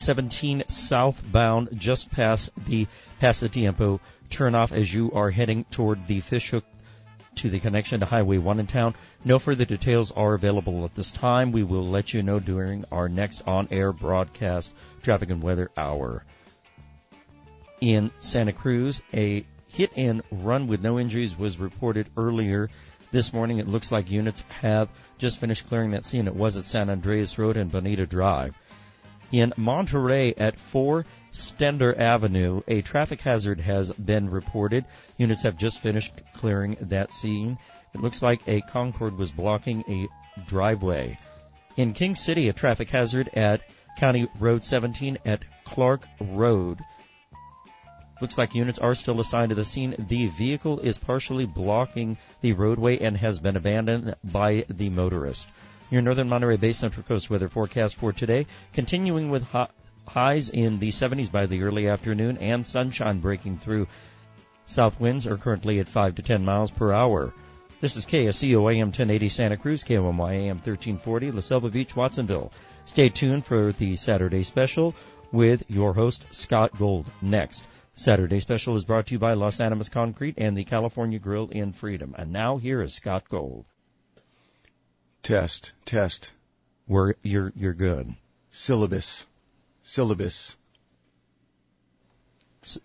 17 southbound just past the Pasatiempo turnoff as you are heading toward the Fishhook to the connection to Highway 1 in town. No further details are available at this time. We will let you know during our next on-air broadcast traffic and weather hour. In Santa Cruz, a hit and run with no injuries was reported earlier this morning. It looks like units have just finished clearing that scene. It was at San Andreas Road and Bonita Drive. In Monterey at 4 Stender Avenue, a traffic hazard has been reported. Units have just finished clearing that scene. It looks like a Concord was blocking a driveway. In King City, a traffic hazard at County Road 17 at Clark Road. Looks like units are still assigned to the scene. The vehicle is partially blocking the roadway and has been abandoned by the motorist. Your northern Monterey Bay Central Coast weather forecast for today, continuing with highs in the 70s by the early afternoon and sunshine breaking through. South winds are currently at 5 to 10 miles per hour. This is KSCO AM 1080 Santa Cruz, KOMY AM 1340, La Selva Beach, Watsonville. Stay tuned for the Saturday special with your host, Scott Gold, next. Saturday special is brought to you by Los Animas Concrete and the California Grill in Freedom. And now here is Scott Gold. Test, test. Where you're you're good. Syllabus, syllabus. S-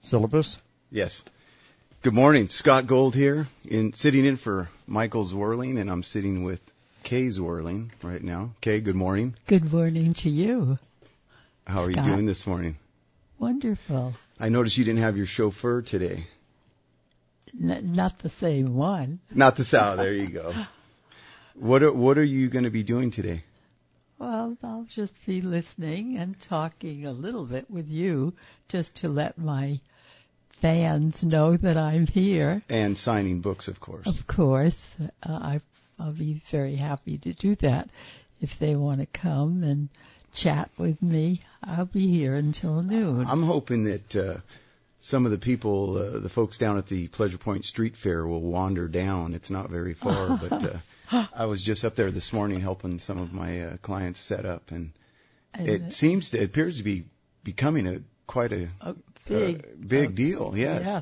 syllabus. Yes. Good morning, Scott Gold here, in sitting in for Michael Zwerling, and I'm sitting with Kay Zwerling right now. Kay, good morning. Good morning to you. How are Scott. you doing this morning? Wonderful. I noticed you didn't have your chauffeur today. N- not the same one. Not the sow. There you go. what are, What are you going to be doing today? Well, I'll just be listening and talking a little bit with you, just to let my fans know that I'm here. And signing books, of course. Of course, uh, I, I'll be very happy to do that if they want to come and chat with me. I'll be here until noon. I'm hoping that uh, some of the people, uh, the folks down at the Pleasure Point Street Fair, will wander down. It's not very far, but uh, I was just up there this morning helping some of my uh, clients set up, and, and it seems to, it appears to be becoming a quite a, a big, uh, big deal. Yes. Yeah.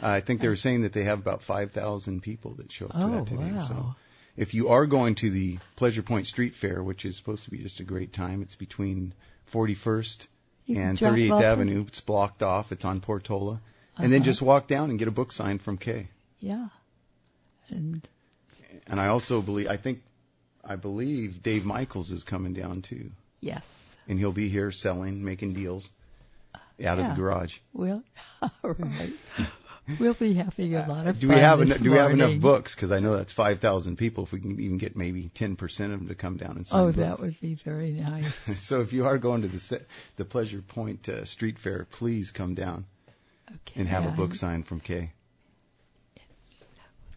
I think they were saying that they have about 5,000 people that show up to oh, that today. Wow. So if you are going to the Pleasure Point Street Fair, which is supposed to be just a great time, it's between 41st and 38th Avenue. It's blocked off. It's on Portola. Uh-huh. And then uh-huh. just walk down and get a book signed from Kay. Yeah. And and I also believe I think I believe Dave Michaels is coming down too. Yes. And he'll be here selling, making deals out yeah. of the garage. Well, all right. We'll be having a lot of do we have en- do we have enough books? Because I know that's five thousand people. If we can even get maybe ten percent of them to come down and sign oh, books. that would be very nice. so if you are going to the the Pleasure Point uh, Street Fair, please come down okay. and have a book signed from Kay.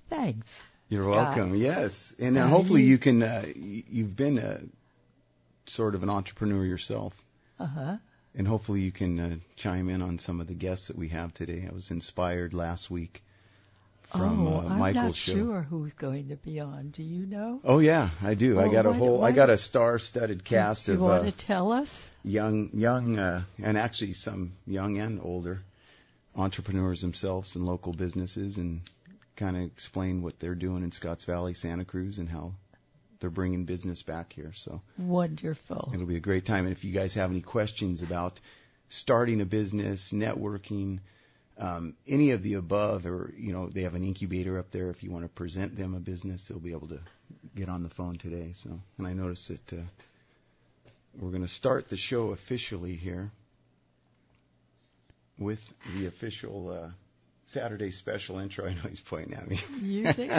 Thanks. You're welcome. Yes, and uh, hopefully you can. Uh, you've been a sort of an entrepreneur yourself. Uh huh and hopefully you can uh, chime in on some of the guests that we have today. I was inspired last week from oh, uh, Michael's I'm not show. sure who's going to be on. Do you know? Oh yeah, I do. Oh, I got a whole. I got a star-studded cast you of. You want uh, to tell us? Young, young, uh, and actually some young and older entrepreneurs themselves and local businesses, and kind of explain what they're doing in Scotts Valley, Santa Cruz, and how they're bringing business back here. So wonderful. It'll be a great time. And if you guys have any questions about starting a business, networking, um, any of the above, or you know, they have an incubator up there. If you want to present them a business, they'll be able to get on the phone today. So, and I noticed that uh, we're going to start the show officially here with the official uh, Saturday special intro. I know he's pointing at me. Music.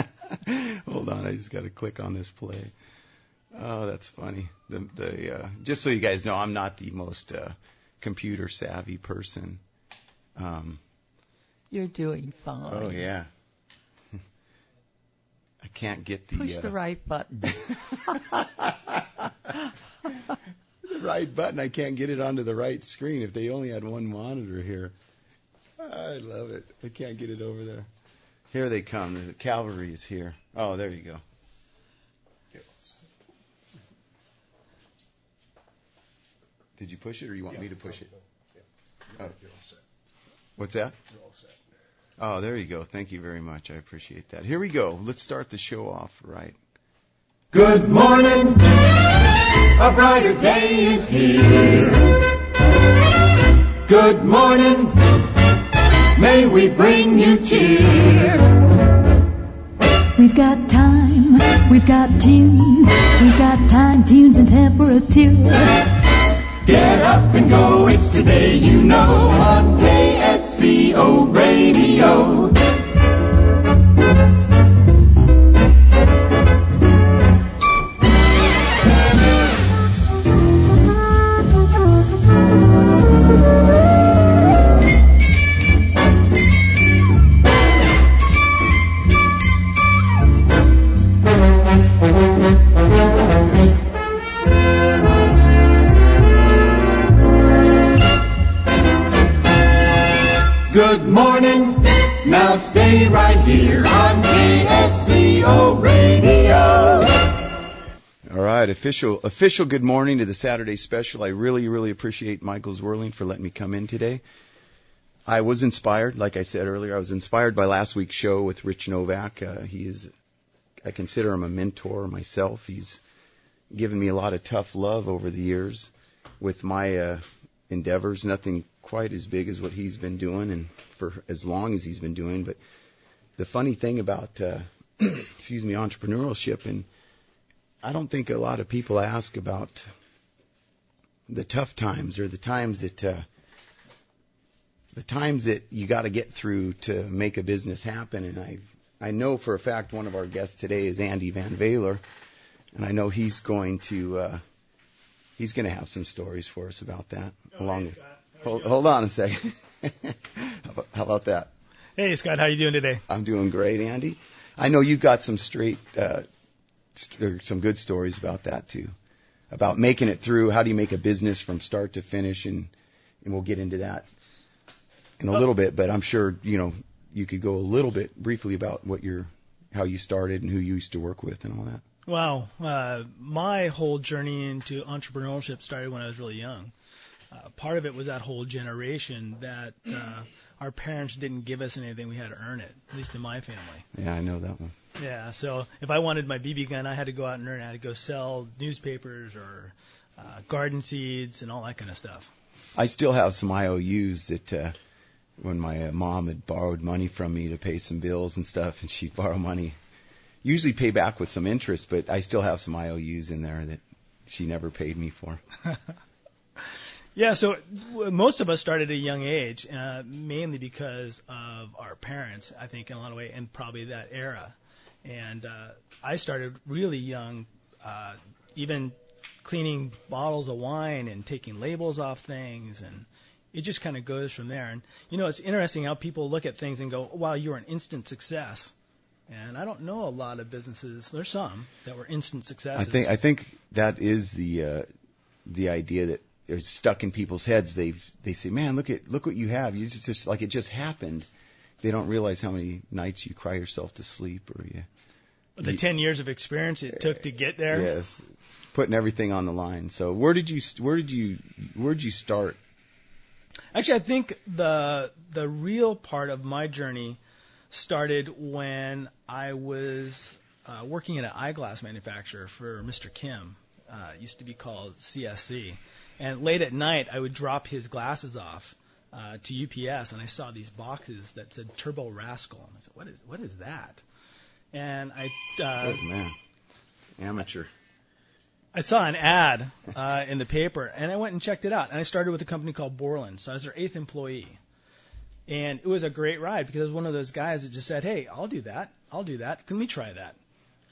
Hold on, I just got to click on this play. Oh, that's funny. The the uh, just so you guys know, I'm not the most uh, computer savvy person. Um, You're doing fine. Oh yeah. I can't get the push uh, the right button. the right button. I can't get it onto the right screen. If they only had one monitor here, I love it. I can't get it over there. Here they come. The cavalry is here. Oh, there you go. Did you push it, or you want Yeah, me to push no, it? no, yeah. Oh. You're all set. What's that? You're all set. Oh, there you go. Thank you very much. I appreciate that. Here we go. Let's start the show off right. Good morning. A brighter day is here. Good morning. May we bring you cheer. We've got time, we've got tunes, we've got time, tunes, and temperature. Get up and go. It's today you know on KSCO Radio. Right, official official good morning to the Saturday special. I really really appreciate Michael Zwerling for letting me come in today. I was inspired, like I said earlier, I was inspired by last week's show with Rich Novak. Uh, he is, I consider him a mentor myself. He's given me a lot of tough love over the years with my uh, endeavors. Nothing quite as big as what he's been doing and for as long as he's been doing. But the funny thing about, uh, excuse me, entrepreneurship and I don't think a lot of people ask about the tough times or the times that uh, the times that you got to get through to make a business happen. And I I know for a fact one of our guests today is Andy Van Valer, and I know he's going to uh, he's going to have some stories for us about that. along with, hold, hold on a second. how, about, how about that? Hey Scott, how you doing today? I'm doing great, Andy. I know you've got some straight, uh, st- some good stories about that too, about making it through. How do you make a business from start to finish, and and we'll get into that in a little bit. But I'm sure you know you could go a little bit briefly about what your how you started and who you used to work with and all that. Wow, uh, my whole journey into entrepreneurship started when I was really young. Uh, part of it was that whole generation that uh, our parents didn't give us anything; we had to earn it. At least in my family. Yeah, I know that one. Yeah, so if I wanted my BB gun, I had to go out and earn it. I had to go sell newspapers or uh, garden seeds and all that kind of stuff. I still have some IOUs that uh, when my uh, mom had borrowed money from me to pay some bills and stuff, and she'd borrow money, usually pay back with some interest, but I still have some IOUs in there that she never paid me for. Yeah, so most of us started at a young age, uh, mainly because of our parents, I think, in a lot of ways, and probably that era. And uh, I started really young, uh, even cleaning bottles of wine and taking labels off things, and it just kind of goes from there. And you know, it's interesting how people look at things and go, "Wow, you're an instant success." And I don't know a lot of businesses. There's some that were instant successes I think I think that is the uh, the idea that is stuck in people's heads. They've they say, "Man, look at look what you have. You just, just like it just happened." They don't realize how many nights you cry yourself to sleep, or you the 10 years of experience it took to get there. yes, putting everything on the line. So where did you where did you where did you start? Actually, I think the the real part of my journey started when I was uh, working at an eyeglass manufacturer for Mr. Kim. Uh, used to be called CSC. And late at night, I would drop his glasses off uh, to UPS, and I saw these boxes that said Turbo Pascal. And I said, "What is what is that?" And I uh, oh man, amateur. I saw an ad uh, in the paper, and I went and checked it out. And I started with a company called Borland, so I was their eighth employee. And it was a great ride because I was one of those guys that just said, "Hey, I'll do that. I'll do that. Let me try that."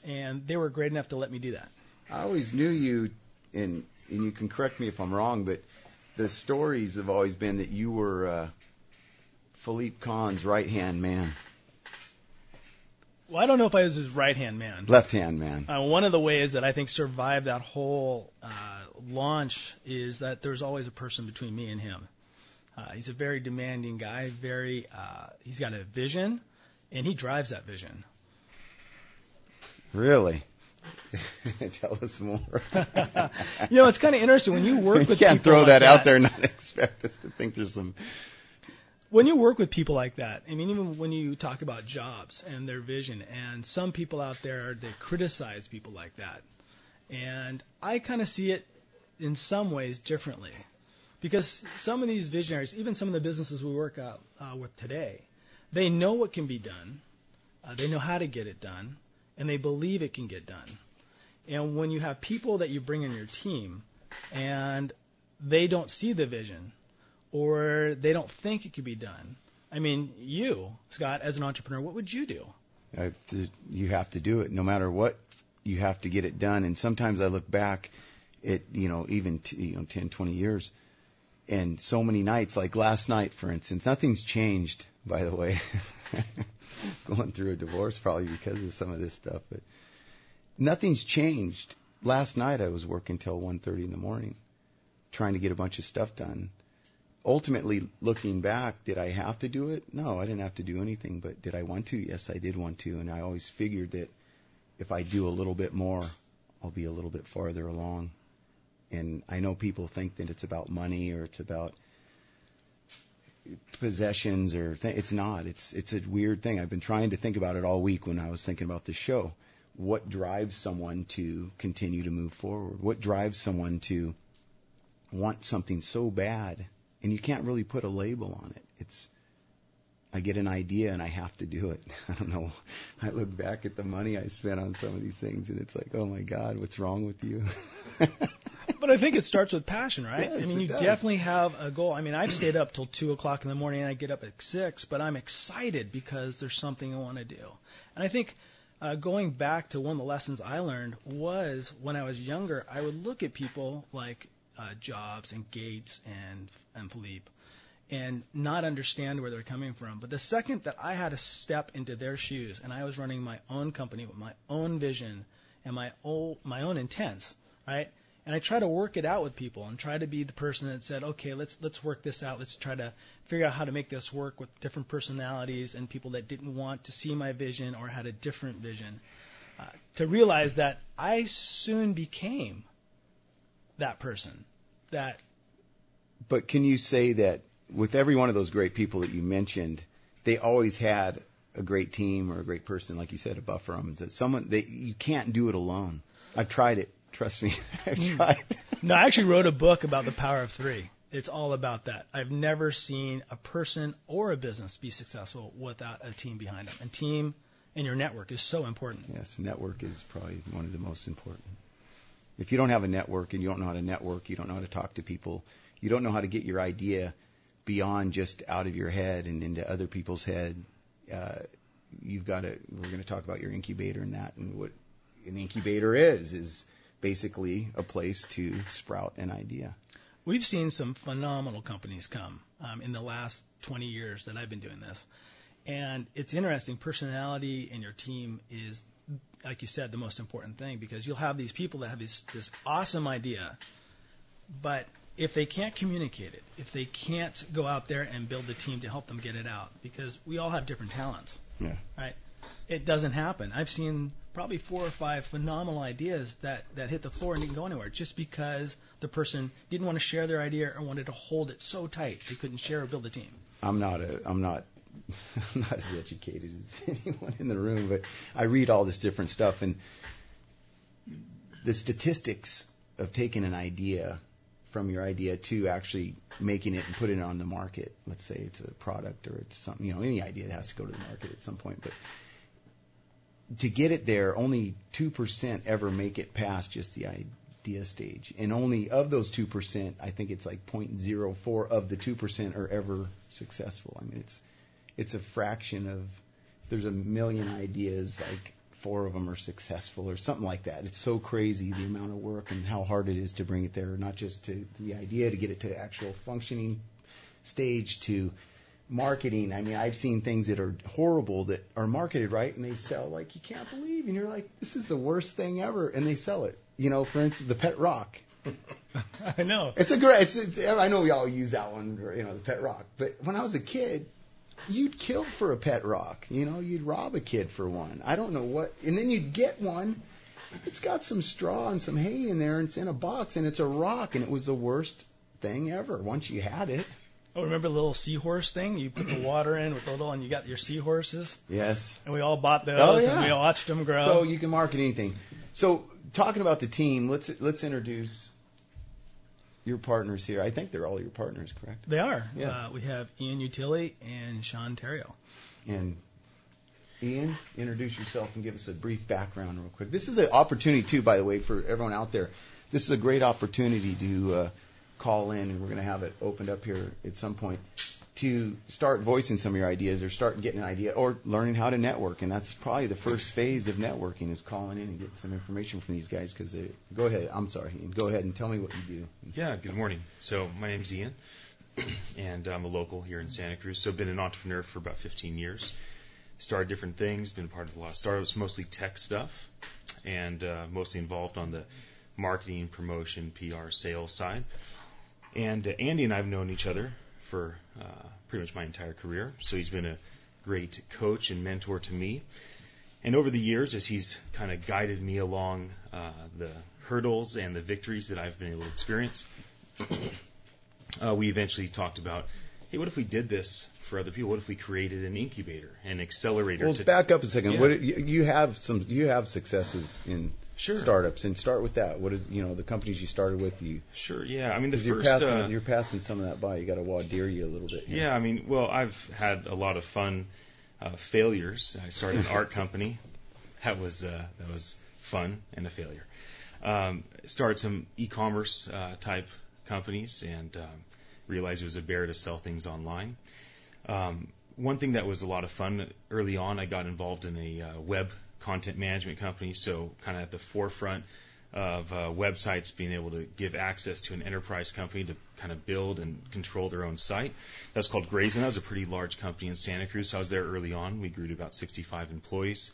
And they were great enough to let me do that. I always knew you, and and you can correct me if I'm wrong, but the stories have always been that you were uh, Philippe Kahn's right hand man, Well, I don't know if I was his right hand man. left hand man. Uh, one of the ways that I think survived that whole uh, launch is that there's always a person between me and him. Uh, he's a very demanding guy. Very, uh, he's got a vision, and he drives that vision. Really? Tell us more. you know, it's kind of interesting when you work you with can't people throw like that, out there and not expect us to think there's some. when you work with people like that, I mean, even when you talk about jobs and their vision, and some people out there they criticize people like that, and I kind of see it in some ways differently, because some of these visionaries, even some of the businesses we work out uh, with today, they know what can be done, uh, they know how to get it done, and they believe it can get done. And when you have people that you bring in your team, and they don't see the vision or they don't think it could be done. I mean, you, Scott, as an entrepreneur, what would you do? I have to, you have to do it no matter what. You have to get it done. And sometimes I look back at you know even t- you know 10, 20 years, and so many nights like last night, for instance, nothing's changed. By the way, going through a divorce probably because of some of this stuff, but nothing's changed. Last night I was working till 1:30 in the morning, trying to get a bunch of stuff done ultimately looking back, did I have to do it? No, I didn't have to do anything, but did I want to? Yes, I did want to, and I always figured that if I do a little bit more, I'll be a little bit farther along. And I know people think that it's about money or it's about possessions or th- it's not. It's it's a weird thing. I've been trying to think about it all week when I was thinking about this show. What drives someone to continue to move forward? What drives someone to want something so bad and you can't really put a label on it. It's I get an idea and I have to do it. I don't know. I look back at the money I spent on some of these things and it's like, oh my God, what's wrong with you? But I think it starts with passion, right? Yes, I mean, you does. definitely have a goal. I mean, I've stayed up till two o'clock in the morning and I get up at six, but I'm excited because there's something I want to do. And I think uh, going back to one of the lessons I learned was when I was younger, I would look at people like uh, Jobs and Gates and and Philippe, and not understand where they're coming from. But the second that I had to step into their shoes and I was running my own company with my own vision and my own my own intents, right? And I try to work it out with people and try to be the person that said, okay, let's let's work this out. Let's try to figure out how to make this work with different personalities and people that didn't want to see my vision or had a different vision. Uh, to realize that I soon became that person. That but can you say that with every one of those great people that you mentioned, they always had a great team or a great person, like you said, a buffer them. That someone that you can't do it alone. I've tried it. Trust me, I've tried. No, I actually wrote a book about the power of three. It's all about that. I've never seen a person or a business be successful without a team behind them. And team and your network is so important. Yes, network is probably one of the most important. If you don't have a network and you don't know how to network, you don't know how to talk to people, you don't know how to get your idea beyond just out of your head and into other people's head. Uh, you've got to. We're going to talk about your incubator and that, and what an incubator is is basically a place to sprout an idea. We've seen some phenomenal companies come um, in the last 20 years that I've been doing this. And it's interesting, personality in your team is, like you said, the most important thing because you'll have these people that have this, this awesome idea, but if they can't communicate it, if they can't go out there and build the team to help them get it out, because we all have different talents, Yeah. right? It doesn't happen. I've seen probably four or five phenomenal ideas that, that hit the floor and didn't go anywhere just because the person didn't want to share their idea or wanted to hold it so tight they couldn't share or build a team. I'm not a I'm not I'm not as educated as anyone in the room, but I read all this different stuff and the statistics of taking an idea from your idea to actually making it and putting it on the market. Let's say it's a product or it's something, you know, any idea that has to go to the market at some point, but to get it there, only 2% ever make it past just the idea stage. And only of those 2%, I think it's like 0.04 of the 2% are ever successful. I mean, it's it's a fraction of if there's a million ideas, like four of them are successful or something like that. It's so crazy the amount of work and how hard it is to bring it there, not just to the idea to get it to actual functioning stage to marketing. I mean, I've seen things that are horrible that are marketed right and they sell like you can't believe, and you're like, this is the worst thing ever, and they sell it. You know, for instance, the pet rock. I know. It's a great. It's, it's. I know we all use that one. You know, the pet rock. But when I was a kid, you'd kill for a pet rock. You know, you'd rob a kid for one. I don't know what. And then you'd get one, it's got some straw and some hay in there, and it's in a box, and it's a rock, and it was the worst thing ever. Once you had it, Oh, remember the little seahorse thing? You put the water in with the little, and you got your seahorses, yes. and we all bought those, Oh, yeah. and we all watched them grow. So you can market anything. So talking about the team, let's let's introduce your partners here. I think they're all your partners, correct? they are. Yes. Uh, we have Ian Utility and Sean Terrio. And Ian, introduce yourself and give us a brief background real quick. This is an opportunity too, by the way, for everyone out there. This is a great opportunity to uh, call in, and we're going to have it opened up here at some point to start voicing some of your ideas or start getting an idea or learning how to network. And that's probably the first phase of networking is calling in and getting some information from these guys because go ahead. I'm sorry, Go ahead and tell me what you do. Yeah, good morning. So my name's Ian, and I'm a local here in Santa Cruz. So I've been an entrepreneur for about 15 years. Started different things, been part of a lot of startups, mostly tech stuff, and uh, mostly involved on the marketing, promotion, PR, sales side. And uh, Andy and I have known each other for uh, pretty much my entire career. So he's been a great coach and mentor to me. And over the years, as he's kind of guided me along uh, the hurdles and the victories that I've been able to experience, uh, we eventually talked about, hey, what if we did this for other people? What if we created an incubator, an accelerator? Well, to, back up a second. Yeah. What you, you have some you have successes in Sure. startups, and start with that. What is you know the companies you started with? You Sure, yeah. I mean, the 'cause you're passing uh, you're passing some of that by. You got to wadeer you a little bit. here. Yeah, I mean, well, I've had a lot of fun uh, failures. I started an art company. That was uh, that was fun and a failure. Um, started some e-commerce uh, type companies and um, realized it was a bear to sell things online. Um, one thing that was a lot of fun early on, I got involved in a uh, web content management company, so kind of at the forefront of uh, websites being able to give access to an enterprise company to kind of build and control their own site. That's called Grazeman. That was a pretty large company in Santa Cruz. So I was there early on. We grew to about 65 employees.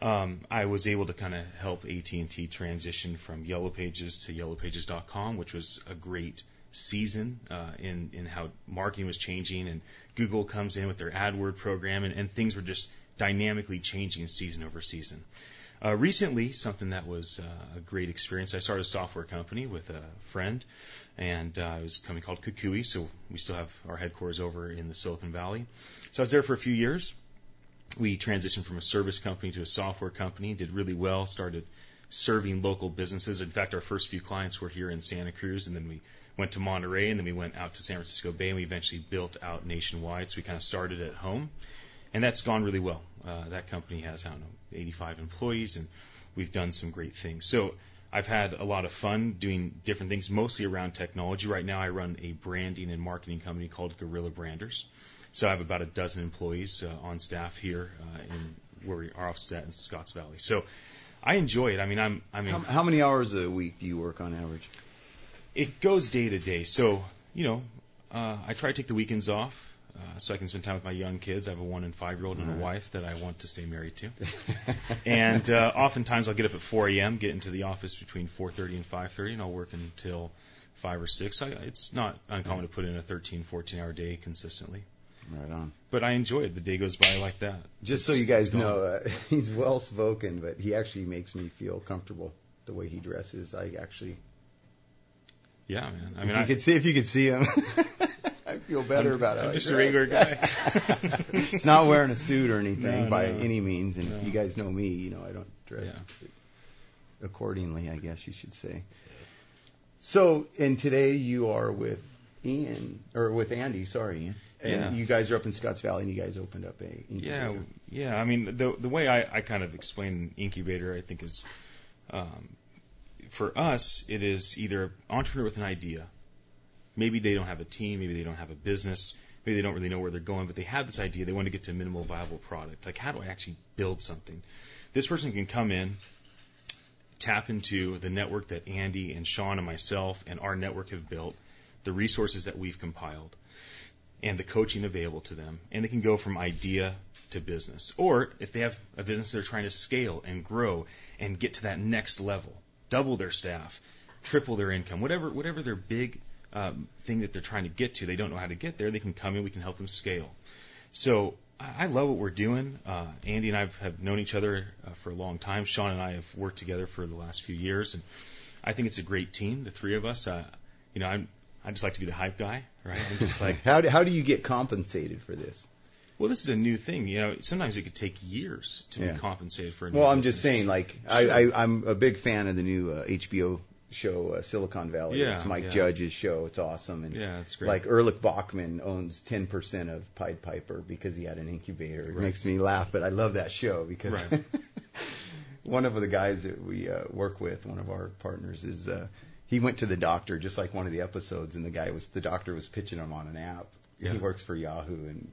Um, I was able to kind of help AT&T transition from Yellow Pages to YellowPages.com, which was a great season uh, in in how marketing was changing, and Google comes in with their AdWord program, and, and things were just dynamically changing season over season. Uh, recently, something that was uh, a great experience. I started a software company with a friend, and uh, it was a company called Kukui. So we still have our headquarters over in the Silicon Valley. So I was there for a few years. We transitioned from a service company to a software company. Did really well. Started serving local businesses. In fact, our first few clients were here in Santa Cruz, and then we went to Monterey, and then we went out to San Francisco Bay, and we eventually built out nationwide. So we kind of started at home, and that's gone really well. Uh, that company has I don't know 85 employees, and we've done some great things. So I've had a lot of fun doing different things, mostly around technology. Right now, I run a branding and marketing company called Gorilla Branders. So I have about a dozen employees uh, on staff here uh, in where we are offset in Scotts Valley. So I enjoy it. I mean, I'm I mean, How, how many hours a week do you work on average? it goes day to day. So, you know, uh, I try to take the weekends off uh, so I can spend time with my young kids. I have a one and five year old and a wife that I want to stay married to. and uh, oftentimes I'll get up at 4 a.m., get into the office between 4:30 and 5:30, and I'll work until five or six. So I, it's not uncommon to put in a 13, 14 hour day consistently. Right on. But I enjoy it. The day goes by like that. Just so you guys know, uh, he's well spoken, but he actually makes me feel comfortable the way he dresses. I actually, Yeah, man. I if mean, you I, could see if you could see him, I feel better I'm, about it. I'm I just a regular guy. it's not wearing a suit or anything No, by no. any means, and if you guys know me, you know I don't dress Yeah. accordingly. I guess you should say. So, and today you are with Ian or with Andy. Sorry, Ian. And Yeah. you guys are up in Scotts Valley, and you guys opened up a Yeah, incubator. yeah. I mean, the the way I, I kind of explain incubator, I think is, um, for us, it is either entrepreneur with an idea. Maybe they don't have a team, maybe they don't have a business, maybe they don't really know where they're going, but they have this idea. They want to get to a minimal viable product. Like, how do I actually build something? This person can come in, tap into the network that Andy and Sean and myself and our network have built, the resources that we've compiled and the coaching available to them, and they can go from idea to business. Or if they have a business they're trying to scale and grow and get to that next level, double their staff, triple their income, whatever whatever their big um, thing that they're trying to get to, they don't know how to get there. They can come in, we can help them scale. So I love what we're doing. Uh, Andy and I have, have known each other uh, for a long time. Sean and I have worked together for the last few years, and I think it's a great team. The three of us. Uh, you know, I'm I just like to be the hype guy, right? I'm just like, how do, how do you get compensated for this? well, this is a new thing. You know, sometimes it could take years to Yeah. be compensated for. A new Well, I'm just saying, like, I, I, I'm a big fan of the new uh, HBO show, uh, Silicon Valley. Yeah, it's Mike yeah. Judge's show. It's awesome. And Yeah, it's great. Like Erlich Bachman owns 10% of Pied Piper because he had an incubator. It Right. makes me laugh, but I love that show because Right. one of the guys that we uh, work with, one of our partners, is uh, he went to the doctor just like one of the episodes, and the guy was the doctor was pitching him on an app. Yeah. He works for Yahoo, and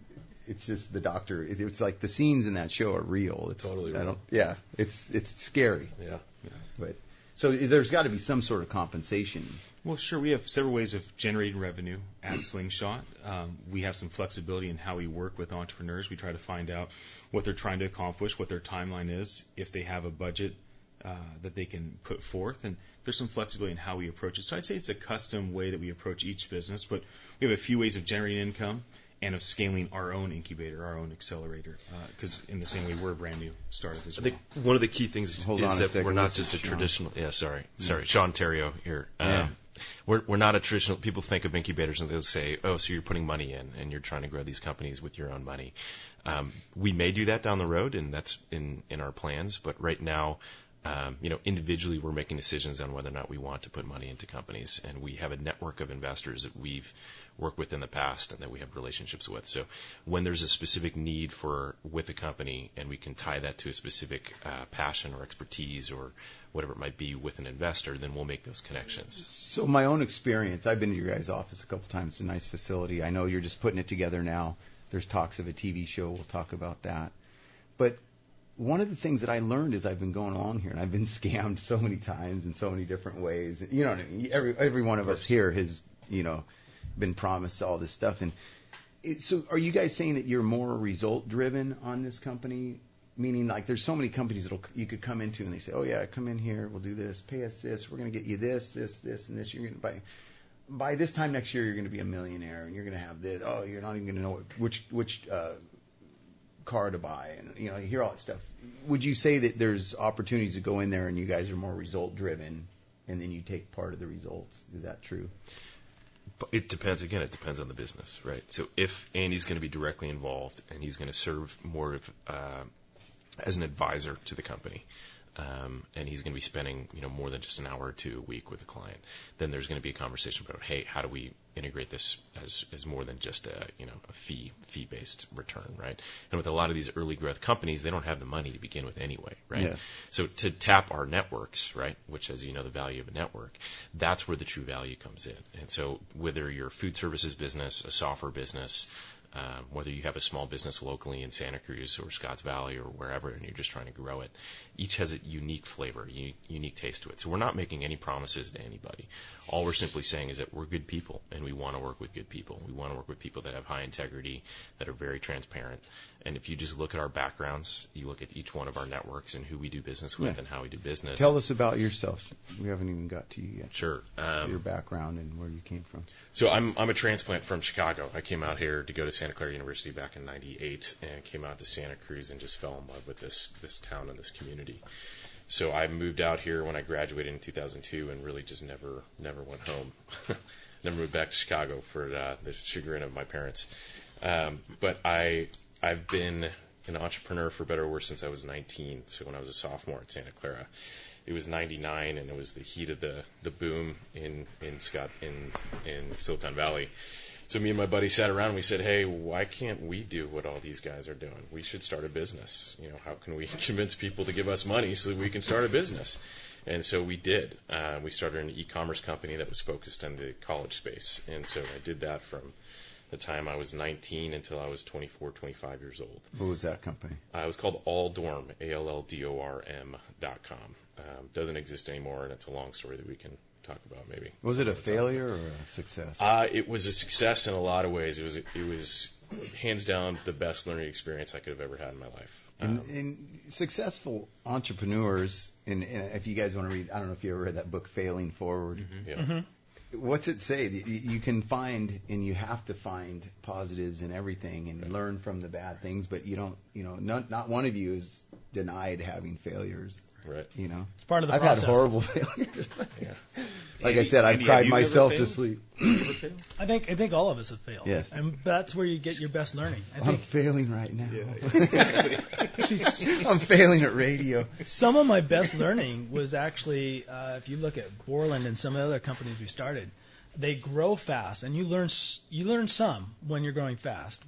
it's just the doctor. It, it's like the scenes in that show are real. It's Totally I real. don't. Yeah, it's it's scary, Yeah. Yeah. but so there's got to be some sort of compensation. Well, sure. We have several ways of generating revenue at Slingshot. Um, we have some flexibility in how we work with entrepreneurs. We try to find out what they're trying to accomplish, what their timeline is, if they have a budget uh, that they can put forth, and there's some flexibility in how we approach it. So I'd say it's a custom way that we approach each business, but we have a few ways of generating income and of scaling our own incubator, our own accelerator, because in the same way we're a brand new startup as well. I think one of the key things Hold is a that second, we're not just a Sean. traditional. Yeah, sorry, sorry, Sean Terrio here. Yeah. Um, we're we're not a traditional. People think of incubators and they'll say, "Oh, so you're putting money in and you're trying to grow these companies with your own money." Um, we may do that down the road, and that's in in our plans. But right now. Um, you know, individually, we're making decisions on whether or not we want to put money into companies, and we have a network of investors that we've worked with in the past and that we have relationships with. So, when there's a specific need for with a company, and we can tie that to a specific uh, passion or expertise or whatever it might be with an investor, then we'll make those connections. So my own experience, I've been to your guys' office a couple times. It's a nice facility. I know you're just putting it together now. There's talks of a TV show. We'll talk about that. But one of the things that I learned as I've been going along here, and I've been scammed so many times in so many different ways. You know what I mean? Every every one of us here has, you know, been promised all this stuff. And it, so, are you guys saying that you're more result driven on this company? Meaning, like, there's so many companies that you could come into, and they say, "Oh yeah, come in here, we'll do this, pay us this, we're going to get you this, this, this, and this. You're going to buy." By this time next year, you're going to be a millionaire, and you're going to have this. Oh, you're not even going to know which which uh, car to buy, and you know, you hear all that stuff. Would you say that there's opportunities to go in there, and you guys are more result driven, and then you take part of the results? Is that true? It depends. Again, it depends on the business, right? So if Andy's going to be directly involved and he's going to serve more of uh, as an advisor to the company, um, and he's going to be spending you know more than just an hour or two a week with a client, then there's going to be a conversation about hey, how do we integrate this as as more than just a you know a fee fee based return, right? And with a lot of these early growth companies, they don't have the money to begin with anyway, right? Yes. So to tap our networks, right, which as you know the value of a network, that's where the true value comes in. And so whether you're a food services business, a software business, um, whether you have a small business locally in Santa Cruz or Scotts Valley or wherever, and you're just trying to grow it, each has a unique flavor, unique, unique taste to it. So we're not making any promises to anybody. All we're simply saying is that we're good people, and we want to work with good people. We want to work with people that have high integrity, that are very transparent. And if you just look at our backgrounds, you look at each one of our networks and who we do business with Yeah. and how we do business. Tell us about yourself. We haven't even got to you yet. Sure. Um, Your background and where you came from. So I'm I'm a transplant from Chicago. I came out here to go to Santa Clara University back in '98, and came out to Santa Cruz and just fell in love with this this town and this community. So I moved out here when I graduated in 2002, and really just never never went home. never moved back to Chicago for uh, the chagrin of my parents. Um, but I I've been an entrepreneur for better or worse since I was 19. So when I was a sophomore at Santa Clara, it was 99 and it was the heat of the the boom in in Scott in in Silicon Valley. So me and my buddy sat around and we said, "Hey, why can't we do what all these guys are doing? We should start a business. You know, how can we convince people to give us money so that we can start a business?" And so we did. Uh, we started an e-commerce company that was focused on the college space. And so I did that from the time I was 19 until I was 24, 25 years old. What was that company? Uh, it was called Alldorm, A-L-L-D-O-R-M dot com. Um, doesn't exist anymore, and it's a long story that we can talk about maybe. Was it a some other time. failure or a success? Uh, it was a success in a lot of ways. It was it was hands down the best learning experience I could have ever had in my life. and, Um, and successful entrepreneurs, and, and if you guys want to read, I don't know if you ever read that book, Failing Forward. yeah. Mm-hmm. What's it say? You, can find and you have to find positives in everything and learn from the bad things, but you don't. You know, not not one of you is denied having failures. Right. You know, It's part of the I've process. had horrible failures. Yeah. like I said, I've Andy, cried have you ever myself to sleep. I think I think all of us have failed. Yes. And that's where you get your best learning. I I'm failing right now. actually I'm failing at radio. some of my best learning was actually uh, if you look at Borland and some of the other companies we started, they grow fast, and you learn s- you learn some when you're growing fast.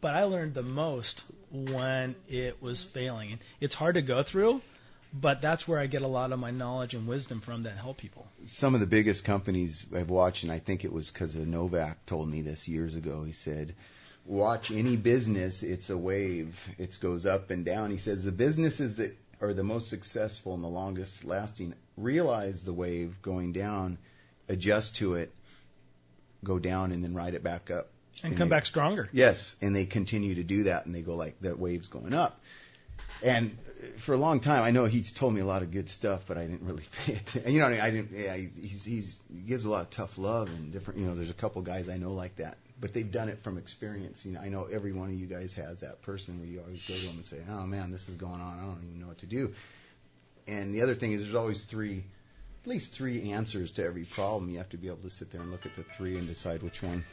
But I learned the most when it was failing. It's hard to go through, but that's where I get a lot of my knowledge and wisdom from that help people. some of the biggest companies I've watched, and I think it was because Novak told me this years ago. He said, "Watch any business; it's a wave. It goes up and down." He says the businesses that are the most successful and the longest lasting realize the wave going down, adjust to it, go down, and then ride it back up. And come they- back stronger. Yes, and they continue to do that, and they go like that wave's going up. And for a long time, I know he's told me a lot of good stuff, but I didn't really pay attention. You know, I, mean? I didn't. Yeah, he's, he's he gives a lot of tough love and different. You know, there's a couple guys I know like that, but they've done it from experience. You know, I know every one of you guys has that person where you always go to them and say, "Oh man, this is going on. I don't even know what to do." And the other thing is, there's always three, at least three answers to every problem. You have to be able to sit there and look at the three and decide which one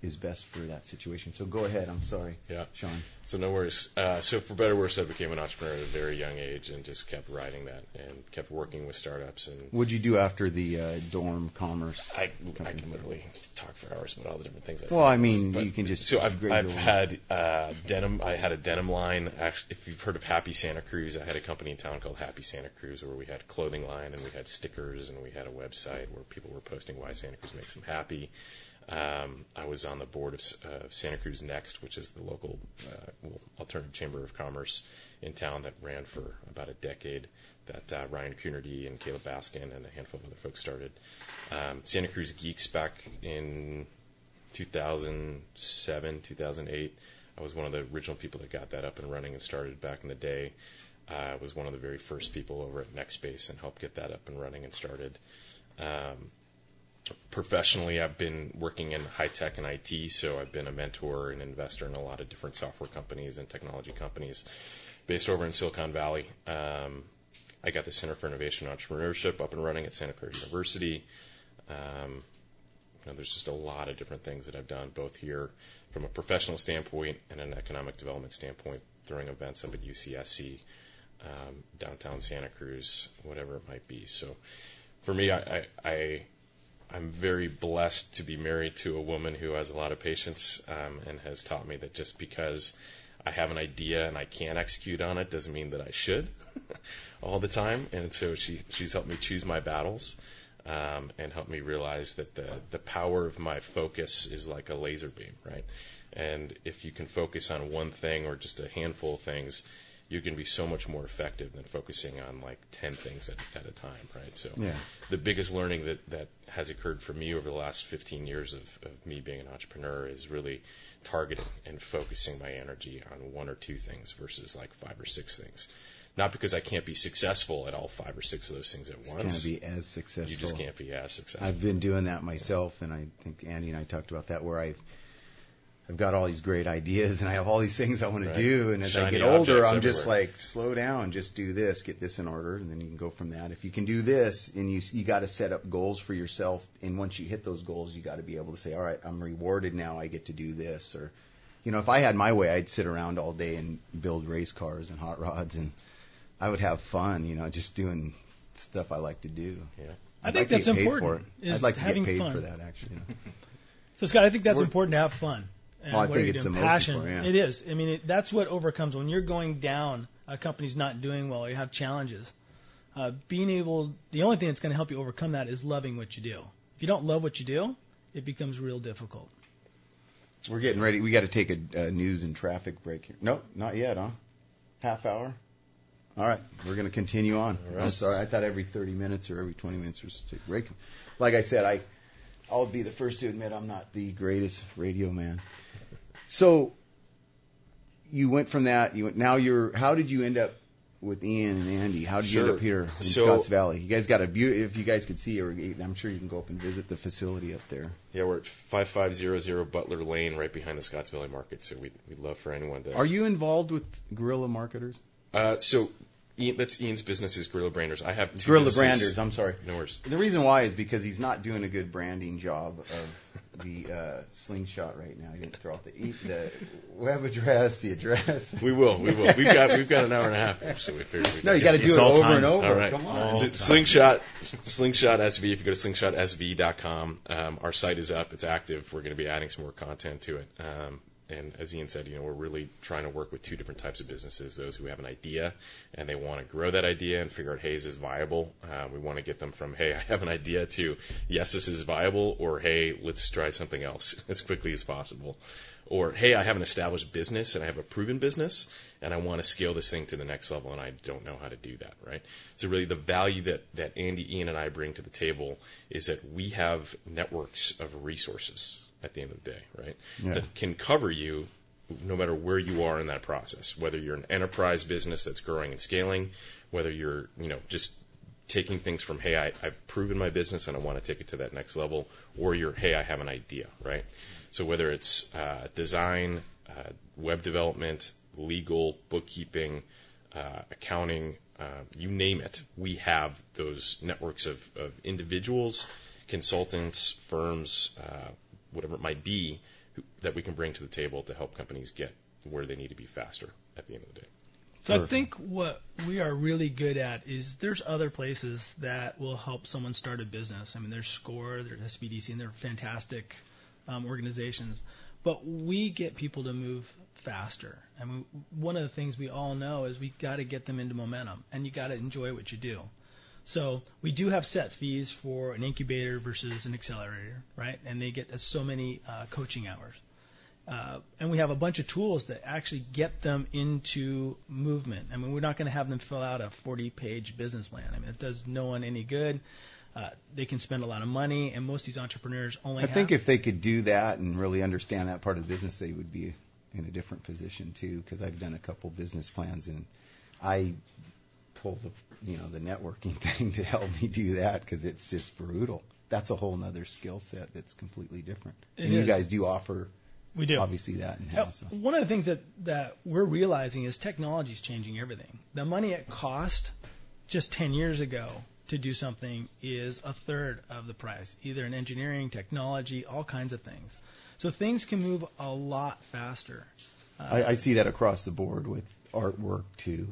is best for that situation. So go ahead. I'm sorry, Yeah. Sean. So no worries. Uh, so for better or worse, I became an entrepreneur at a very young age and just kept riding that and kept working with startups. And What'd you do after the uh, dorm commerce? I, I can literally talk for hours about all the different things. I Well. I mean, But- you can just So I've, I've had uh, denim. I had a denim line. Actually, if you've heard of Happy Santa Cruz, I had a company in town called Happy Santa Cruz where we had clothing line and we had stickers and we had a website where people were posting why Santa Cruz makes them happy. Um, I was on the board of uh, Santa Cruz Next, which is the local uh, well, alternative chamber of commerce in town that ran for about a decade. That uh, Ryan Coonerty and Caleb Baskin and a handful of other folks started. Um, Santa Cruz Geeks back in 2007, 2008. I was one of the original people that got that up and running and started back in the day. I was one of the very first people over at NextSpace and helped get that up and running and started. Um, professionally, I've been working in high tech and IT, so I've been a mentor and investor in a lot of different software companies and technology companies based over in Silicon Valley. Um, I got the Center for Innovation and Entrepreneurship up and running at Santa Clara University. Um, you know, there's just a lot of different things that I've done, both here from a professional standpoint and an economic development standpoint, throwing events up at UCSC, um, downtown Santa Cruz, whatever it might be. So, for me, I, I, I I'm very blessed to be married to a woman who has a lot of patience um, and has taught me that just because I have an idea and I can't execute on it doesn't mean that I should all the time. And so she she's helped me choose my battles um, and helped me realize that the the power of my focus is like a laser beam, right? And if you can focus on one thing or just a handful of things, you can be so much more effective than focusing on like 10 things at, at a time, right? So Yeah. the biggest learning that, that has occurred for me over the last 15 years of, of me being an entrepreneur is really targeting and focusing my energy on one or two things versus like five or six things. Not because I can't be successful at all five or six of those things at once. Can't be as successful. you just can't be as successful. I've been doing that myself, and I think Andy and I talked about that where I've I've got all these great ideas and I have all these things I want to do, and as I get older, I'm just like slow down, just do this, get this in order, and then you can go from that. If you can do this, and you you got to set up goals for yourself, and once you hit those goals, you got to be able to say, all right, I'm rewarded now, I get to do this, or you know, if I had my way, I'd sit around all day and build race cars and hot rods, and I would have fun, you know, just doing stuff I like to do. yeah. I I'd think like to that's get paid important, For it. is I'd like to having get paid fun. for that, actually. So Scott, I think that's We're- important to have fun. And Oh, I what think it's doing. the most passion. yeah. It is. I mean, it, that's what overcomes when you're going down. A company's not doing well, or you have challenges. Uh, being able, the only thing that's going to help you overcome that is loving what you do. If you don't love what you do, it becomes real difficult. We're getting ready. We got to take a, a news and traffic break here. Nope, not yet, huh? Half hour. All right, we're going to continue on. Right. I'm sorry, I thought every 30 minutes or every 20 minutes was a break. Like I said, I I'll be the first to admit I'm not the greatest radio man. So you went from that. You went, now you're. How did you end up with Ian and Andy? How did you Sure. end up here in So- Scotts Valley? You guys got a beauty. If you guys could see, or I'm sure you can go up and visit the facility up there. Yeah, we're at 5500 Butler Lane, right behind the Scotts Valley Market. So we'd, we'd love for anyone to. Are you involved with guerrilla marketers? Uh, so Ian, that's Ian's business is Gorilla Branders. I have two Gorilla businesses. branders. I'm sorry. No worries. The reason why is because he's not doing a good branding job of the uh, slingshot right now. He didn't throw out the e- the web address, the address. We will. We will. We've got we've got an hour and a half, so we figured. we'd No, you got to do it over time. and over. All right. Come on. All It's Slingshot, Slingshot SV. If you go to slingshotsv.com, um, our site is up. It's active. We're going to be adding some more content to it. Um, and as Ian said, you know, we're really trying to work with two different types of businesses: those who have an idea and they want to grow that idea and figure out, hey, is this viable? Uh, we want to get them from, hey, I have an idea to, yes, this is viable, or hey, let's try something else as quickly as possible. Or, hey, I have an established business and I have a proven business and I want to scale this thing to the next level and I don't know how to do that, right? So really the value that, that Andy, Ian, and I bring to the table is that we have networks of resources at the end of the day, right? Yeah. That can cover you no matter where you are in that process, whether you're an enterprise business that's growing and scaling, whether you're, you know, just taking things from, hey, I, I've proven my business and I want to take it to that next level, or you're, hey, I have an idea, right? So whether it's uh, design, uh, web development, legal, bookkeeping, uh, accounting, uh, you name it, we have those networks of, of individuals, consultants, firms, uh, whatever it might be, that we can bring to the table to help companies get where they need to be faster at the end of the day. So I think what we are really good at is there's other places that will help someone start a business. I mean, there's SCORE, there's SBDC, and they're fantastic um, organizations. But we get people to move faster. I mean, one of the things we all know is we got to get them into momentum, and you got to enjoy what you do. So we do have set fees for an incubator versus an accelerator, right? And they get so many uh, coaching hours. Uh, and we have a bunch of tools that actually get them into movement. I mean, we're not going to have them fill out a 40-page business plan. I mean, it does no one any good. Uh, they can spend a lot of money, and most of these entrepreneurs only. I have, think if they could do that and really understand that part of the business, they would be in a different position too. Because I've done a couple business plans and I pull the you know the networking thing to help me do that because it's just brutal. That's a whole nother skill set that's completely different. It and you guys do offer we do. obviously that in Uh, house. One of the things that, that we're realizing is technology is changing everything. The money it cost just 10 years ago to do something is a third of the price, either in engineering, technology, all kinds of things. So things can move a lot faster. I, I see that across the board with artwork to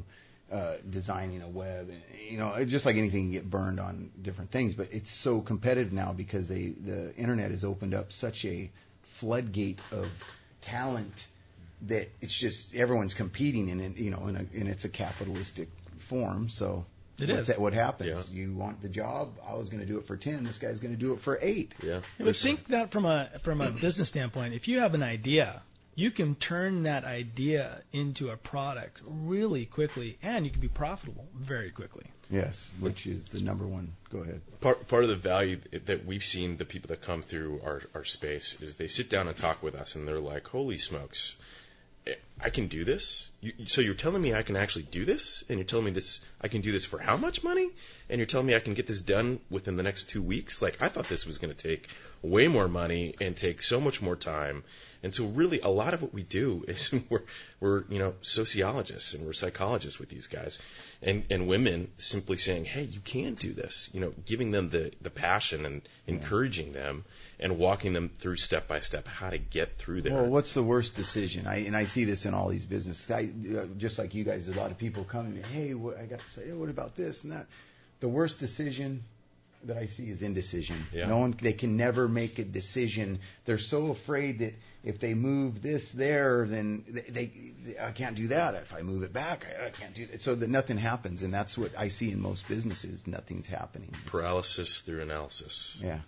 uh, designing a web. And, you know, just like anything, you get burned on different things. But it's so competitive now because they the internet has opened up such a floodgate of talent that it's just everyone's competing in it. You know, in a and it's a capitalistic form. So. It what's is. That, what happens? Yeah. You want the job? I was going to do it for ten. This guy's going to do it for eight. Yeah. But think that from a from a business standpoint, if you have an idea, you can turn that idea into a product really quickly, and you can be profitable very quickly. Yes, which is the number one. Go ahead. part part of the value that we've seen the people that come through our our space is they sit down and talk with us and they're like, "Holy smokes, I can do this." You, so you're telling me I can actually do this, and you're telling me this I can do this for how much money, and you're telling me I can get this done within the next two weeks? Like I thought this was going to take way more money and take so much more time. And so really a lot of what we do is we're, we're, you know, sociologists and we're psychologists with these guys and, and women simply saying, Hey, you can do this, you know, giving them the, the passion and encouraging them and walking them through step by step how to get through there. Well, what's the worst decision? I and I see this in all these businesses. I, Uh, just like you guys, there's a lot of people coming. Hey, what, I got to say, what about this and that? The worst decision that I see is indecision. Yeah. No one, they can never make a decision. They're so afraid that if they move this there, then they, they, I can't do that. If I move it back, I, I can't do that. So that nothing happens, and that's what I see in most businesses. Nothing's happening. Paralysis through analysis. Yeah.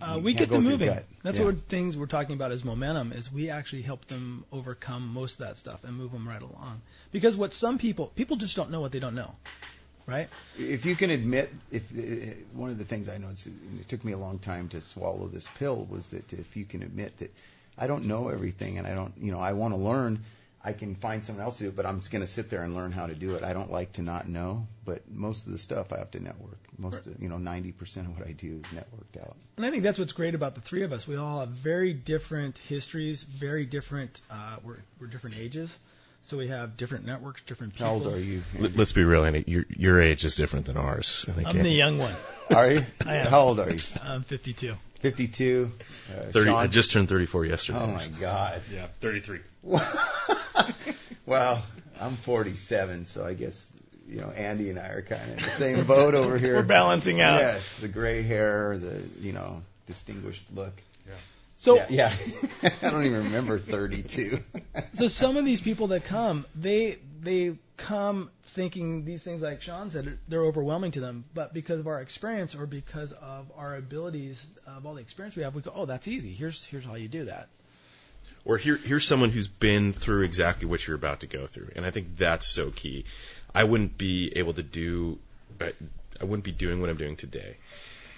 Uh, we get them moving. That's Yeah. what things we're talking about is momentum. Is we actually help them overcome most of that stuff and move them right along. Because what some people people just don't know what they don't know, right? if you can admit, if uh, one of the things I noticed, and it took me a long time to swallow this pill, was that if you can admit that I don't know everything and I don't, you know, I want to learn. I can find someone else to do it, but I'm just going to sit there and learn how to do it. I don't like to not know, but most of the stuff I have to network. Most, of, you know, 90% of what I do is networked out. And I think that's what's great about the three of us. We all have very different histories, very different. Uh, we're we're different ages, so we have different networks, different people. How old are you? Let- Let's be real, Andy. Your your age is different than ours. I think I'm the young one. Are you? I am. How old are you? I'm 52. 52. Uh, 30, I just turned 34 yesterday. Oh my God. Yeah, 33. well, I'm 47, so I guess you know Andy and I are kind of in the same boat over here. We're balancing out. Yes, the gray hair, the you know distinguished look. So yeah, yeah. I don't even remember 32. so some of these people that come, they they come thinking these things like Sean said, they're overwhelming to them, but because of our experience or because of our abilities of all the experience we have, we go, oh, that's easy. Here's here's how you do that. or here here's someone who's been through exactly what you're about to go through and i think that's so key i wouldn't be able to do I, I wouldn't be doing what i'm doing today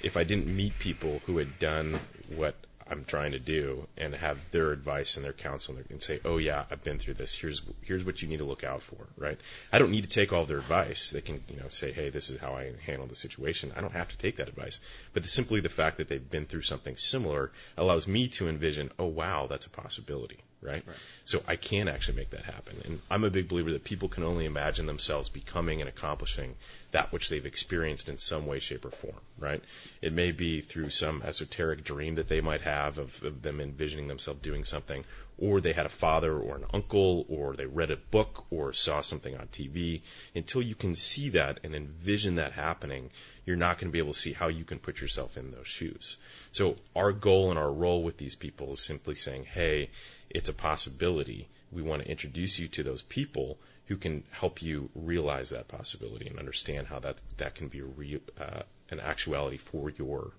if i didn't meet people who had done what i'm trying to do and have their advice and their counsel and say oh yeah i've been through this. Here's here's what you need to look out for right? I don't need to take all their advice. They can you know say hey this is how i handle the situation. I don't have to take that advice. But the, simply the fact that they've been through something similar allows me to envision oh wow that's a possibility right? So I can actually make that happen. And I'm a big believer that people can only imagine themselves becoming and accomplishing that which they've experienced in some way, shape, or form, right? It may be through some esoteric dream that they might have of, of them envisioning themselves doing something, or they had a father or an uncle, or they read a book or saw something on TV. Until you can see that and envision that happening, you're not going to be able to see how you can put yourself in those shoes. So our goal and our role with these people is simply saying, hey, it's a possibility. We want to introduce you to those people who can help you realize that possibility and understand how that that can be a real, uh, an actuality for your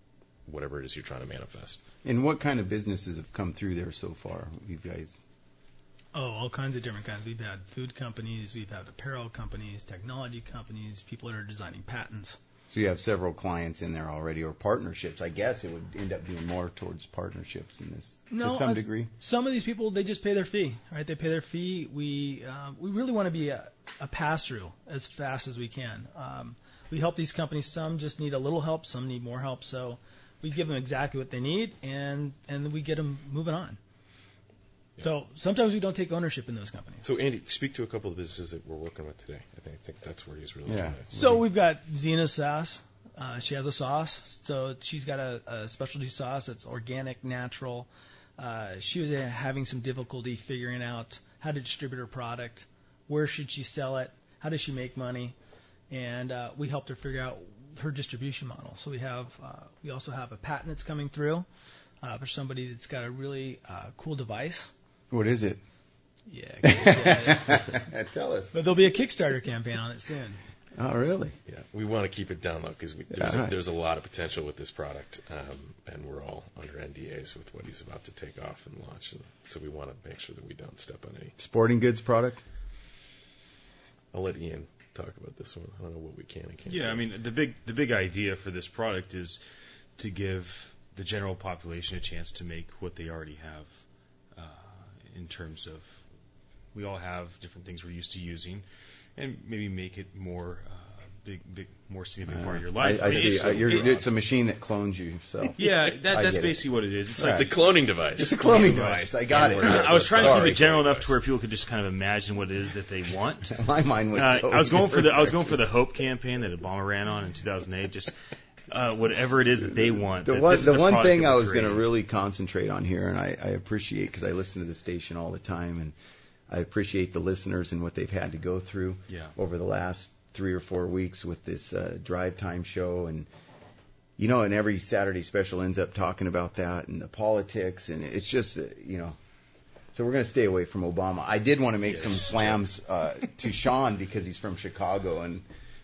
whatever it is you're trying to manifest. And what kind of businesses have come through there so far? You guys. Oh, all kinds of different kinds. We've had food companies, we've had apparel companies, technology companies, people that are designing patents. So you have several clients in there already, or partnerships. I guess it would end up being more towards partnerships in this No, to some degree. Some of these people they just pay their fee, right? They pay their fee. We uh, we really want to be a, a pass through as fast as we can. Um, we help these companies. Some just need a little help. Some need more help. So we give them exactly what they need, and and we get them moving on. So sometimes we don't take ownership in those companies. So Andy, speak to a couple of businesses that we're working with today. I think, I think that's where he's really Yeah. trying to. So we've got Xena sauce. Uh, she has a sauce, so she's got a, a specialty sauce that's organic, natural. Uh, she was uh, having some difficulty figuring out how to distribute her product, where should she sell it, how does she make money, and uh, we helped her figure out her distribution model. So we have, uh, we also have a patent that's coming through uh, for somebody that's got a really uh, cool device. What is it? Yeah, but Tell us. But there'll be a Kickstarter campaign on it soon. Oh, really? Yeah, we want to keep it down low because there's, Yeah. a, there's a lot of potential with this product, um, and we're all under NDAs with what he's about to take off and launch, and so we want to make sure that we don't step on any. Sporting goods product. I'll let Ian talk about this one. I don't know what we can and can't. Yeah, say. I mean the big the big idea for this product is to give the general population a chance to make what they already have in terms of we all have different things we're used to using, and maybe make it more uh, big big more significant part of your life. Uh, I, I mean, see. it's- you're, it's a machine that clones you. So yeah, that, that's get it. basically what it is. It's Right. like it's a cloning device. it's a cloning Right. device. I got it. I was trying to keep it general enough to where people could just kind of imagine what it is that they want. My mind went. Uh, totally I was going for the I was going for the Hope campaign that Obama ran on in 2008. Just uh, whatever it is that they want. The one, the the one thing I was going to really concentrate on here, and I, I appreciate because I listen to the station all the time, and I appreciate the listeners and what they've had to go through Yeah. over the last three or four weeks with this uh, drive time show, and you know, and every Saturday special ends up talking about that and the politics, and it's just uh, you know. So we're going to stay away from Obama. I did want to make some slams uh, to Sean because he's from Chicago, and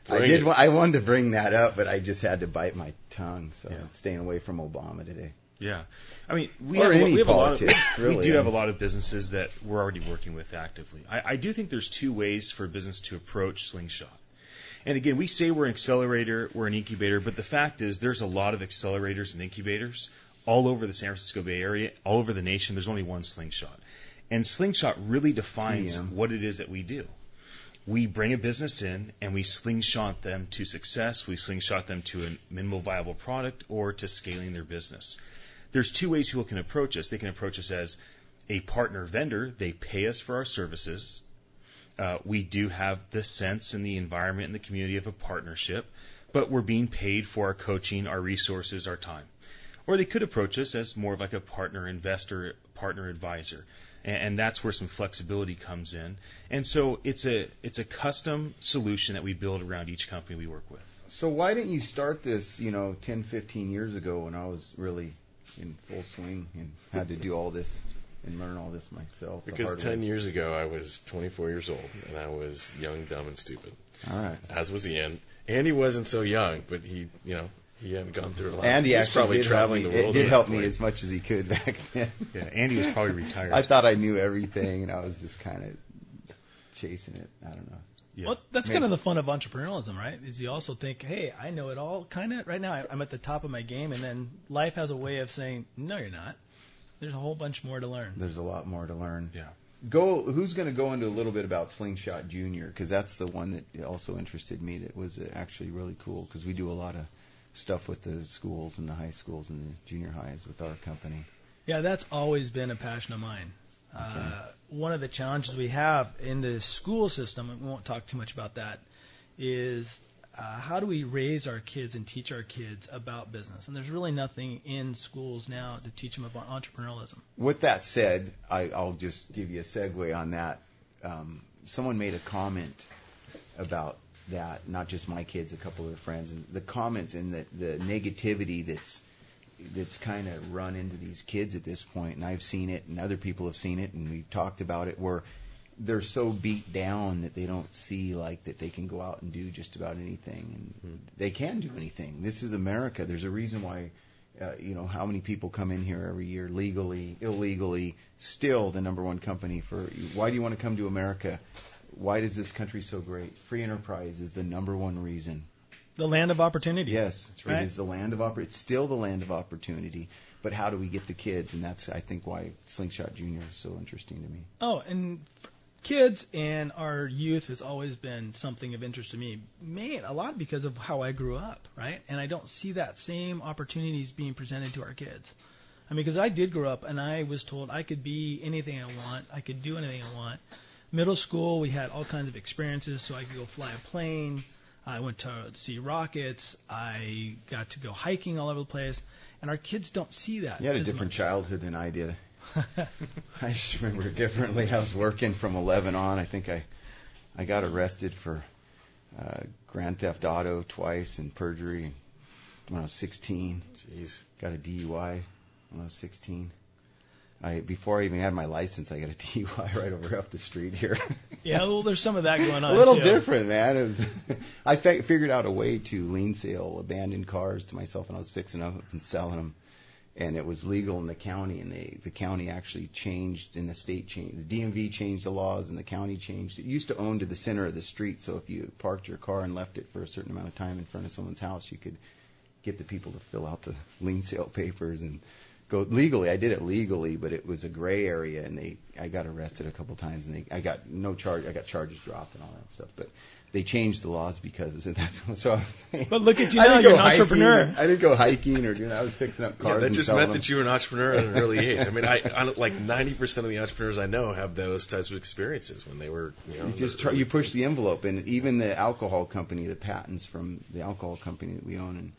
I did. it. I wanted to bring that up, but I just had to bite my tongue. So Yeah. staying away from Obama today. Yeah, I mean, we Or have, a- any we have a lot of politics, we do have a lot of businesses that we're already working with actively. I, I do think there's two ways for a business to approach Slingshot. And again, we say we're an accelerator, we're an incubator, but the fact is there's a lot of accelerators and incubators all over the San Francisco Bay Area, all over the nation. There's only one Slingshot. And Slingshot really defines what it is that we do. We bring a business in and we slingshot them to success. We slingshot them to a minimal viable product or to scaling their business. There's two ways people can approach us. They can approach us as a partner vendor. They pay us for our services. Uh, we do have the sense and the environment and the community of a partnership, but we're being paid for our coaching, our resources, our time. Or they could approach us as more of like a partner investor, partner advisor. And, and that's where some flexibility comes in. And so it's a it's a custom solution that we build around each company we work with. So why didn't you start this, you know, 10, 15 years ago when I was really in full swing and had to do all this and learn all this myself? the Because 10 way? years ago, I was 24 years old, and I was young, dumb, and stupid. All right. As was Ian. Andy wasn't so young, but he, you know, he hadn't gone through a lot. Andy He was actually probably did traveling help the me. world. It did help me as much as he could back then. Yeah, Andy was probably retired. I thought I knew everything, and I was just kind of chasing it. I don't know. Yeah. Well, that's Maybe. kind of the fun of entrepreneurialism, right? Is you also think, hey, I know it all, kind of. Right now, I- I'm at the top of my game, and then life has a way of saying, no, you're not. There's a whole bunch more to learn. There's a lot more to learn. Yeah. Go. Who's going to go into a little bit about Slingshot Junior? Because that's the one that also interested me. That was uh, actually really cool. Because we do a lot of stuff with the schools and the high schools and the junior highs with our company. Yeah, that's always been a passion of mine. Uh, one of the challenges we have in the school system, and we won't talk too much about that, is uh, how do we raise our kids and teach our kids about business? And there's really nothing in schools now to teach them about entrepreneurialism. With that said, I, I'll just give you a segue on that. Um, someone made a comment about that, not just my kids, a couple of their friends, and the comments and the, the negativity that's that's kind of run into these kids at this point, and I've seen it, and other people have seen it, and we've talked about it, where they're so beat down that they don't see like that they can go out and do just about anything, and they can do anything. This is America. There's a reason why uh, you know how many people come in here every year legally, illegally, still the number one company for. Why do you want to come to America? Why is this country so great? Free enterprise is the number one reason. The land of opportunity. Yes, Right. it is the land of oppor- It's still the land of opportunity. But how do we get the kids? And that's I think why Slingshot Junior is so interesting to me. Oh, and kids and our youth has always been something of interest to me. Main a lot because of how I grew up, right? And I don't see that same opportunities being presented to our kids. I mean, because I did grow up and I was told I could be anything I want, I could do anything I want. Middle school, we had all kinds of experiences, so I could go fly a plane. I went to see rockets. I got to go hiking all over the place, and our kids don't see that. You had a different much. childhood than I did. I just remember differently. I was working from 11 on. I think I I got arrested for uh, grand theft auto twice and perjury when I was 16. Jeez. Got a DUI when I was 16. I before I even had my license, I got a DUI right over up the street here. yeah, well, there's some of that going on. a little too. different, man. It was, I fi- figured out a way to lien sale abandoned cars to myself, and I was fixing them up and selling them. And it was legal in the county, and they, the county actually changed, and the state changed. The DMV changed the laws, and the county changed. It used to own to the center of the street, so if you parked your car and left it for a certain amount of time in front of someone's house, you could get the people to fill out the lien sale papers and go legally. I did it legally, but it was a gray area, and they I got arrested a couple times, and they I got no charge. I got charges dropped and all that stuff, but they changed the laws because of that. So, But look at you now, you're an hiking entrepreneur. I didn't go hiking or doing. I was fixing up cars. Yeah, that and just meant them. that you were an entrepreneur at an early age. I mean, I, I like 90% of the entrepreneurs I know have those types of experiences when they were, you know, You just try, their you push the envelope, and even the alcohol company, the patents from the alcohol company that we own, and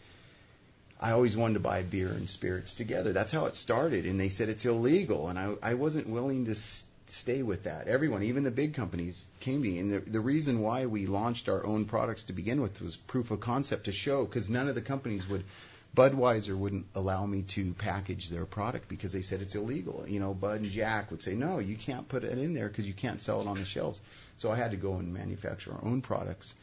I always wanted to buy beer and spirits together. That's how it started, and they said it's illegal, and I I wasn't willing to s- stay with that. Everyone, even the big companies, came to me, and the the reason why we launched our own products to begin with was proof of concept to show, because none of the companies would. Budweiser wouldn't allow me to package their product because they said it's illegal. You know, Bud and Jack would say, no, you can't put it in there because you can't sell it on the shelves. So I had to go and manufacture our own products,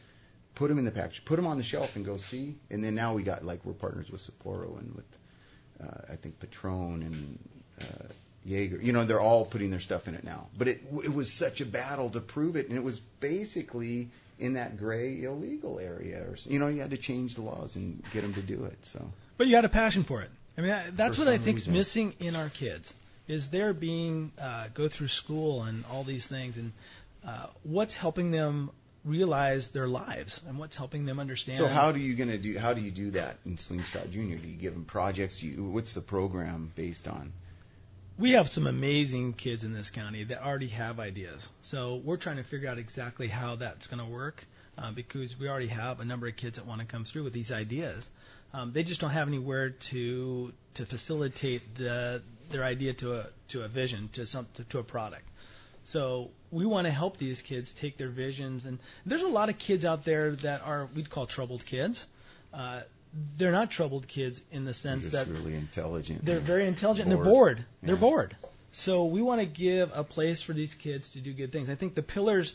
put them in the package, put them on the shelf, and go see. And then now we got like we're partners with Sapporo and with uh, I think Patron and uh, Jaeger. You know, they're all putting their stuff in it now. But it it was such a battle to prove it, and it was basically in that gray illegal area. Or you know, you had to change the laws and get them to do it. So But you had a passion for it. I mean, that- that's For what I think's reason. missing in our kids. is they're being uh, go through school and all these things, and uh, what's helping them realize their lives and what's helping them understand. So how do you gonna do? How do you do that in Slingshot Junior? Do you give them projects? You, what's the program based on? we have some amazing kids in this county that already have ideas. So we're trying to figure out exactly how that's going to work uh, because we already have a number of kids that want to come through with these ideas. Um, they just don't have anywhere to to facilitate the, their idea to a to a vision to some to a product. So we want to help these kids take their visions, and there's a lot of kids out there that are we'd call troubled kids. Uh, they're not troubled kids in the sense They're that really intelligent. they're very intelligent and they're Bored. bored. They're bored. So we want to give a place for these kids to do good things. I think the pillars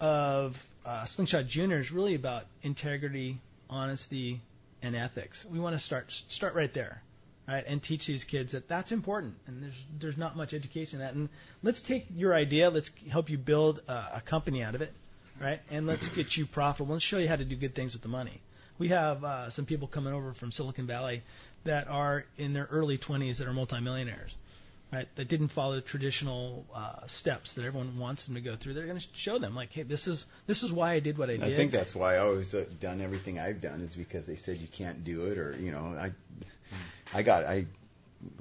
of uh, Slingshot Junior is really about integrity, honesty, and ethics. We want to start start right there, right, and teach these kids that that's important. And there's there's not much education in that. And let's take your idea, let's help you build a, a company out of it, right, and let's get you profitable. Let's show you how to do good things with the money. We have uh, some people coming over from Silicon Valley that are in their early 20s that are multimillionaires, right? That didn't follow the traditional uh, steps that everyone wants them to go through. They're going to show them like, hey, this is this is why I did what I did. I think that's why I always uh, done everything I've done is because they said you can't do it, or you know, I, I got I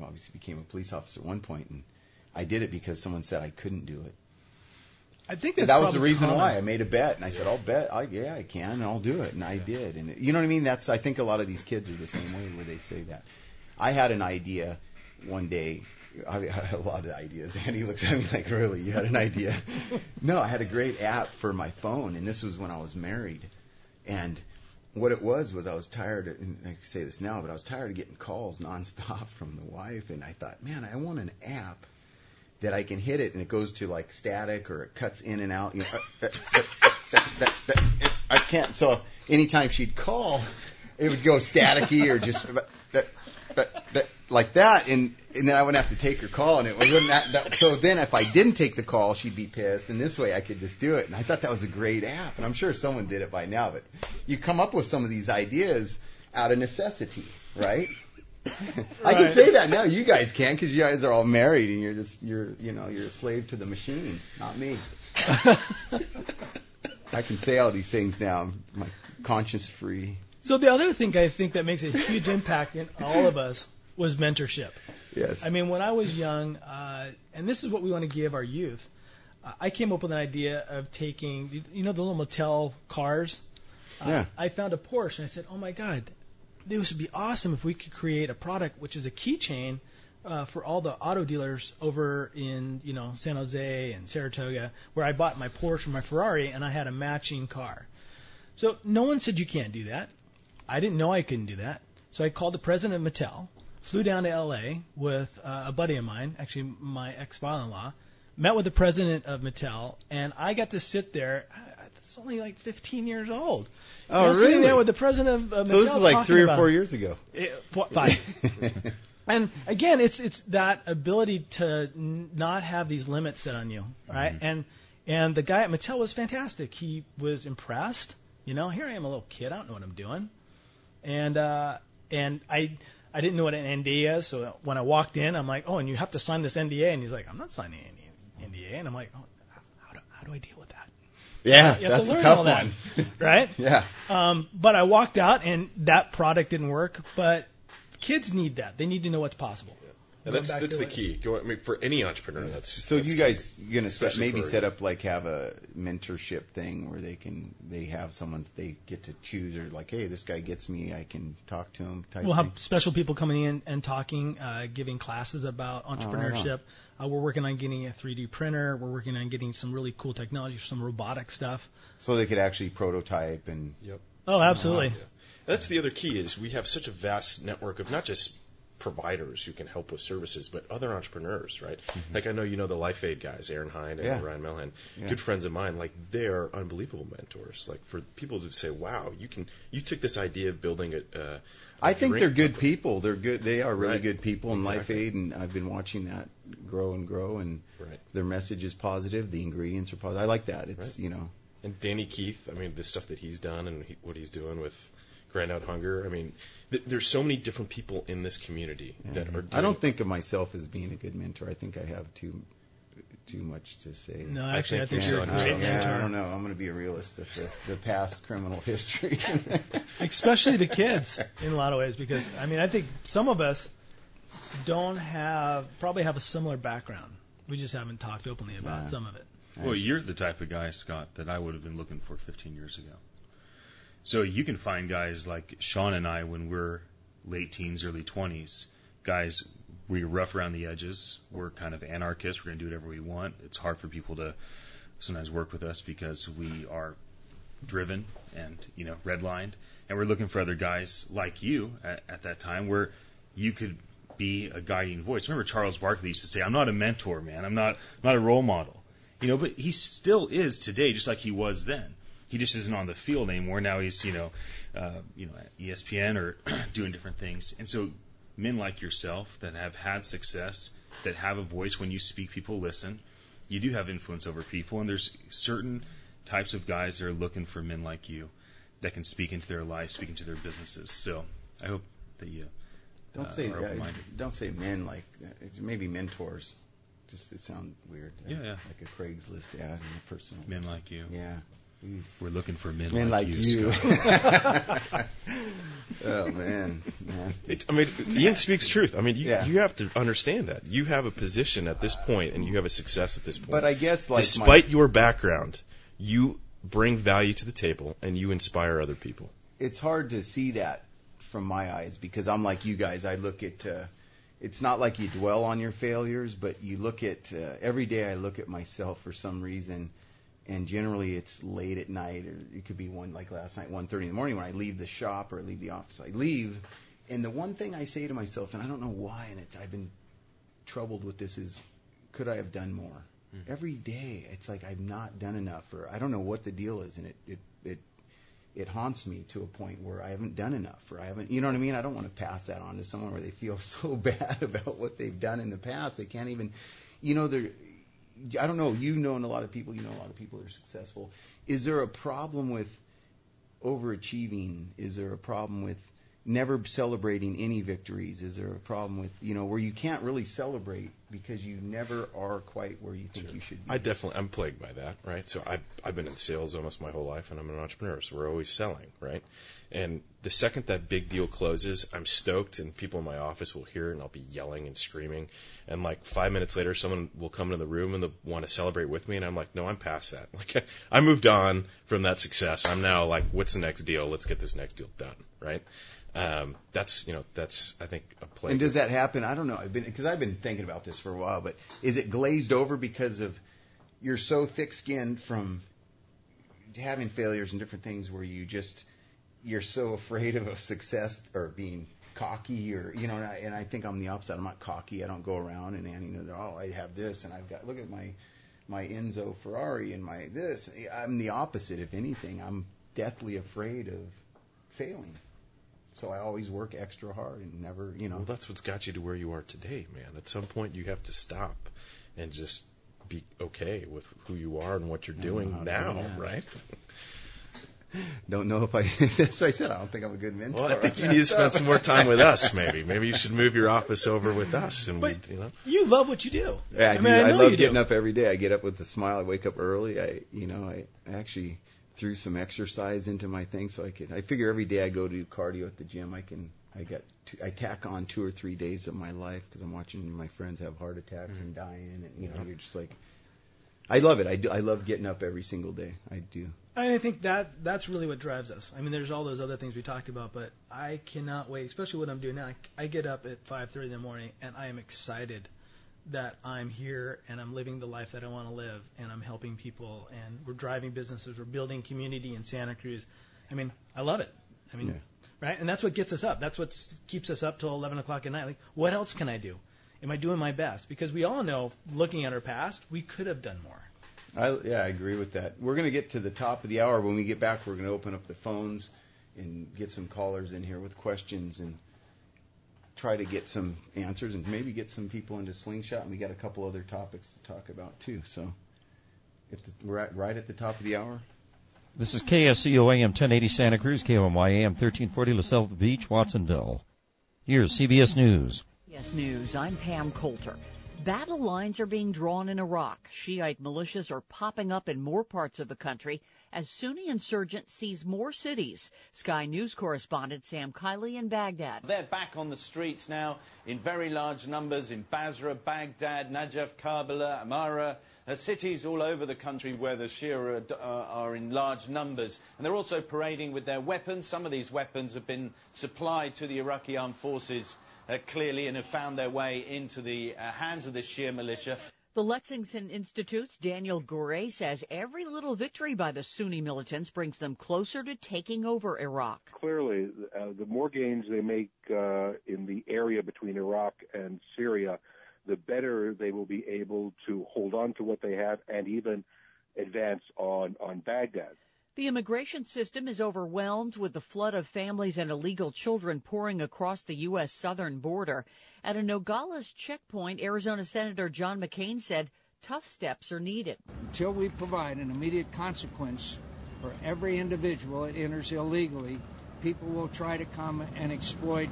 obviously became a police officer at one point, and I did it because someone said I couldn't do it. I think that's that was the reason common. why I made a bet, and I said I'll bet, I, yeah, I can, and I'll do it, and I did, and you know what I mean. That's I think a lot of these kids are the same way where they say that. I had an idea one day. I had a lot of ideas. Andy looks at me like, really? You had an idea? no, I had a great app for my phone, and this was when I was married. And what it was was I was tired, of, and I say this now, but I was tired of getting calls nonstop from the wife, and I thought, man, I want an app that I can hit it and it goes to like static or it cuts in and out. You know, I can't. So anytime she'd call, it would go staticky or just like that, and and then I wouldn't have to take her call, and it wasn't that, that. So then if I didn't take the call, she'd be pissed, and this way I could just do it. And I thought that was a great app, and I'm sure someone did it by now. But you come up with some of these ideas out of necessity, right? I can say that now. You guys can because you guys are all married and you're just you're you know you're a slave to the machine, not me. I can say all these things now. My conscience free. So the other thing I think that makes a huge impact in all of us was mentorship. Yes. I mean, when I was young, uh, and this is what we want to give our youth, uh, I came up with an idea of taking, you know, the little Mattel cars. Uh, Yeah. I found a Porsche, and I said, "Oh my God, this would be awesome if we could create a product which is a keychain uh, for all the auto dealers over in, you know, San Jose and Saratoga, where I bought my Porsche and my Ferrari, and I had a matching car." So no one said you can't do that. I didn't know I couldn't do that. So I called the president of Mattel, flew down to LA with uh, a buddy of mine, actually my ex-father-in-law, met with the president of Mattel, and I got to sit there. It's only like 15 years old. Oh, You know, Sitting really? there with the president of, Mattel. so this is like three or four years ago. Eh, four- five. And again, it's it's that ability to n- not have these limits set on you, right? Mm-hmm. And and the guy at Mattel was fantastic. He was impressed. You know, here I am, a little kid. I don't know what I'm doing, and uh, and I I didn't know what an NDA is. So when I walked in, I'm like, oh, and you have to sign this NDA, and he's like, I'm not signing any NDA, and I'm like, oh, how, do how do I deal with that? Yeah, You have that's to a tough all that, one. right? yeah. Um, but I walked out, and that product didn't work. But kids need that. They need to know what's possible. And that's that's the what- key. Go, I mean, for any entrepreneur, that's So that's you key. guys gonna set, maybe for- set up like have a mentorship thing where they can they have someone they get to choose or like hey this guy gets me I can talk to him type We'll thing. have special people coming in and talking, uh, giving classes about Oh, right on. entrepreneurship. uh, we're working on getting a 3D printer. We're working on getting some really cool technology, some robotic stuff. so they could actually prototype and Yep. Oh, absolutely. Yeah. That's the other key is we have such a vast network of not just providers who can help with services, but other entrepreneurs, right? Like I know you know the Life Aid guys, Aaron Hinde and Mm-hmm. Yeah. Orion Melehan, Yeah. good friends of mine. Like they're unbelievable mentors. Like for people to say, "Wow, you can you took this idea of building a." Uh, I think they're good company." people. They're good. They are really Right. good people in Life Aid, and I've been watching that grow and grow. And Right. their message is positive. The ingredients are positive. I like that. It's Right. you know And Danny Keith, I mean, the stuff that he's done and he, what he's doing with grind out hunger. I mean, th- there's so many different people in this community that are. Mm-hmm. Doing, I don't think of myself as being a good mentor. I think I have too too much to say. No, actually, I think, think you're a so. I great don't, yeah, I don't know. I'm going to be a realist of the, the past criminal history. especially to kids in a lot of ways. Because I mean, I think some of us don't have probably have a similar background. We just haven't talked openly about Yeah. some of it. Well, you're the type of guy, Scott, that I would have been looking for 15 years ago. So you can find guys like Sean and I when we're late teens, early 20s. Guys, we're rough around the edges. We're kind of anarchists. We're going to do whatever we want. It's hard for people to sometimes work with us because we are driven and you know redlined, and we're looking for other guys like you at, at that time where you could be a guiding voice. Remember Charles Barkley used to say, "I'm not a mentor, man. I'm not not a role model." You know, but he still is today, just like he was then. He just isn't on the field anymore. Now he's you know, uh, you know, at ESPN or doing different things. And so, men like yourself that have had success, that have a voice when you speak, people listen. You do have influence over people, and there's certain types of guys that are looking for men like you that can speak into their life, speak into their businesses. So I hope that you don't uh, say uh, don't say men like it's maybe mentors. Just it sounds weird. Yeah, yeah. Like a Craigslist ad in a personal. men like you. Yeah. We- We're looking for men, Men like, you. you. Oh man, nasty. It, I mean, Ian speaks truth. I mean, you, Yeah. you have to understand that you have a position at this point, and you have a success at this point. But I guess like despite my, your background, you bring value to the table, and you inspire other people. it's hard to see that from my eyes because I'm like you guys. I look at. Uh, it's not like you dwell on your failures, but you look at uh, every day. I look at myself for some reason, and generally it's late at night, or it could be one like last night, 1:30 in the morning when I leave the shop or I leave the office. I leave, and the one thing I say to myself, and I don't know why, and it's I've been troubled with this is, could I have done more? Hmm. Every day, it's like I've not done enough, or I don't know what the deal is, and it it it it haunts me to a point where I haven't done enough, or I haven't, you know what I mean? I don't want to pass that on to someone where they feel so bad about what they've done in the past they can't even, you know, they're. I don't know. You've known a lot of people. You know a lot of people that are successful. Is there a problem with overachieving? Is there a problem with never celebrating any victories? Is there a problem with you know where you can't really celebrate because you never are quite where you think you should be? I definitely I'm plagued by that, right? So I've I've been in sales almost my whole life, and I'm an entrepreneur, so we're always selling, right? And the second that big deal closes, I'm stoked, and people in my office will hear it, and I'll be yelling and screaming. And like five minutes later, someone will come into the room and they want to celebrate with me, and I'm like, no, I'm past that. Like I moved on from that success. I'm now like, what's the next deal? Let's get this next deal done, right? Um, that's you know that's I think a plague. And does that happen? I don't know. I've been because I've been thinking about this for a while. But is it glazed over because of you're so thick-skinned from having failures and different things where you just you're so afraid of a success or being cocky or you know and I, and I think I'm the opposite. I'm not cocky. I don't go around and Annie knows oh I have this and I've got look at my my Enzo Ferrari and my this. I'm the opposite. If anything, I'm deathly afraid of failing. So I always work extra hard and never, you know. Well, that's what's got you to where you are today, man. At some point, you have to stop and just be okay with who you are and what you're I don't know doing how to do now, that. right? Don't know if I. That's what I said. I don't think I'm a good mentor. Well, I think you need to spend some more time with us, maybe. Maybe you should move your office over with us, and we, you know. You love what you do. Yeah, I, I do. mean, I I, love getting do. up every day. I get up with a smile. I wake up early. I, you know, I actually threw some exercise into my thing so I could. I figure every day I go to do cardio at the gym. I can. I got. Two, I tack on two or three days of my life because I'm watching my friends have heart attacks Mm-hmm. and dying, and you know, you're just like. I love it. I do. I love getting up every single day. I do. And I think that that's really what drives us. I mean, there's all those other things we talked about, but I cannot wait, especially what I'm doing now. I, I get up at 5:30 in the morning, and I am excited that I'm here and I'm living the life that I want to live, and I'm helping people, and we're driving businesses, we're building community in Santa Cruz. I mean, I love it. I mean, Yeah. right? And that's what gets us up. That's what keeps us up till 11 o'clock at night. Like, what else can I do? Am I doing my best? Because we all know, looking at our past, we could have done more. I, yeah, I agree with that. We're going to get to the top of the hour. When we get back, we're going to open up the phones and get some callers in here with questions and try to get some answers and maybe get some people into Slingshot. And we got a couple other topics to talk about too. So, if the, we're at, right at the top of the hour, This is KSCO AM 1080 Santa Cruz, KOMY AM 1340 La Selva Beach, Watsonville. Here's CBS News. Yes, News, I'm Pam Coulter. Battle lines are being drawn in Iraq. Shiite militias are popping up in more parts of the country as Sunni insurgents seize more cities. Sky News correspondent Sam Kiley in Baghdad. They're back on the streets now in very large numbers in Basra, Baghdad, Najaf, Karbala, Amara, uh, cities all over the country where the Shia are, uh, are, in large numbers. And they're also parading with their weapons. Some of these weapons have been supplied to the Iraqi armed forces uh, clearly and have found their way into the uh, hands of the Shia militia. The Lexington Institute's Daniel Goure says every little victory by the Sunni militants brings them closer to taking over Iraq. Clearly, uh, the more gains they make uh, in the area between Iraq and Syria, the better they will be able to hold on to what they have and even advance on, on Baghdad. The immigration system is overwhelmed with the flood of families and illegal children pouring across the U.S. southern border. At a Nogales checkpoint, Arizona Senator John McCain said tough steps are needed. Until we provide an immediate consequence for every individual that enters illegally, people will try to come and exploit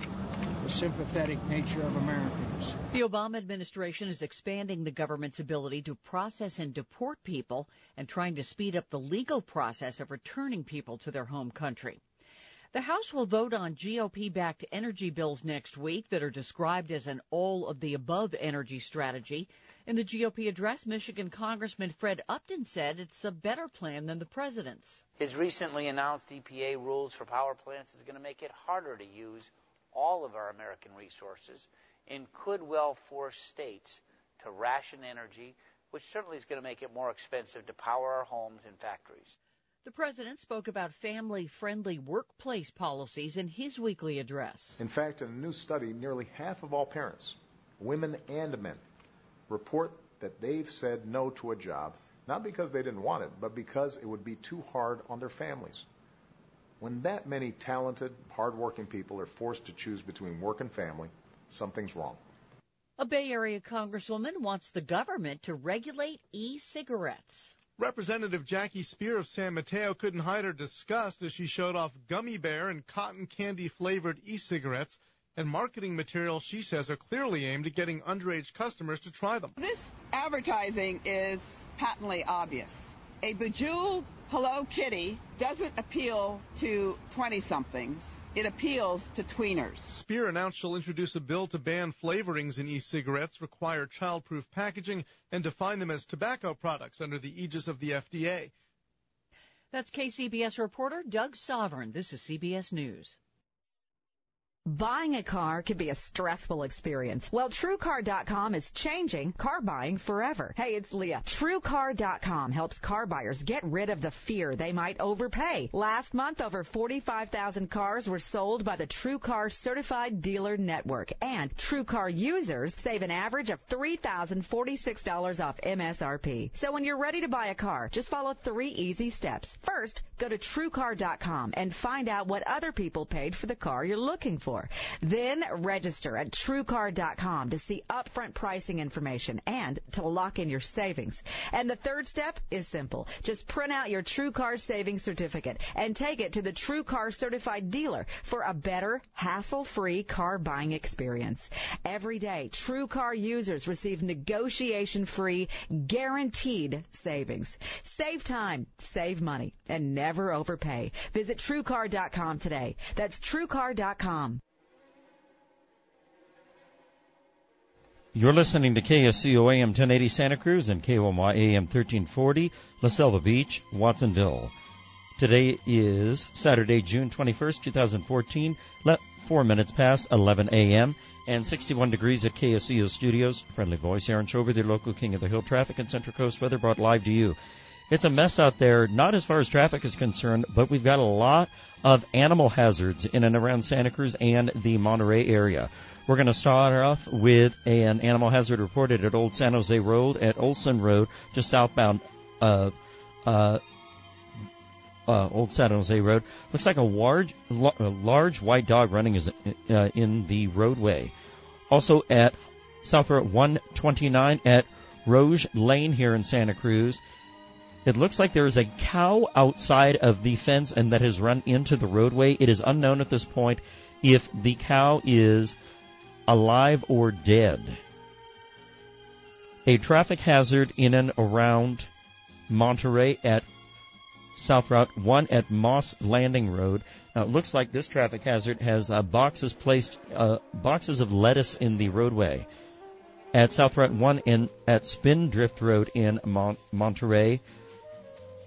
the sympathetic nature of Americans. The Obama administration is expanding the government's ability to process and deport people and trying to speed up the legal process of returning people to their home country. The House will vote on GOP backed energy bills next week that are described as an all of the above energy strategy. In the GOP address, Michigan Congressman Fred Upton said it's a better plan than the president's. His recently announced EPA rules for power plants is going to make it harder to use all of our American resources and could well force states to ration energy, which certainly is going to make it more expensive to power our homes and factories. The president spoke about family friendly workplace policies in his weekly address. In fact, in a new study, nearly half of all parents, women and men, report that they've said no to a job, not because they didn't want it, but because it would be too hard on their families. When that many talented, hardworking people are forced to choose between work and family, something's wrong. A Bay Area congresswoman wants the government to regulate e-cigarettes. Representative Jackie Speier of San Mateo couldn't hide her disgust as she showed off gummy bear and cotton candy flavored e-cigarettes and marketing materials she says are clearly aimed at getting underage customers to try them. This advertising is patently obvious. A bejeweled Hello Kitty doesn't appeal to 20 somethings. It appeals to tweeners. Speier announced she'll introduce a bill to ban flavorings in e-cigarettes, require childproof packaging, and define them as tobacco products under the aegis of the FDA. That's KCBS reporter Doug Sovern. This is CBS News. Buying a car can be a stressful experience. Well, TrueCar.com is changing car buying forever. Hey, it's Leah. TrueCar.com helps car buyers get rid of the fear they might overpay. Last month, over 45,000 cars were sold by the TrueCar Certified Dealer Network, and TrueCar users save an average of $3,046 off MSRP. So when you're ready to buy a car, just follow three easy steps. First, go to TrueCar.com and find out what other people paid for the car you're looking for. Then register at TrueCar.com to see upfront pricing information and to lock in your savings. And the third step is simple. Just print out your TrueCar savings certificate and take it to the TrueCar certified dealer for a better, hassle-free car buying experience. Every day, TrueCar users receive negotiation-free, guaranteed savings. Save time, save money, and never overpay. Visit TrueCar.com today. That's TrueCar.com. You're listening to KSCO AM 1080 Santa Cruz and KOMY AM 1340 La Selva Beach, Watsonville. Today is Saturday, June 21st, 2014, Let four minutes past 11 a.m. and 61 degrees at KSCO Studios. Friendly voice, Aaron Chover, the local king of the hill traffic and Central Coast weather brought live to you. It's a mess out there, not as far as traffic is concerned, but we've got a lot of animal hazards in and around Santa Cruz and the Monterey area. We're going to start off with an animal hazard reported at Old San Jose Road at Olson Road, just southbound of uh, uh, Old San Jose Road. Looks like a large, a large white dog running is, uh, in the roadway. Also at South Road 129 at Roge Lane here in Santa Cruz. It looks like there is a cow outside of the fence and that has run into the roadway. It is unknown at this point if the cow is alive or dead. A traffic hazard in and around Monterey at South Route 1 at Moss Landing Road. Now it looks like this traffic hazard has uh, boxes placed, uh, boxes of lettuce in the roadway. At South Route 1 in, at Spindrift Road in Mon- Monterey,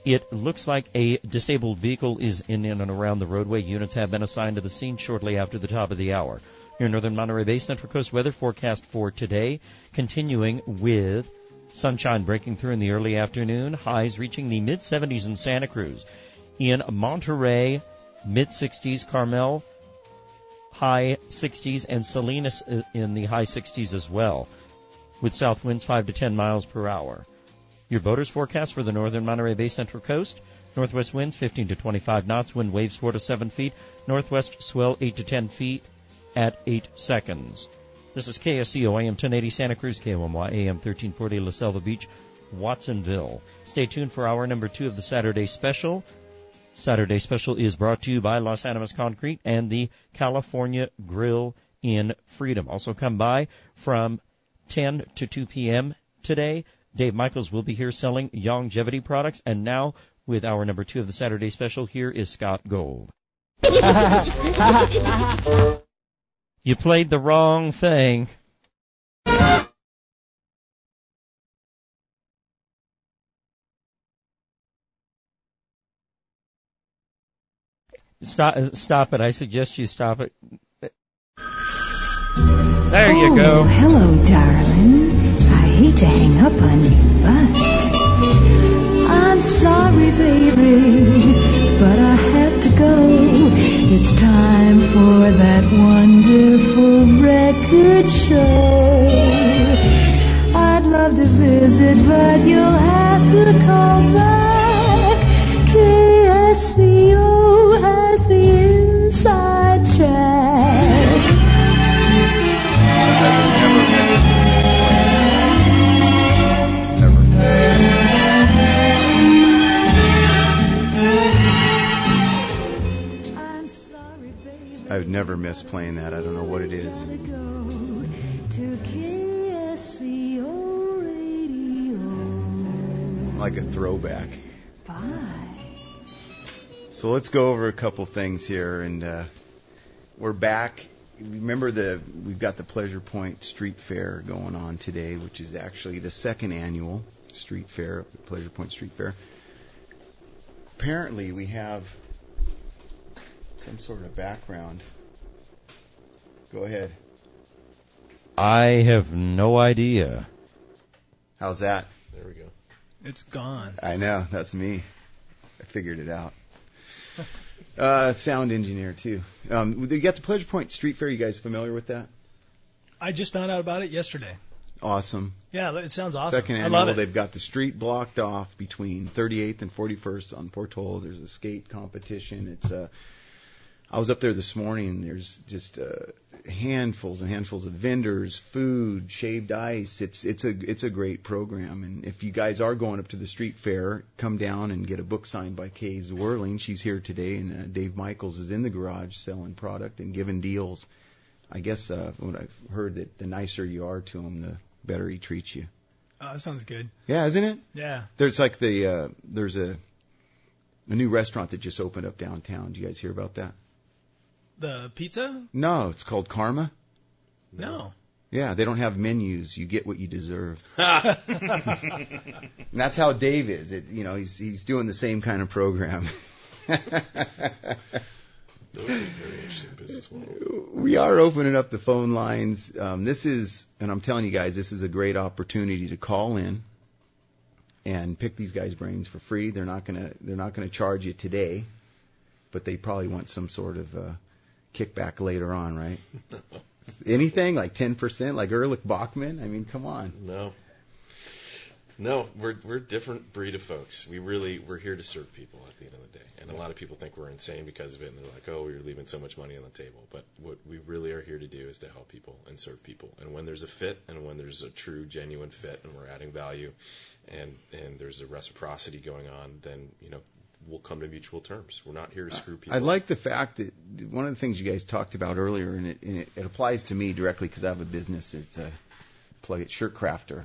it looks like a disabled vehicle is in and around the roadway. Units have been assigned to the scene shortly after the top of the hour. Your northern Monterey Bay, Central Coast weather forecast for today, continuing with sunshine breaking through in the early afternoon, highs reaching the mid 70s in Santa Cruz. In Monterey, mid 60s, Carmel, high 60s, and Salinas uh, in the high 60s as well, with south winds 5 to 10 miles per hour. Your boaters forecast for the northern Monterey Bay Central Coast. Northwest winds 15 to 25 knots, wind waves 4 to 7 feet, northwest swell 8 to 10 feet at 8 seconds. This is KSCO AM 1080 Santa Cruz, KOMY AM 1340 La Selva Beach, Watsonville. Stay tuned for hour number two of the Saturday special. Saturday special is brought to you by Los Animas Concrete and the California Grill in Freedom. Also come by from 10 to 2 p.m. today. Dave Michaels will be here selling longevity products. And now, with our number two of the Saturday special, here is Scott Gold. you played the wrong thing. Stop, stop it. I suggest you stop it. There you oh, go. Hello, darling. To hang up on you, but I'm sorry, baby, but I have to go. It's time for that wonderful record show. I'd love to visit, but you'll have to call back. KSCO I've never missed playing that. I don't know what it is. Like a throwback. So let's go over a couple things here, and uh, we're back. Remember the we've got the Pleasure Point Street Fair going on today, which is actually the second annual street fair, Pleasure Point Street Fair. Apparently, we have some sort of background. Go ahead. I have no idea. How's that? There we go. It's gone. I know that's me. I figured it out. Uh, sound engineer too. Um, you got the Pleasure Point Street Fair. You guys familiar with that? I just found out about it yesterday. Awesome. Yeah, it sounds awesome. Second I annual. love it. They've got the street blocked off between 38th and 41st on Portola. There's a skate competition. It's uh, I was up there this morning. and There's just uh, handfuls and handfuls of vendors, food, shaved ice. It's it's a it's a great program. And if you guys are going up to the street fair, come down and get a book signed by Kay Zwerling. She's here today, and uh, Dave Michaels is in the garage selling product and giving deals. I guess uh, what I've heard that the nicer you are to him, the better he treats you. Oh, that sounds good. Yeah, isn't it? Yeah. There's like the uh, there's a a new restaurant that just opened up downtown. Do you guys hear about that? The pizza? No, it's called Karma. No. Yeah, they don't have menus. You get what you deserve. and that's how Dave is. It, you know, he's he's doing the same kind of program. we are opening up the phone lines. Um, this is, and I'm telling you guys, this is a great opportunity to call in and pick these guys' brains for free. They're not gonna they're not gonna charge you today, but they probably want some sort of uh, kickback later on, right? Anything like 10%, like Erlich Bachman? I mean, come on. No. No, we're we're a different breed of folks. We really we're here to serve people at the end of the day, and a lot of people think we're insane because of it, and they're like, "Oh, you're leaving so much money on the table." But what we really are here to do is to help people and serve people. And when there's a fit, and when there's a true, genuine fit, and we're adding value, and and there's a reciprocity going on, then you know we'll come to mutual terms. We're not here to screw people. I like the fact that one of the things you guys talked about earlier, and it, and it, it applies to me directly because I have a business. It's a plug it shirt crafter,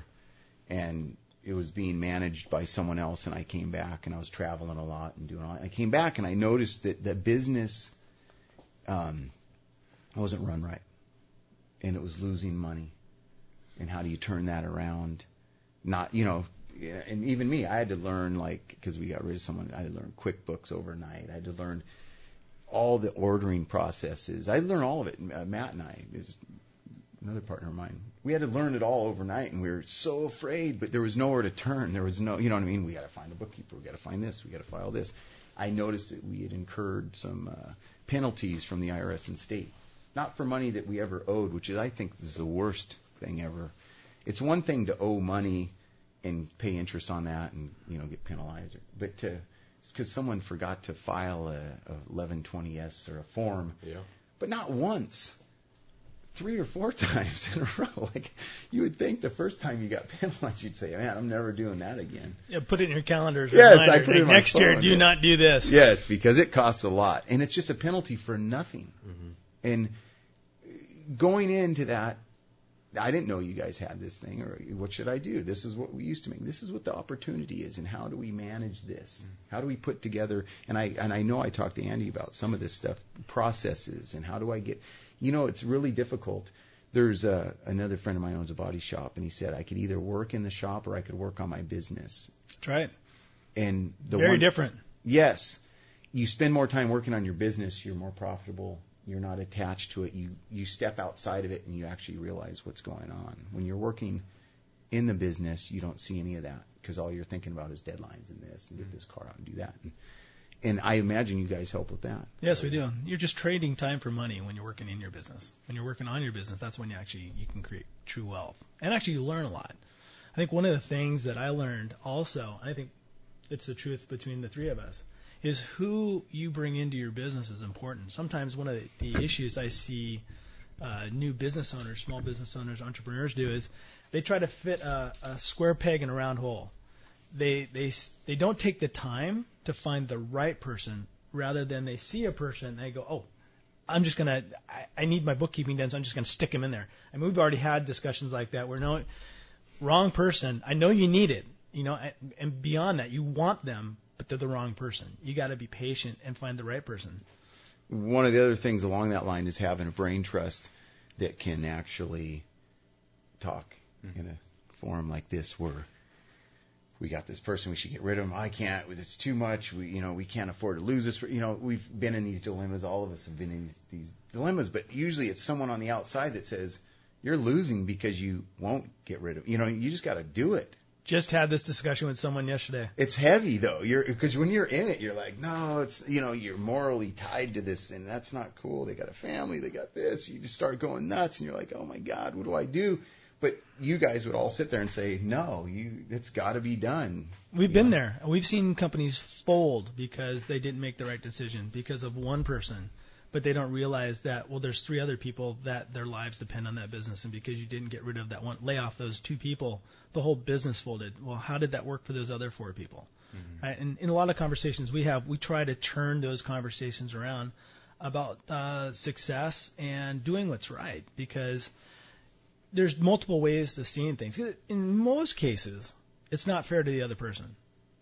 and it was being managed by someone else. And I came back, and I was traveling a lot and doing all. I came back, and I noticed that the business um, wasn't run right, and it was losing money. And how do you turn that around? Not you know yeah, and even me, I had to learn like because we got rid of someone. I had to learn QuickBooks overnight. I had to learn all the ordering processes. I learned all of it. Uh, Matt and I, is another partner of mine, we had to learn it all overnight, and we were so afraid. But there was nowhere to turn. There was no, you know what I mean. We got to find a bookkeeper. We got to find this. We got to file this. I noticed that we had incurred some uh, penalties from the IRS and state, not for money that we ever owed, which is I think is the worst thing ever. It's one thing to owe money and pay interest on that and you know get penalized. But to because someone forgot to file a, a 1120s or a form, yeah. but not once, three or four times in a row. Like you would think the first time you got penalized, you'd say, "Man, I'm never doing that again." Yeah, put it in your calendar. Yes, reminder. I put it in my next year. Do yeah. not do this. Yes, because it costs a lot, and it's just a penalty for nothing. Mm-hmm. And going into that, I didn't know you guys had this thing, or what should I do? This is what we used to make. This is what the opportunity is, and how do we manage this? How do we put together? And I and I know I talked to Andy about some of this stuff, processes, and how do I get? You know, it's really difficult. There's a, another friend of mine owns a body shop, and he said I could either work in the shop or I could work on my business. That's right. And the Very one, different. Yes, you spend more time working on your business, you're more profitable. You're not attached to it. You you step outside of it and you actually realize what's going on. When you're working in the business, you don't see any of that because all you're thinking about is deadlines and this and get this car out and do that. And, and I imagine you guys help with that. Yes, we do. You're just trading time for money when you're working in your business. When you're working on your business, that's when you actually you can create true wealth and actually you learn a lot. I think one of the things that I learned also, I think it's the truth between the three of us, is who you bring into your business is important. Sometimes one of the, issues I see uh, new business owners, small business owners, entrepreneurs do is they try to fit a, a square peg in a round hole. They they they don't take the time to find the right person. Rather than they see a person and they go, oh, I'm just gonna I, I need my bookkeeping done, so I'm just gonna stick him in there. I mean, we've already had discussions like that where no, wrong person. I know you need it, you know, and beyond that, you want them, but they're the wrong person. You got to be patient and find the right person. One of the other things along that line is having a brain trust that can actually talk mm-hmm. in a forum like this where we got this person, we should get rid of him. I can't. It's too much. We, you know, we can't afford to lose this. You know, we've been in these dilemmas. All of us have been in these, these dilemmas. But usually, it's someone on the outside that says you're losing because you won't get rid of. You know, you just got to do it. Just had this discussion with someone yesterday. It's heavy though. You're because when you're in it, you're like, no, it's you know, you're morally tied to this, and that's not cool. They got a family, they got this. You just start going nuts, and you're like, oh my god, what do I do? But you guys would all sit there and say, no, you, it's got to be done. We've been there. We've seen companies fold because they didn't make the right decision because of one person, but they don't realize that well, there's three other people that their lives depend on that business, and because you didn't get rid of that one, lay off those two people, the whole business folded. Well, how did that work for those other four people? Right? And in a lot of conversations we have, we try to turn those conversations around about uh, success and doing what's right because there's multiple ways to seeing things. In most cases, it's not fair to the other person.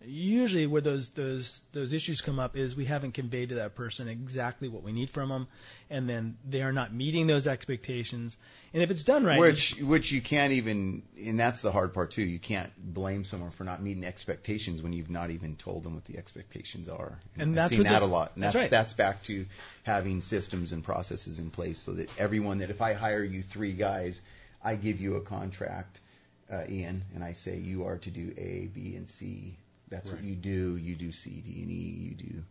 Usually, where those those those issues come up is we haven't conveyed to that person exactly what we need from them, and then they are not meeting those expectations. And if it's done right, Which which you can't even, and that's the hard part too. You can't blame someone for not meeting expectations when you've not even told them what the expectations are. And I've that's seen what that this- a lot. And that's that's right. that's back to having systems and processes in place so that everyone that if I hire you three guys, I give you a contract, uh, Ian, and I say you are to do A, B, and C. That's what you do. You do C, D, and E. You do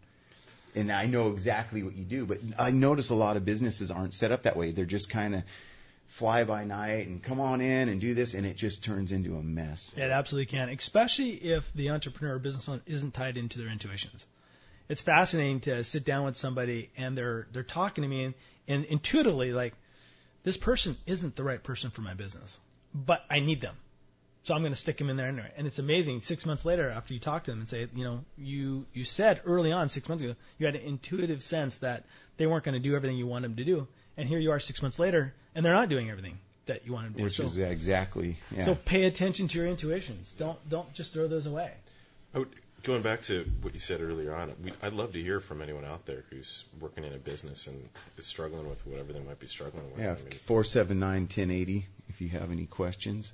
and I know exactly what you do. But I notice a lot of businesses aren't set up that way. They're just kind of fly by night and come on in and do this, and it just turns into a mess. It absolutely can, especially if the entrepreneur or business owner isn't tied into their intuitions. it's fascinating to sit down with somebody and they're they're talking to me and, and intuitively like this person isn't the right person for my business, but I need them. So I'm going to stick them in there anyway. And it's amazing. Six months later, after you talk to them and say, you know, you you said early on, six months ago, you had an intuitive sense that they weren't going to do everything you want them to do, and here you are six months later, and they're not doing everything that you want them to do. Which so, is exactly. Yeah. so pay attention to your intuitions. Don't don't just throw those away. I would, going back to what you said earlier on, we, I'd love to hear from anyone out there who's working in a business and is struggling with whatever they might be struggling with. yeah, I mean, four seven nine ten eighty. If you have any questions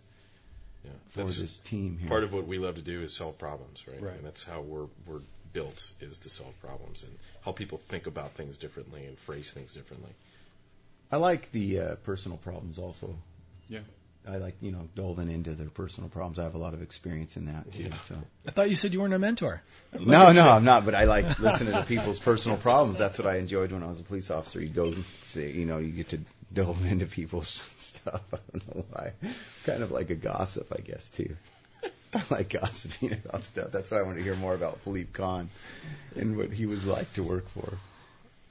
yeah, for that's this team here. part of what we love to do is solve problems, right? Right. And that's how we're we're built is to solve problems and help people think about things differently and phrase things differently. I like the uh, personal problems also. Yeah. I like you know delving into their personal problems. I have a lot of experience in that too. So. I thought you said you weren't a mentor. No, no, I'm not. But I like listening to people's personal problems. That's what I enjoyed when I was a police officer. You go, see, you know, you get to delve into people's stuff. I don't know why. Kind of like a gossip, I guess, too. I like gossiping about stuff. That's why I want to hear more about Philippe Kahn and what he was like to work for.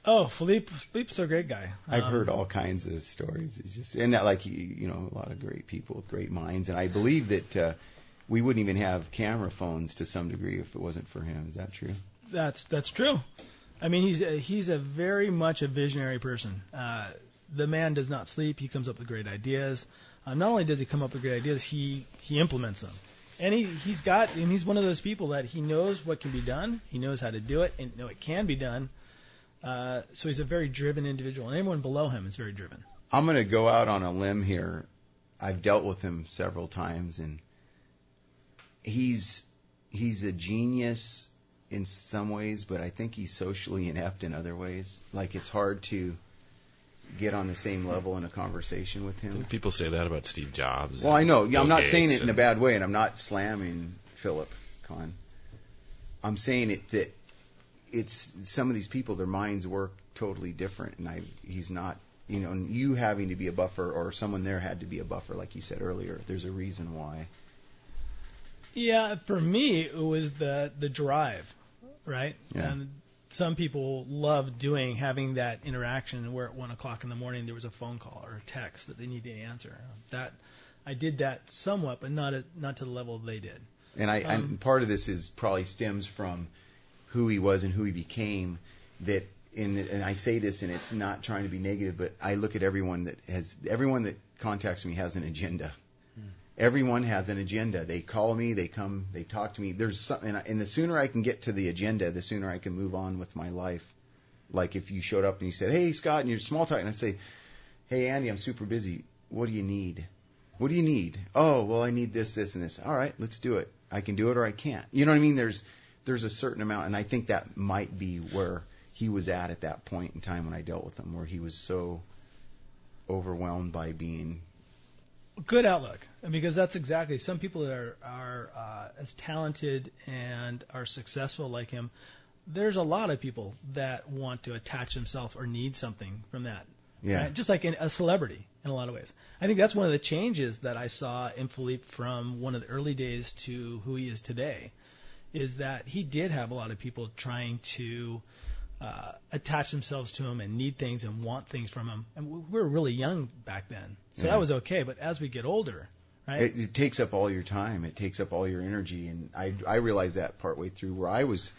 Oh, Philippe, Philippe's a great guy. I've Um, heard all kinds of stories. It's just and that, like you, you know, a lot of great people with great minds. And I believe that uh, we wouldn't even have camera phones to some degree if it wasn't for him. Is that true? That's that's true. I mean, he's a, he's a very much a visionary person. Uh, the man does not sleep. He comes up with great ideas. Uh, not only does he come up with great ideas, he he implements them. And he he's got and he's one of those people that he knows what can be done. He knows how to do it and know it can be done. Uh, so he's a very driven individual, and everyone below him is very driven. I'm going to go out on a limb here. I've dealt with him several times, and he's he's a genius in some ways, but I think he's socially inept in other ways. Like it's hard to get on the same level in a conversation with him. People say that about Steve Jobs. Well, I know. and Yeah, I'm Bill not saying it in a bad way, and I'm not slamming Philip Kahn. I'm saying it that it's some of these people, their minds work totally different, and I he's not. You know, and you having to be a buffer, or someone there had to be a buffer, like you said earlier. There's a reason why. Yeah, for me, it was the the drive, right? Yeah. And some people love doing having that interaction where at one o'clock in the morning there was a phone call or a text that they needed to answer. That I did that somewhat, but not at, not to the level they did. And I, Um, and part of this is probably stems from who he was and who he became. That, in, and I say this, and it's not trying to be negative, but I look at everyone that has, everyone that contacts me has an agenda. Everyone has an agenda. They call me, they come, they talk to me. There's something, and and the sooner I can get to the agenda, the sooner I can move on with my life. Like if you showed up and you said, "Hey, Scott," and you're small talk, and I say, "Hey, Andy, I'm super busy. What do you need?" What do you need? Oh, well, I need this, this, and this. All right, let's do it. I can do it or I can't. You know what I mean? There's there's a certain amount, and I think that might be where he was at at that point in time when I dealt with him, where he was so overwhelmed by being. Good outlook, and because that's exactly some people that are are uh, as talented and are successful like him. There's a lot of people that want to attach themselves or need something from that. Yeah. Right? Just like in, a celebrity in a lot of ways. I think that's one of the changes that I saw in Philippe from one of the early days to who he is today, is that he did have a lot of people trying to uh, attach themselves to him and need things and want things from him. And we were really young back then, so Yeah. that was okay. But as we get older, right? It, it takes up all your time. It takes up all your energy, and I I realized that partway through where I was.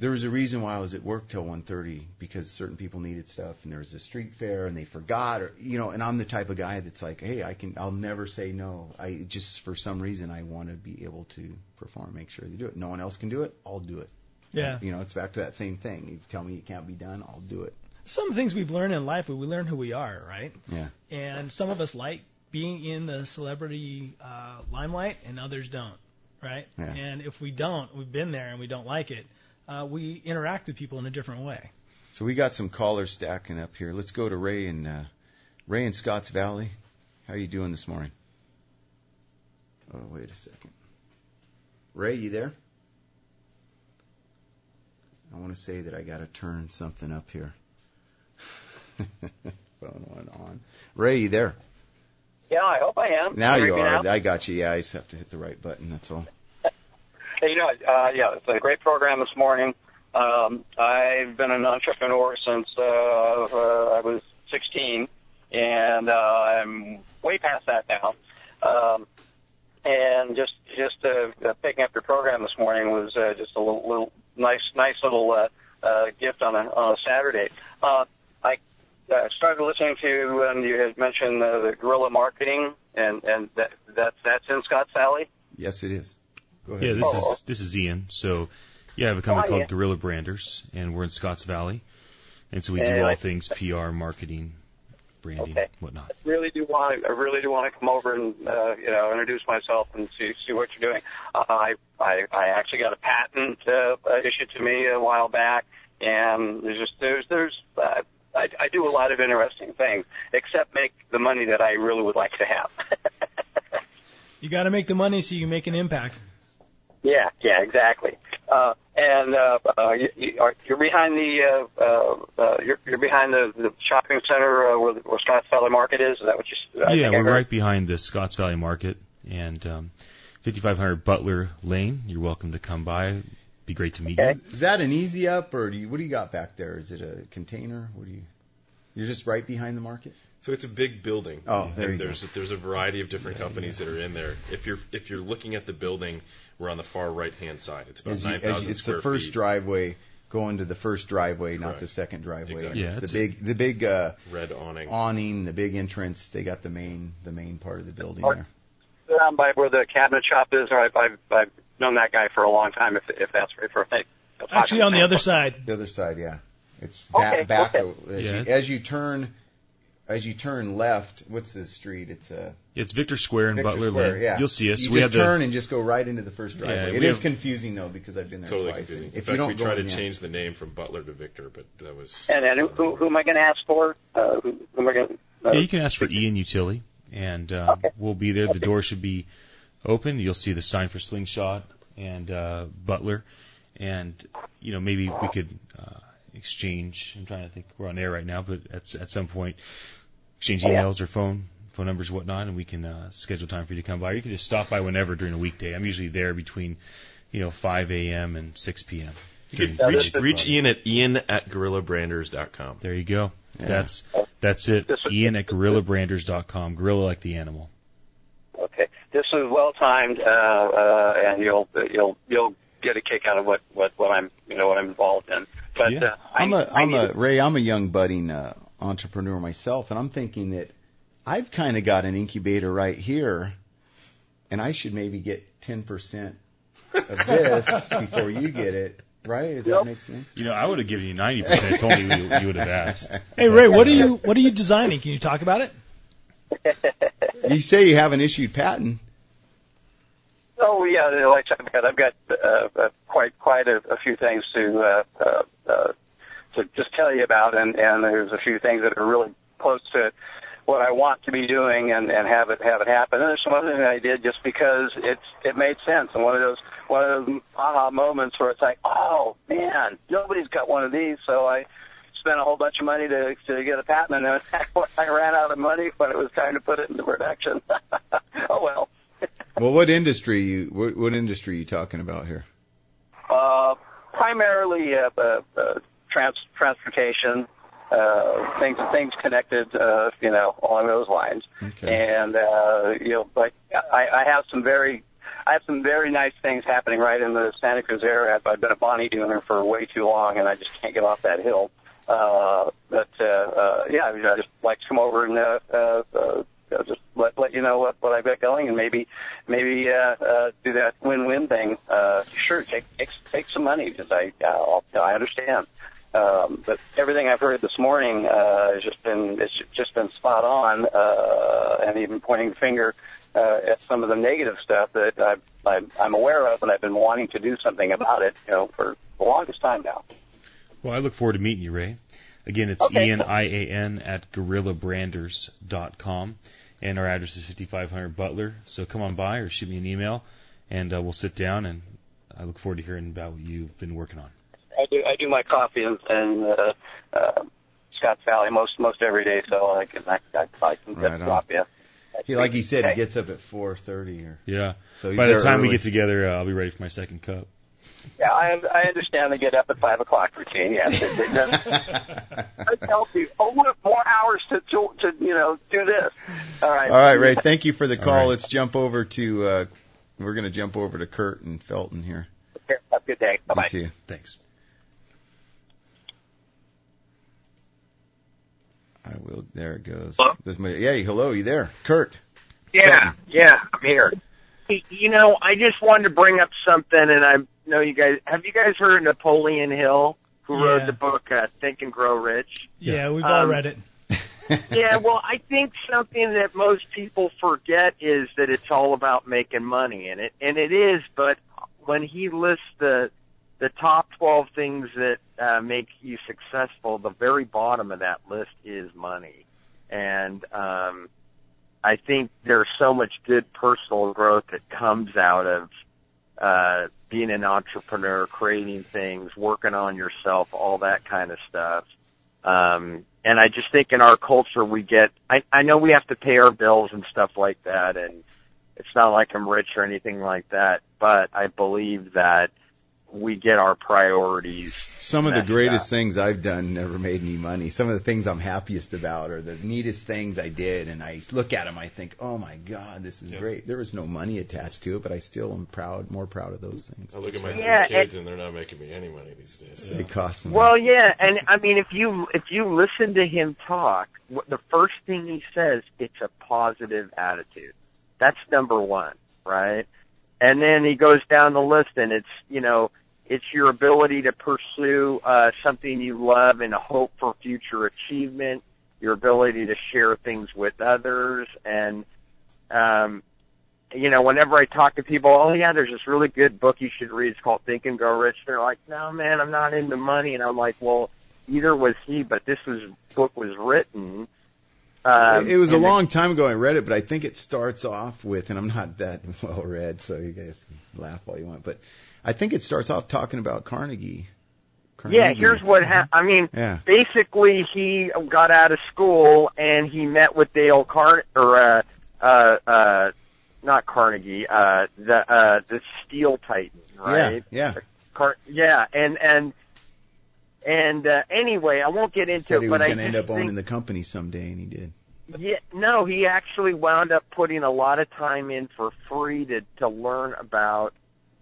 There was a reason why I was at work till 1:30 because certain people needed stuff, and there was a street fair, and they forgot, or you know. And I'm the type of guy that's like, hey, I can, I'll never say no. I just for some reason I want to be able to perform, make sure they do it. No one else can do it, I'll do it. Yeah. You know, it's back to that same thing. You tell me it can't be done, I'll do it. Some things we've learned in life, we learn who we are, right? Yeah. And some of us like being in the celebrity uh, limelight, and others don't, right? Yeah. And if we don't, we've been there and we don't like it. Uh, we interact with people in a different way. So we got some callers stacking up here. Let's go to Ray in uh, Ray in Scotts Valley. How are you doing this morning? Oh, wait a second. Ray, you there? I want to say that I got to turn something up here. Phone went on. Ray, you there? Yeah, I hope I am. Now Can you are. now? I got you. Yeah, I just have to hit the right button. That's all. Hey, you know, uh, yeah, it's a great program this morning. Um, I've been an entrepreneur since uh, uh, I was 16, and uh, I'm way past that now. Um, and just just uh, uh, picking up your program this morning was uh, just a little, little nice nice little uh, uh, gift on a on a Saturday. Uh, I uh, started listening to you when you had mentioned uh, the guerrilla marketing, and and that that's that's in Scotts Valley. Yes, it is. Go ahead. Yeah, this Oh. is this is Ian. So, yeah, I have a company Oh, called yeah. Gorilla Branders, and we're in Scotts Valley, and so we do all I- things PR, marketing, branding, Okay. whatnot. I really do want to, I really do want to come over and uh, you know introduce myself and see see what you're doing. Uh, I I I actually got a patent uh, uh, issued to me a while back, and there's just there's there's uh, I, I do a lot of interesting things, except make the money that I really would like to have. You got to make the money so you can make an impact. yeah, yeah, exactly. Uh, and uh, uh, you, you are, you're behind the uh, uh, uh, you're, you're behind the, the shopping center uh, where, the- where Scotts Valley Market is. Is that what you? I yeah, think I we're right behind the Scotts Valley Market and um, 5500 Butler Lane. You're welcome to come by. Be great to meet you. Is that an easy up, or do you, what do you got back there? Is it a container? What do you? You're just right behind the market. So it's a big building. Oh, there and you go. there's there's a variety of different companies that are in there. If you're if you're looking at the building, we're on the far right hand side. It's about As you- nine as you- thousand it's the first feet. driveway going to the first driveway, not the second driveway. Exactly. It's the big, the big uh, Red awning. awning, the big entrance. They got the main, the main part of the building Or- there. down by where the cabinet shop is, or I've, I've, I've known that guy for a long time. If if that's if we're Actually, on the other side. The other side, yeah. It's Okay, back, back okay. as, Yeah. you, as you turn, as you turn left. What's the street? It's uh, It's Victor Square in Victor Butler Square, Lane. yeah. You'll see us. You we just have turn the, and just go right into the first driveway. It we is have- confusing though because I've been there Totally twice. confusing. And In If fact, don't we go tried to yeah. change the name from Butler to Victor, but that was And then who, who, who am I going to ask for? Uh, who, who am I going to? Uh, yeah, you can ask for Ian Utility, and uh, we'll be there. The door should be open. You'll see the sign for Slingshot and uh, Butler, and you know maybe we could uh, exchange. I'm trying to think. We're on air right now, but at at some point, exchange yeah. emails or phone phone numbers, whatnot, and we can uh, schedule time for you to come by. Or you can just stop by whenever during a weekday. I'm usually there between you know 5 a.m. and 6 p.m. You could reach reach Ian at ian at gorillabranders.com. There you go. Yeah. That's that's it. Ian at gorillabranders.com. Gorilla like the animal. Okay, this is well timed, uh, uh, and you'll you'll you'll get a kick out of what what what I'm you know what I'm involved in. But uh, I, I'm a, I I'm need a Ray. I'm a young budding uh, entrepreneur myself, and I'm thinking that I've kind of got an incubator right here, and I should maybe get 10% of this before you get it. Right? Does that make sense? You know, I would have given you 90% if only you, you would have asked. Hey Ray, what are you what are you designing? Can you talk about it? You say you have an issued patent. Oh yeah, like I've got I've got uh, uh, quite quite a, a few things to uh, uh, uh, to just tell you about, and and there's a few things that are really close to what I want to be doing and and have it have it happen. And there's some other things I did just because it's it made sense, and one of those one of those aha moments where it's like, oh man, nobody's got one of these, so I spent a whole bunch of money to to get a patent, and then I ran out of money when it was time to put it into production. oh well. Well, what industry you what, what industry are you talking about here? Uh, primarily uh, uh, uh, trans- transportation, uh, things things connected, uh, you know, along those lines. And uh, you know, like I, I have some very I have some very nice things happening right in the Santa Cruz area. I've, I've been a Bonny Dooner for way too long, and I just can't get off that hill. Uh, but uh, uh, yeah, I, mean, I just like to come over and uh, uh, uh, just let let you know what what I've got going, and maybe maybe uh, uh, do that win-win thing. Uh, sure, take take, take some money because I I'll, I understand. Um, but everything I've heard this morning uh, has just been it's just been spot on, uh, and even pointing the finger uh, at some of the negative stuff that I've, I'm, I'm aware of, and I've been wanting to do something about it, you know, for the longest time now. Well, I look forward to meeting you, Ray. Again, it's Okay, Ian, cool. I-A-N, at gorillabranders.com. And our address is 5500 Butler. So come on by or shoot me an email, and uh, we'll sit down, and I look forward to hearing about what you've been working on. I do I do my coffee in, in uh, uh, Scotts Valley most most every day, so I can I, I, I can Right just on. drop you. He, like he said, Okay. he gets up at 4:30 or Yeah. So he's By the there time we get together, uh, I'll be ready for my second cup. Yeah, I, I understand the get up at five o'clock routine. Yes, it, it does. I tell you, oh, look, more hours to, to to you know do this. All right. All right, Ray. Thank you for the call. Let's jump over to. Uh, we're going to jump over to Kurt and Felton here. Have a good day. Bye bye. You. Thanks. I will. There it goes. This may, yeah. Hello. You there, Kurt? Yeah, yeah, I'm here. You know, I just wanted to bring up something, and I know you guys. Have you guys heard of Napoleon Hill, who Yeah. wrote the book uh, Think and Grow Rich? Yeah, we've all Um, read it. yeah, well, I think something that most people forget is that it's all about making money, and it and it is. But when he lists the the top twelve things that uh, make you successful, the very bottom of that list is money, and um, I think there's so much good personal growth that comes out of uh, being an entrepreneur, creating things, working on yourself, all that kind of stuff. Um, and I just think in our culture we get, I, I know we have to pay our bills and stuff like that and it's not like I'm rich or anything like that, but I believe that we get our priorities. Some of the greatest up. things I've done never made any money. Some of the things I'm happiest about are the neatest things I did, and I look at them, I think, oh my god, this is great. There was no money attached to it, but I still am proud, more proud of those things. I look at my Yeah, three kids and they're not making me any money these days. They cost them. Well, yeah, and I mean, if you if you listen to him talk, the first thing he says, it's a positive attitude. That's number one, right? And then he goes down the list, and it's you know, it's your ability to pursue uh, something you love and a hope for future achievement. Your ability to share things with others, and um, you know, whenever I talk to people, oh yeah, there's this really good book you should read. It's called Think and Grow Rich. They're like, no man, I'm not into money. And I'm like, well, either was he, but this was book was written. Um, it was a long time ago I read it, but I think it starts off with, and I'm not that well read, so you guys can laugh all you want, but I think it starts off talking about Carnegie. Carnegie. Yeah, here's what ha- I mean. Yeah. Basically, he got out of school and he met with Dale Car or uh, uh, uh, not Carnegie, uh, the uh, the Steel Titan, right? Yeah, yeah. Car- yeah, and and and uh, anyway, I won't get into Said it, he but was going to end up owning the company someday, and he did. Yeah, no, he actually wound up putting a lot of time in for free to to learn about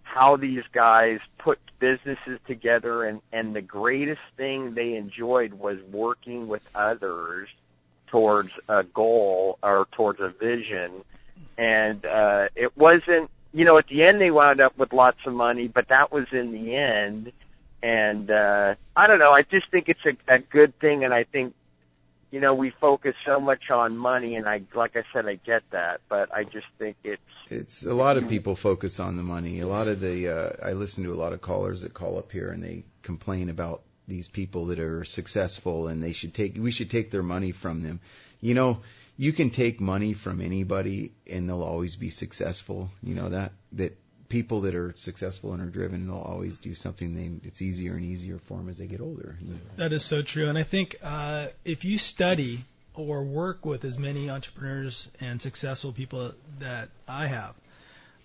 how these guys put businesses together and and the greatest thing they enjoyed was working with others towards a goal or towards a vision. And uh it wasn't you know at the end they wound up with lots of money but that was in the end. And uh I don't know I just think it's a, a good thing and I think you know we focus so much on money and I like I said I get that but I just think it's It's a lot of people focus on the money. A lot of the uh, I listen to a lot of callers that call up here and they complain about these people that are successful and they should take we should take their money from them. You know, you can take money from anybody and they'll always be successful. You know that that people that are successful and are driven they'll always do something they it's easier and easier for them as they get older. That is so true. And I think uh, if you study or work with as many entrepreneurs and successful people that I have,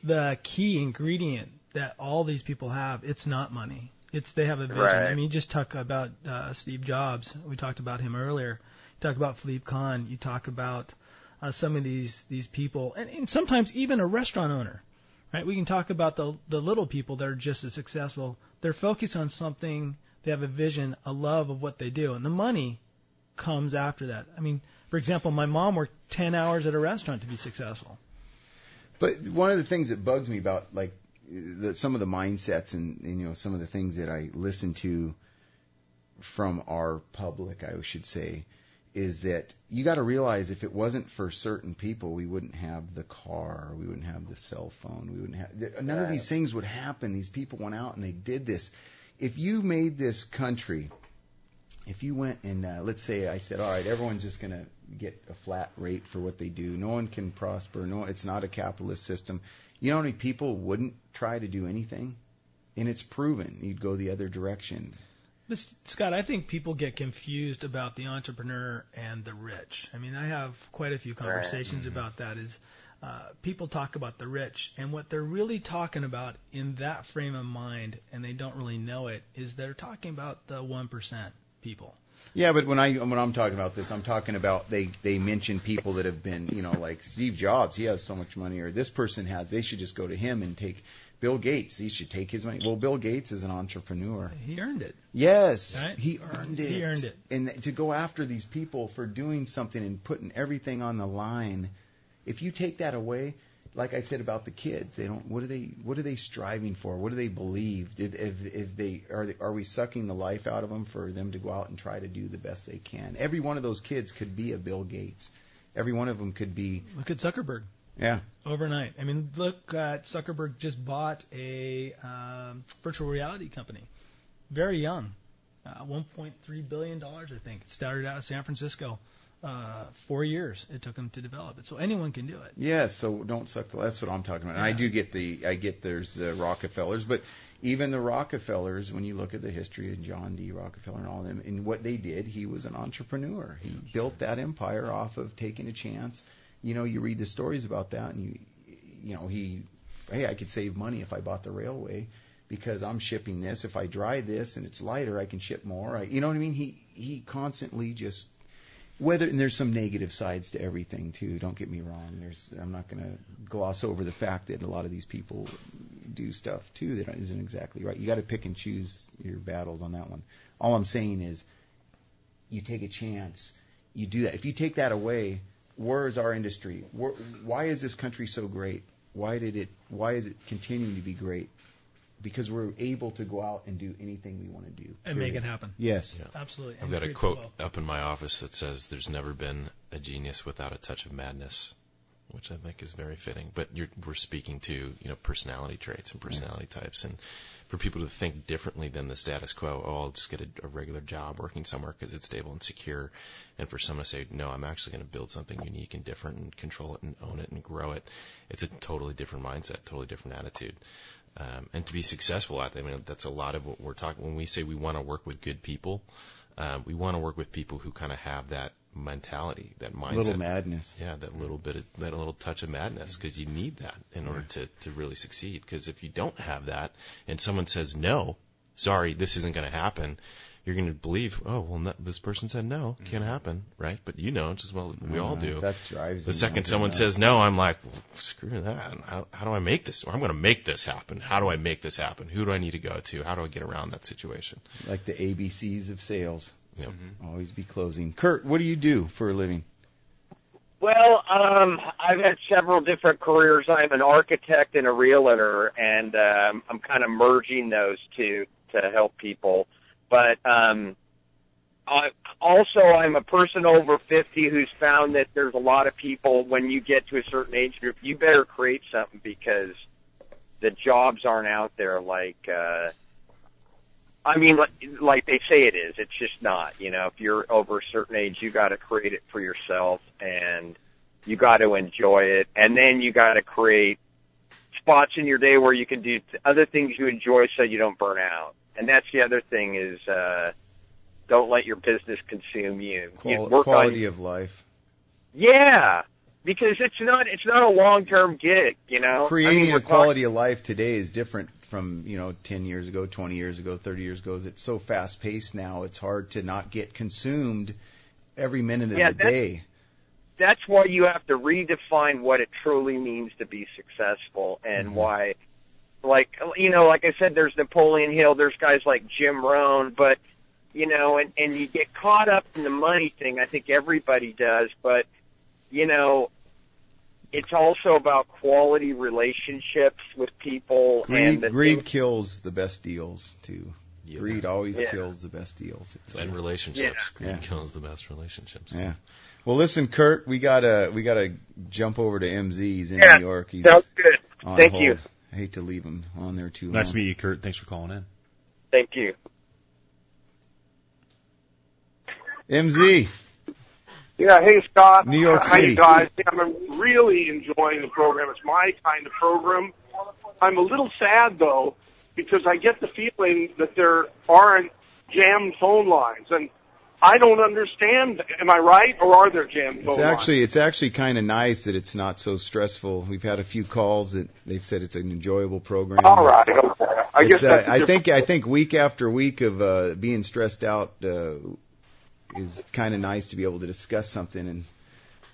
the key ingredient that all these people have, it's not money. It's they have a vision. Right. I mean, you just talk about uh, Steve Jobs. We talked about him earlier. You talk about Philippe Kahn. You talk about uh, some of these these people, and, and sometimes even a restaurant owner. Right? We can talk about the the little people that are just as successful. They're focused on something. They have a vision, a love of what they do, and the money comes after that. I mean, for example, my mom worked 10 hours at a restaurant to be successful. But one of the things that bugs me about like the, some of the mindsets and, and you know some of the things that I listen to from our public, I should say, is that you got to realize if it wasn't for certain people, we wouldn't have the car, we wouldn't have the cell phone, we wouldn't have none of these things would happen. These people went out and they did this. If you made this country, if you went and uh, let's say I said, all right, everyone's just going to get a flat rate for what they do. No one can prosper. No, it's not a capitalist system. You know how many people wouldn't try to do anything? And it's proven. You'd go the other direction. But Scott, I think people get confused about the entrepreneur and the rich. I mean, I have quite a few conversations about that. Is uh, people talk about the rich, and what they're really talking about in that frame of mind, and they don't really know it, is they're talking about the one percent people. Yeah, but when I when I'm talking about this, I'm talking about they they mention people that have been, you know, like Steve Jobs, he has so much money, or this person has. They should just go to him and take Bill Gates. He should take his money. Well, Bill Gates is an entrepreneur. He earned it. Yes, Right? he earned it. He earned it. And to go after these people for doing something and putting everything on the line, if you take that away, like I said about the kids, they don't. What are they? What are they striving for? What do they believe? Did if if they are they, are we sucking the life out of them for them to go out and try to do the best they can? Every one of those kids could be a Bill Gates. Every one of them could be. Look at Zuckerberg. Yeah. Overnight. I mean, look at Zuckerberg just bought a um, virtual reality company. Very young. Uh, 1.3 billion dollars, I think. It started out in San Francisco. Uh, four years it took them to develop it. So anyone can do it. Yeah, so don't suck the. That's what I'm talking about. And I do get the. I get there's the Rockefellers, but even the Rockefellers, when you look at the history of John D. Rockefeller and all of them, and what they did, he was an entrepreneur. He built that empire off of taking a chance. You know, you read the stories about that, and you, you know, he, hey, I could save money if I bought the railway because I'm shipping this. If I dry this and it's lighter, I can ship more. I, you know what I mean? He he constantly just whether and there's some negative sides to everything too. Don't get me wrong. There's I'm not going to gloss over the fact that a lot of these people do stuff too that isn't exactly right. You got to pick and choose your battles on that one. All I'm saying is, you take a chance. You do that. If you take that away, where is our industry? Where, why is this country so great? Why did it? Why is it continuing to be great? Because we're able to go out and do anything we want to do And make it happen. Yes. Absolutely. I've And got a quote wealth. up in my office that says, "There's never been a genius without a touch of madness," which I think is very fitting. But you're, we're speaking to you know personality traits and personality types, and for people to think differently than the status quo, oh, I'll just get a, a regular job working somewhere because it's stable and secure, and for someone to say, no, I'm actually going to build something unique and different and control it and own it and grow it, it's a totally different mindset, totally different attitude. Um, and to be successful at that, I mean, that's a lot of what we're talking. When we say we want to work with good people, um, we want to work with people who kind of have that mentality, that mindset, Little madness. Yeah, that little bit of that little touch of madness, because you need that in order to to really succeed. Because if you don't have that, and someone says no, sorry, this isn't going to happen, you're going to believe, oh well, no, this person said no, can't happen, right? But you know just as well as we all Uh, do. that drives the second someone says no, I'm like, well, screw that. How, how do I make this? I'm going to make this happen. How do I make this happen? Who do I need to go to? How do I get around that situation? Like the ABCs of sales. Yep. Always be closing. Kurt, what do you do for a living? Well, um, I've had several different careers. I'm an architect and a realtor, and um, I'm kind of merging those two to help people. But um, I, also, I'm a person over 50 who's found that there's a lot of people when you get to a certain age group, you better create something because the jobs aren't out there like. Uh, I mean, like, like they say it is. It's just not. You know, if you're over a certain age, you got to create it for yourself, and you got to enjoy it, and then you got to create spots in your day where you can do other things you enjoy, so you don't burn out. And that's the other thing is, uh, don't let your business consume you. you Qual- quality on, of life. yeah, because it's not it's not a long term gig. You know, Creating I mean, a quality of life today is different from you know 10 years ago, 20 years ago, 30 years ago. It's so fast paced now. It's hard to not get consumed every minute of Yeah, the that's- day. that's why you have to redefine what it truly means to be successful and mm-hmm. why like you know like i said there's napoleon hill there's guys like jim rohn but you know and and you get caught up in the money thing i think everybody does but you know it's also about quality relationships with people Greed, and greed things- kills the best deals too. Greed always Yeah. kills the best deals. It's And like- relationships. Yeah. Greed kills the best relationships. Yeah. Well, listen, Kurt, we gotta we gotta jump over to MZ's in Yeah, New York. He's sounds good. on Thank hold. you. I hate to leave him on there too long. Nice to meet you, Kurt. Thanks for calling in. thank you MZ. Yeah, hey Scott. New York How City. you guys? I'm really enjoying the program. It's my kind of program. I'm a little sad though because I get the feeling that there aren't jammed phone lines, and I don't understand. Am I right, or are there It's going on? actually it's actually kind of nice that it's not so stressful. We've had a few calls that they've said it's an enjoyable program. All right. Okay. I It's, guess uh, I think. I think week after week of uh, being stressed out uh, is kind of nice to be able to discuss something and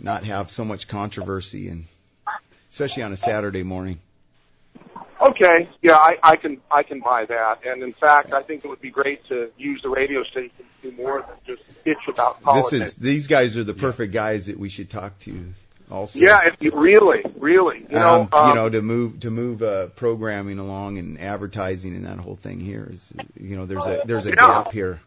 not have so much controversy and especially on a Saturday morning. Okay, yeah, I, I can I can buy that, and in fact, I think it would be great to use the radio station to do more than just bitch about politics. This is these guys are the perfect guys that we should talk to. Also, yeah, if you really, really, you know, um, um, you know, to move to move uh, programming along and advertising and that whole thing here is, you know, there's a there's a Yeah. gap here,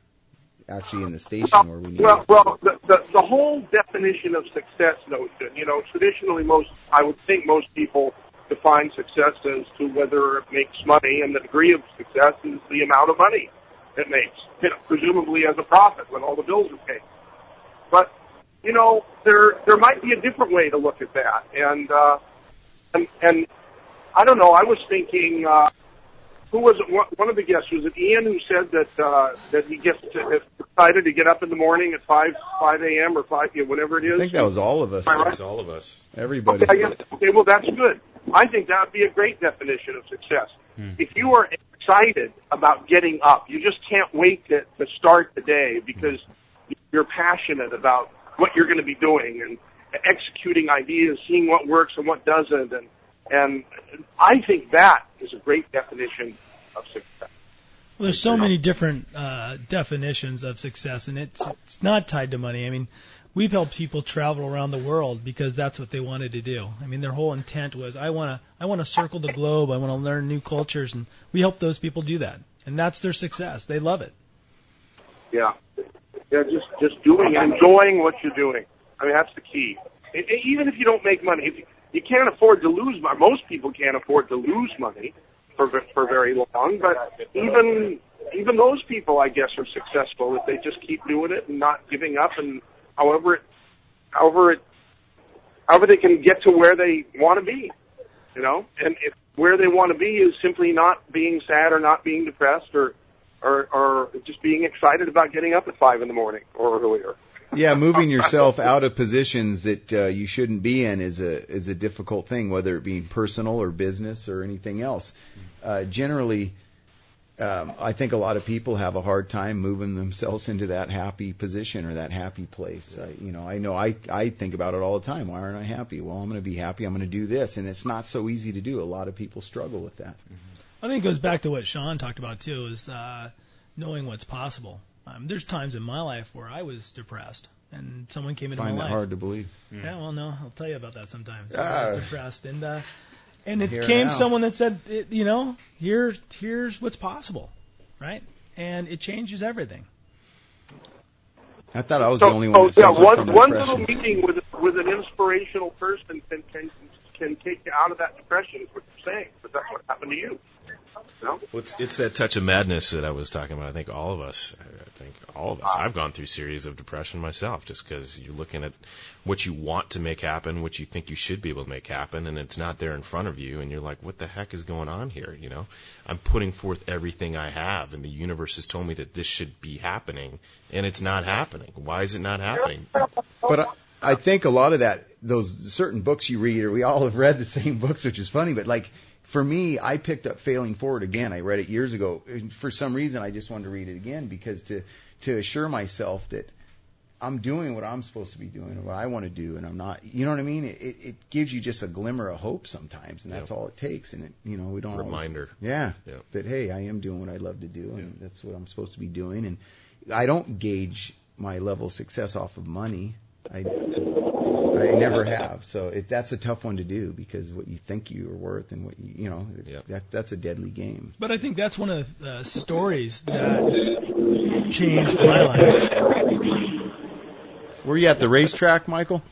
actually in the station where we need. Well, well, the, the the whole definition of success notion, you know, traditionally most, I would think most people define success as to whether it makes money, and the degree of success is the amount of money it makes, you know, presumably as a profit when all the bills are paid. But you know, there there might be a different way to look at that, and uh, and and I don't know. I was thinking. Uh, who was it? One one of the guests was it Ian who said that uh, that he gets to, is excited to get up in the morning at five five a.m. or five you know, whatever it is. I think that was all of us. Am I right? It's all of us. Everybody. Okay, I guess, okay, well that's good. I think that would be a great definition of success. If you are excited about getting up, you just can't wait to, to start the day because you're passionate about what you're going to be doing and executing ideas, seeing what works and what doesn't, and and I think that is a great definition of success. Well, there's so many different uh, definitions of success, and it's it's not tied to money. I mean, we've helped people travel around the world because that's what they wanted to do. I mean, their whole intent was, I want to I want to circle the globe. I want to learn new cultures, and we help those people do that, and that's their success. They love it. Yeah, yeah, just just doing enjoying what you're doing. I mean, that's the key. E- e- even if you don't make money, if you, you can't afford to lose money. Most people can't afford to lose money for for very long. But even even those people, I guess, are successful if they just keep doing it and not giving up. And however it, however it, however they can get to where they want to be, you know. And if where they want to be is simply not being sad or not being depressed or or, or just being excited about getting up at five in the morning or earlier. Yeah, moving yourself out of positions that uh, you shouldn't be in is a is a difficult thing, whether it be personal or business or anything else. Uh, generally, um, I think a lot of people have a hard time moving themselves into that happy position or that happy place. You know, I know I I think about it all the time. Why aren't I happy? Well, I'm going to be happy. I'm going to do this, and it's not so easy to do. A lot of people struggle with that. I think it goes back to what Sean talked about too, is uh, knowing what's possible. Um, there's times in my life where I was depressed, and someone came into Find my that life. hard to believe. Yeah, well, no, I'll tell you about that sometimes. Ah. I was depressed, and uh, and it came now. someone that said, it, you know, here, here's what's possible, right? And it changes everything. I thought I was so, the only one that so, yeah, one from one depression. little meeting with with an inspirational person can can can take you out of that depression. Is what you're saying, but that's what happened to you. No? Well, it's, it's that touch of madness that I was talking about. I think all of us, I think all of us, I've gone through series of depression myself just because you're looking at what you want to make happen, what you think you should be able to make happen, and it's not there in front of you, and you're like, what the heck is going on here? You know, I'm putting forth everything I have, and the universe has told me that this should be happening, and it's not happening. Why is it not happening? But I, I think a lot of that, those certain books you read, or we all have read the same books, which is funny. But like for me, I picked up Failing Forward again. I read it years ago. And for some reason, I just wanted to read it again because to to assure myself that I'm doing what I'm supposed to be doing and what I want to do, and I'm not. You know what I mean? It, it, it gives you just a glimmer of hope sometimes, and that's all it takes. And it, you know, we don't always- Reminder. yeah, Yeah. that hey, I am doing what I love to do, and that's what I'm supposed to be doing. And I don't gauge my level of success off of money. I I never have. So it, that's a tough one to do because what you think you are worth and what you you know that that's a deadly game. But I think that's one of the stories that changed my life. Were you at the racetrack, Michael?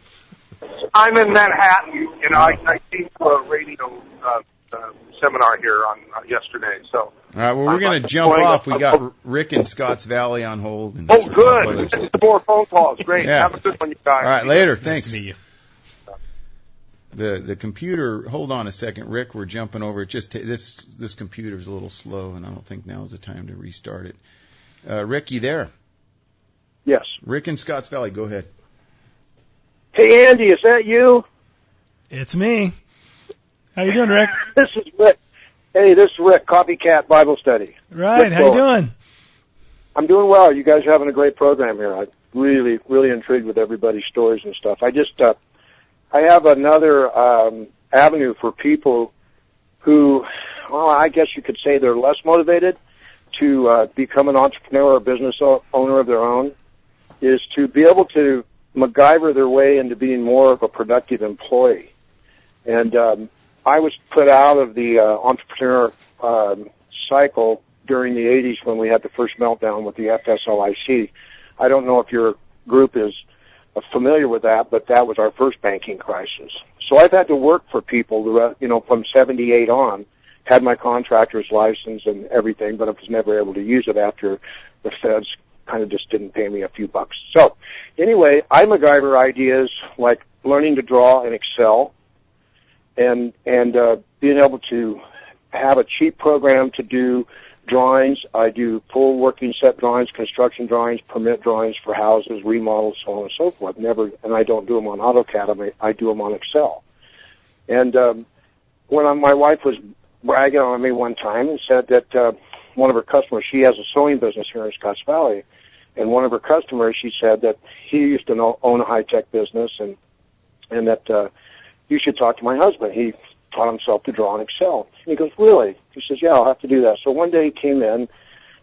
I'm in Manhattan. You know, I, I came to a radio uh, uh, seminar here on uh, yesterday. So All right. Well, we're going to jump off. We got Rick in Scotts Valley on hold. And Oh, a couple others. good. More phone calls. Great. Yeah. Have a good one, you guys. All right, later. Nice Thanks. to meet you. The the computer. Hold on a second, Rick. We're jumping over. It just ta- this this computer's a little slow, and I don't think now is the time to restart it. Uh, Rick, you there? Yes. Rick in Scotts Valley, go ahead. Hey, Andy, is that you? It's me. How you doing, Rick? this is Rick. Hey, this is Rick, Copycat Bible Study. Right. Rick How you doing? I'm doing well. You guys are having a great program here. I'm really, really intrigued with everybody's stories and stuff. I just, uh, I have another um, avenue for people who, well, I guess you could say they're less motivated to uh, become an entrepreneur or business owner of their own, is to be able to MacGyver their way into being more of a productive employee. And um, I was put out of the uh, entrepreneur um, cycle during the 80s when we had the first meltdown with the FSLIC. I don't know if your group is uh, familiar with that, but that was our first banking crisis. So I've had to work for people, the you know, from 78 on, had my contractor's license and everything, but I was never able to use it after the feds kind of just didn't pay me a few bucks. So anyway, I MacGyver ideas like learning to draw in Excel and, and, uh, being able to have a cheap program to do drawings. I do full working set drawings, construction drawings, permit drawings for houses, remodels, so on and so forth. Never, and I don't do them on AutoCAD. I, I do them on Excel. And um, when I, my wife was bragging on me one time and said that uh, one of her customers, she has a sewing business here in Scotts Valley, and one of her customers, she said that he used to know, own a high tech business, and and that uh, you should talk to my husband. He taught himself to draw in Excel. And he goes, really? He says, yeah, I'll have to do that. So one day he came in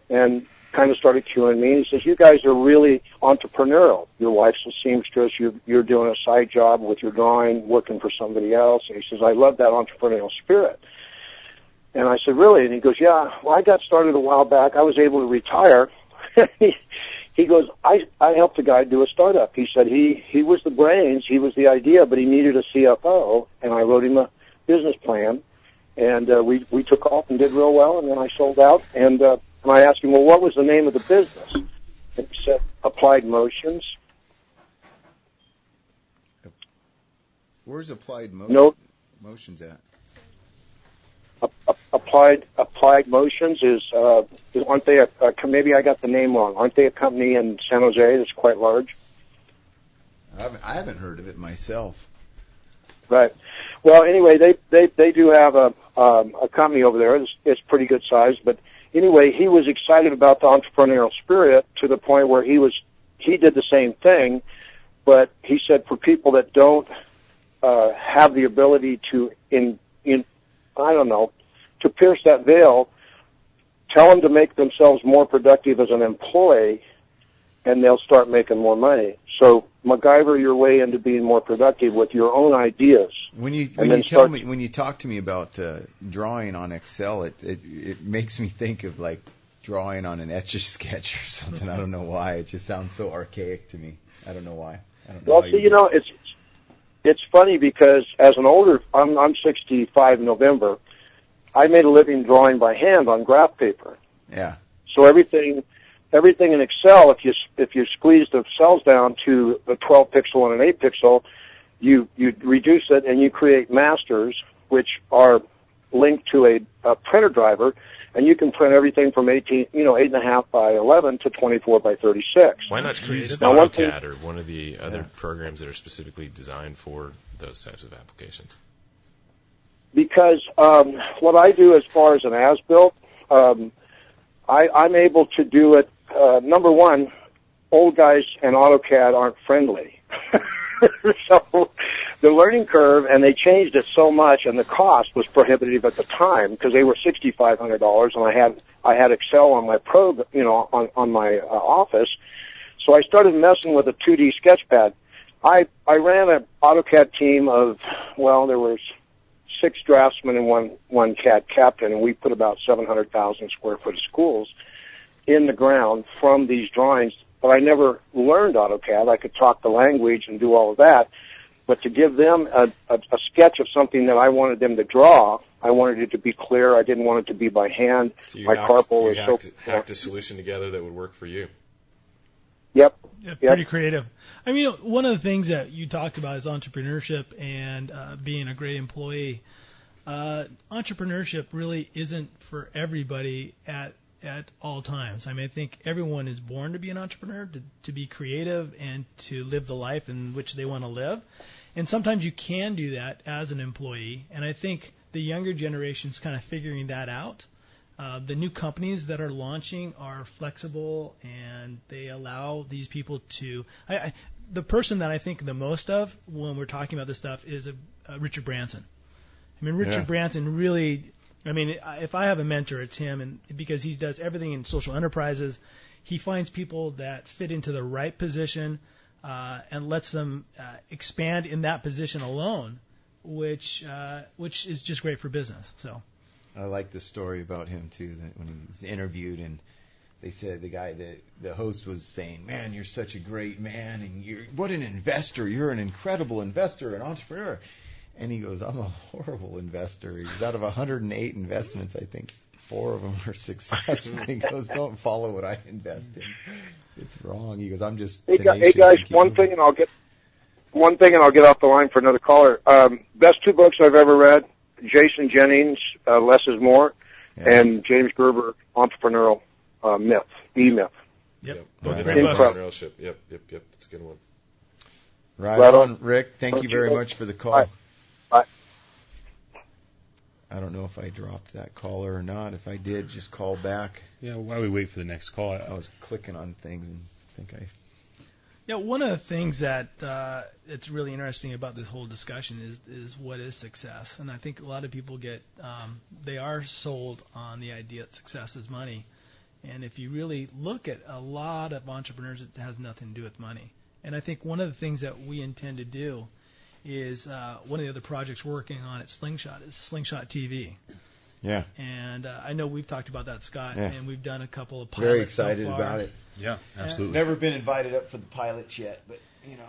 and kind of started cueing me. And he says, you guys are really entrepreneurial. Your wife's a seamstress. You're, you're doing a side job with your drawing, working for somebody else. And he says, I love that entrepreneurial spirit. And I said, really? And he goes, yeah, well, I got started a while back. I was able to retire. he goes, I, I helped a guy do a startup. He said he, he was the brains, he was the idea, but he needed a CFO, and I wrote him a business plan, and uh, we, we took off and did real well, and then I sold out, and, uh, and I asked him, well, what was the name of the business? And he said, Applied Motions. Where's Applied No. Motions at? Applied Applied Motions is, uh, is aren't they a, a maybe I got the name wrong? Aren't they a company in San Jose that's quite large? I haven't, I haven't heard of it myself. Right. Well, anyway, they they they do have a um, a company over there. It's, it's pretty good size, but anyway, he was excited about the entrepreneurial spirit to the point where he was he did the same thing, but he said for people that don't uh, have the ability to in I don't know to pierce that veil, tell them to make themselves more productive as an employee, and they'll start making more money. So MacGyver your way into being more productive with your own ideas. When you when you tell me when you talk to me about uh, drawing on Excel, it, it it makes me think of like drawing on an etch a sketch or something. I don't know why. It just sounds so archaic to me. I don't know why. I don't know. Well, see, you know, it's it's funny because as an older, I'm I'm 65 in November. I made a living drawing by hand on graph paper. Yeah. So everything, everything in Excel, if you if you squeeze the cells down to a 12 pixel and an 8 pixel, you you reduce it and you create masters, which are linked to a, a printer driver, and you can print everything from 18, you know, eight and a half by 11 to 24 by 36. Why not use Now, one thing- AutoCAD or one of the other programs that are specifically designed for those types of applications? because um, what I do as far as an as built, um, I, I'm able to do it. Uh, number one, old guys and AutoCAD aren't friendly, so the learning curve, and they changed it so much, and the cost was prohibitive at the time because they were sixty five hundred dollars, and I had I had Excel on my pro, you know, on on my uh, office. So I started messing with a 2D sketchpad. I I ran an AutoCAD team of well, there was six draftsmen and one one CAD captain, and we put about 700,000 square foot of schools in the ground from these drawings. But I never learned AutoCAD. I could talk the language and do all of that. But to give them a, a, a sketch of something that I wanted them to draw, I wanted it to be clear. I didn't want it to be by hand. So you My hacked, carpal you is so. hacked, hacked a solution together that would work for you. Yep. Yeah, Yep. pretty creative. I mean, one of the things that you talked about is entrepreneurship and uh, being a great employee. Uh, entrepreneurship really isn't for everybody at at all times. I mean, I think everyone is born to be an entrepreneur, to, to be creative, and to live the life in which they want to live. And sometimes you can do that as an employee. And I think the younger generation's kind of figuring that out. Uh, the new companies that are launching are flexible and they allow these people to. I, I, the person that I think the most of when we're talking about this stuff is a, a Richard Branson. I mean, Richard Yeah. Branson really. I mean, I- if I have a mentor, it's him, and because he does everything in social enterprises, he finds people that fit into the right position uh, and lets them uh, expand in that position alone, which uh, which is just great for business. So. I like the story about him too. That when he was interviewed and they said the guy, the the host was saying, "Man, you're such a great man, and you're what an investor. You're an incredible investor, an entrepreneur." And he goes, "I'm a horrible investor." He's out of 108 investments, I think four of them are successful. he goes, "Don't follow what I invest in. It's wrong." He goes, "I'm just Hey, gu- hey tenacious guys, one moving." thing, and I'll get one thing, and I'll get off the line for another caller. Um, best two books I've ever read: Jason Jennings, uh, "Less Is More," and James Gerber, "Entrepreneurial uh, Myth," E Myth. Yep. Both Right. entrepreneurship. Yep, yep, yep. That's a good one. Right, Right on, on. Rick. Thank Thank you you, very Rick. much for the call. Bye. Bye. I don't know if I dropped that caller or not. If I did, just call back. Yeah, while we wait for the next call, I was clicking on things and think I. Yeah, one of the things that uh, it's really interesting about this whole discussion is is what is success, and I think a lot of people get um, they are sold on the idea that success is money, and if you really look at a lot of entrepreneurs, it has nothing to do with money. And I think one of the things that we intend to do is uh, one of the other projects we're working on at Slingshot is Slingshot TV. Yeah. And uh, I know we've talked about that, Scott, Yeah. and we've done a couple of pilots Very so excited far. about it. Yeah, absolutely. Never been invited up for the pilots yet, but you know.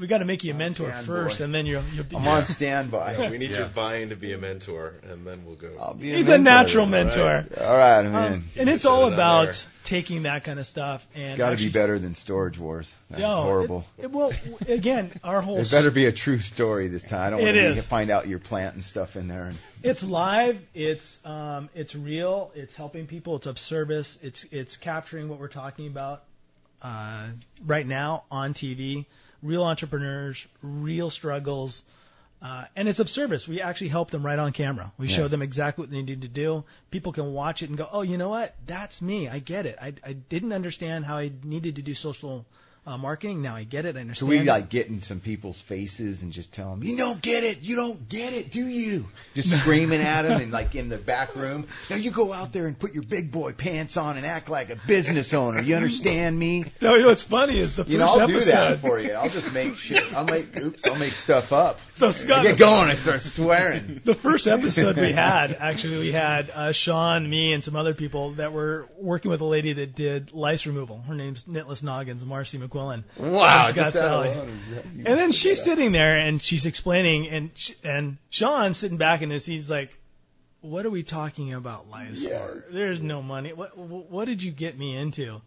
We got to make you a mentor standby. first, and then you'll you'll be. I'm on standby. Yeah, we need Yeah. your buy-in to be a mentor, and then we'll go. I'll be He's a natural mentor. Right. All right, I'm Um, in. and it's all about there. taking that kind of stuff and It's got to be better than Storage Wars. That's No, horrible. It, it, well, again, our whole It better be a true story this time. I don't It want to find out you're planting stuff in there. And it's live, it's um, it's real, it's helping people, it's of service, it's it's capturing what we're talking about uh, right now on TV, real entrepreneurs, real struggles. Uh, and it's of service. We actually help them right on camera. We Yeah. show them exactly what they need to do. People can watch it and go, "Oh, you know what? That's me. I get it. I, I didn't understand how I needed to do social uh, marketing. Now I get it. I understand. so we it." like get in some people's faces and just tell them, "You don't get it. You don't get it, do you?" Just screaming at them and like in the back room. Now you go out there and put your big boy pants on and act like a business owner. You understand me? No, you know what's funny is the first You know, I'll episode. do that for you. I'll just make shit. I'll make oops. I'll make stuff up. So Scott, I get going. I start swearing. the first episode we had, actually, we had uh, Sean, me, and some other people that were working with a lady that did lice removal. Her name's Nitless Noggins, Marcy McQuillan. Wow, Scott just that Valley. alone is- you And then she's sitting there and she's explaining, and sh- and Sean sitting back in his seat, he's like, "What are we talking about lice for? There's no money. What what did you get me into?"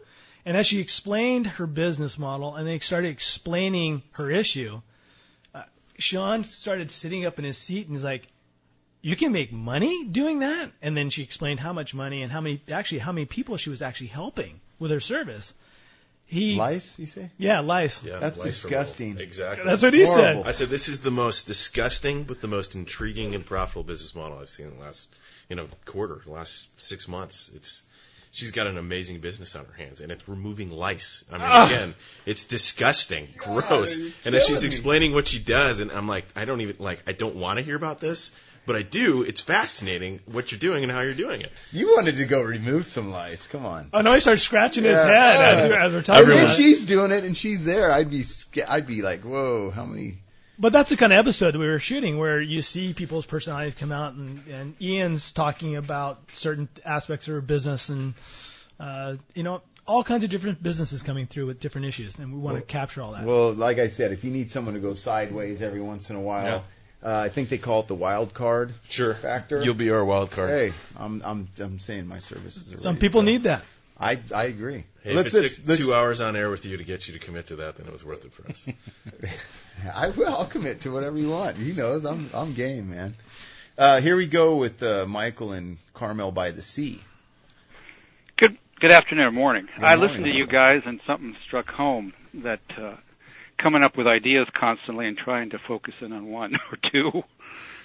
And as she explained her business model and they started explaining her issue, uh, Sean started sitting up in his seat and he's like, "You can make money doing that?" And then she explained how much money and how many actually how many people she was actually helping with her service. He lice, you say? Yeah, lice. Yeah, That's lice disgusting. Exactly. That's what he said. I said this is the most disgusting but the most intriguing and profitable business model I've seen in the last, you know, quarter, the last six months. It's she's got an amazing business on her hands, and it's removing lice. I mean, Ah. again, it's disgusting, gross. And as killing she's me. explaining what she does, and I'm like, I don't even like, I don't want to hear about this, but I do. It's fascinating what you're doing and how you're doing it. You wanted to go remove some lice. Come on. Oh no, he started scratching his Yeah. head as, as we're talking If she's doing it and she's there, I'd be sca- I'd be like, whoa, how many? But that's the kind of episode we were shooting where you see people's personalities come out, and, and Ian's talking about certain aspects of her business, and uh, you know all kinds of different businesses coming through with different issues, and we want to capture all that. Well, like I said, if you need someone to go sideways every once in a while, uh, I think they call it the wild card Sure. factor. You'll be our wild card. Hey, I'm I'm I'm saying my services are. Some ready people need that. I I agree. Hey, let's if it let's, took let's two hours on air with you to get you to commit to that, then it was worth it for us. I will. I'll commit to whatever you want. He knows I'm I'm game, man. Uh, here we go with uh, Michael and Carmel by the Sea. Good good afternoon or morning. Good I listened to you guys and something struck home that uh, coming up with ideas constantly and trying to focus in on one or two,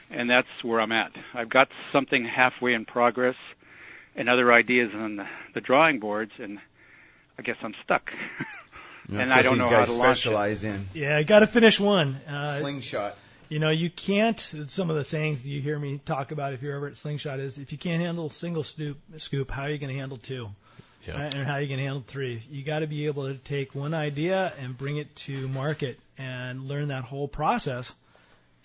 and that's where I'm at. I've got something halfway in progress and other ideas on the, the drawing boards, and I guess I'm stuck. and I don't know how guys to launch it. specialize in. Yeah, I got to finish one. Uh, Slingshot. You know, you can't. Some of the sayings that you hear me talk about if you're ever at Slingshot is if you can't handle a single scoop, scoop, how are you going to handle two? Yeah. And how you can handle three? You got to be able to take one idea and bring it to market and learn that whole process,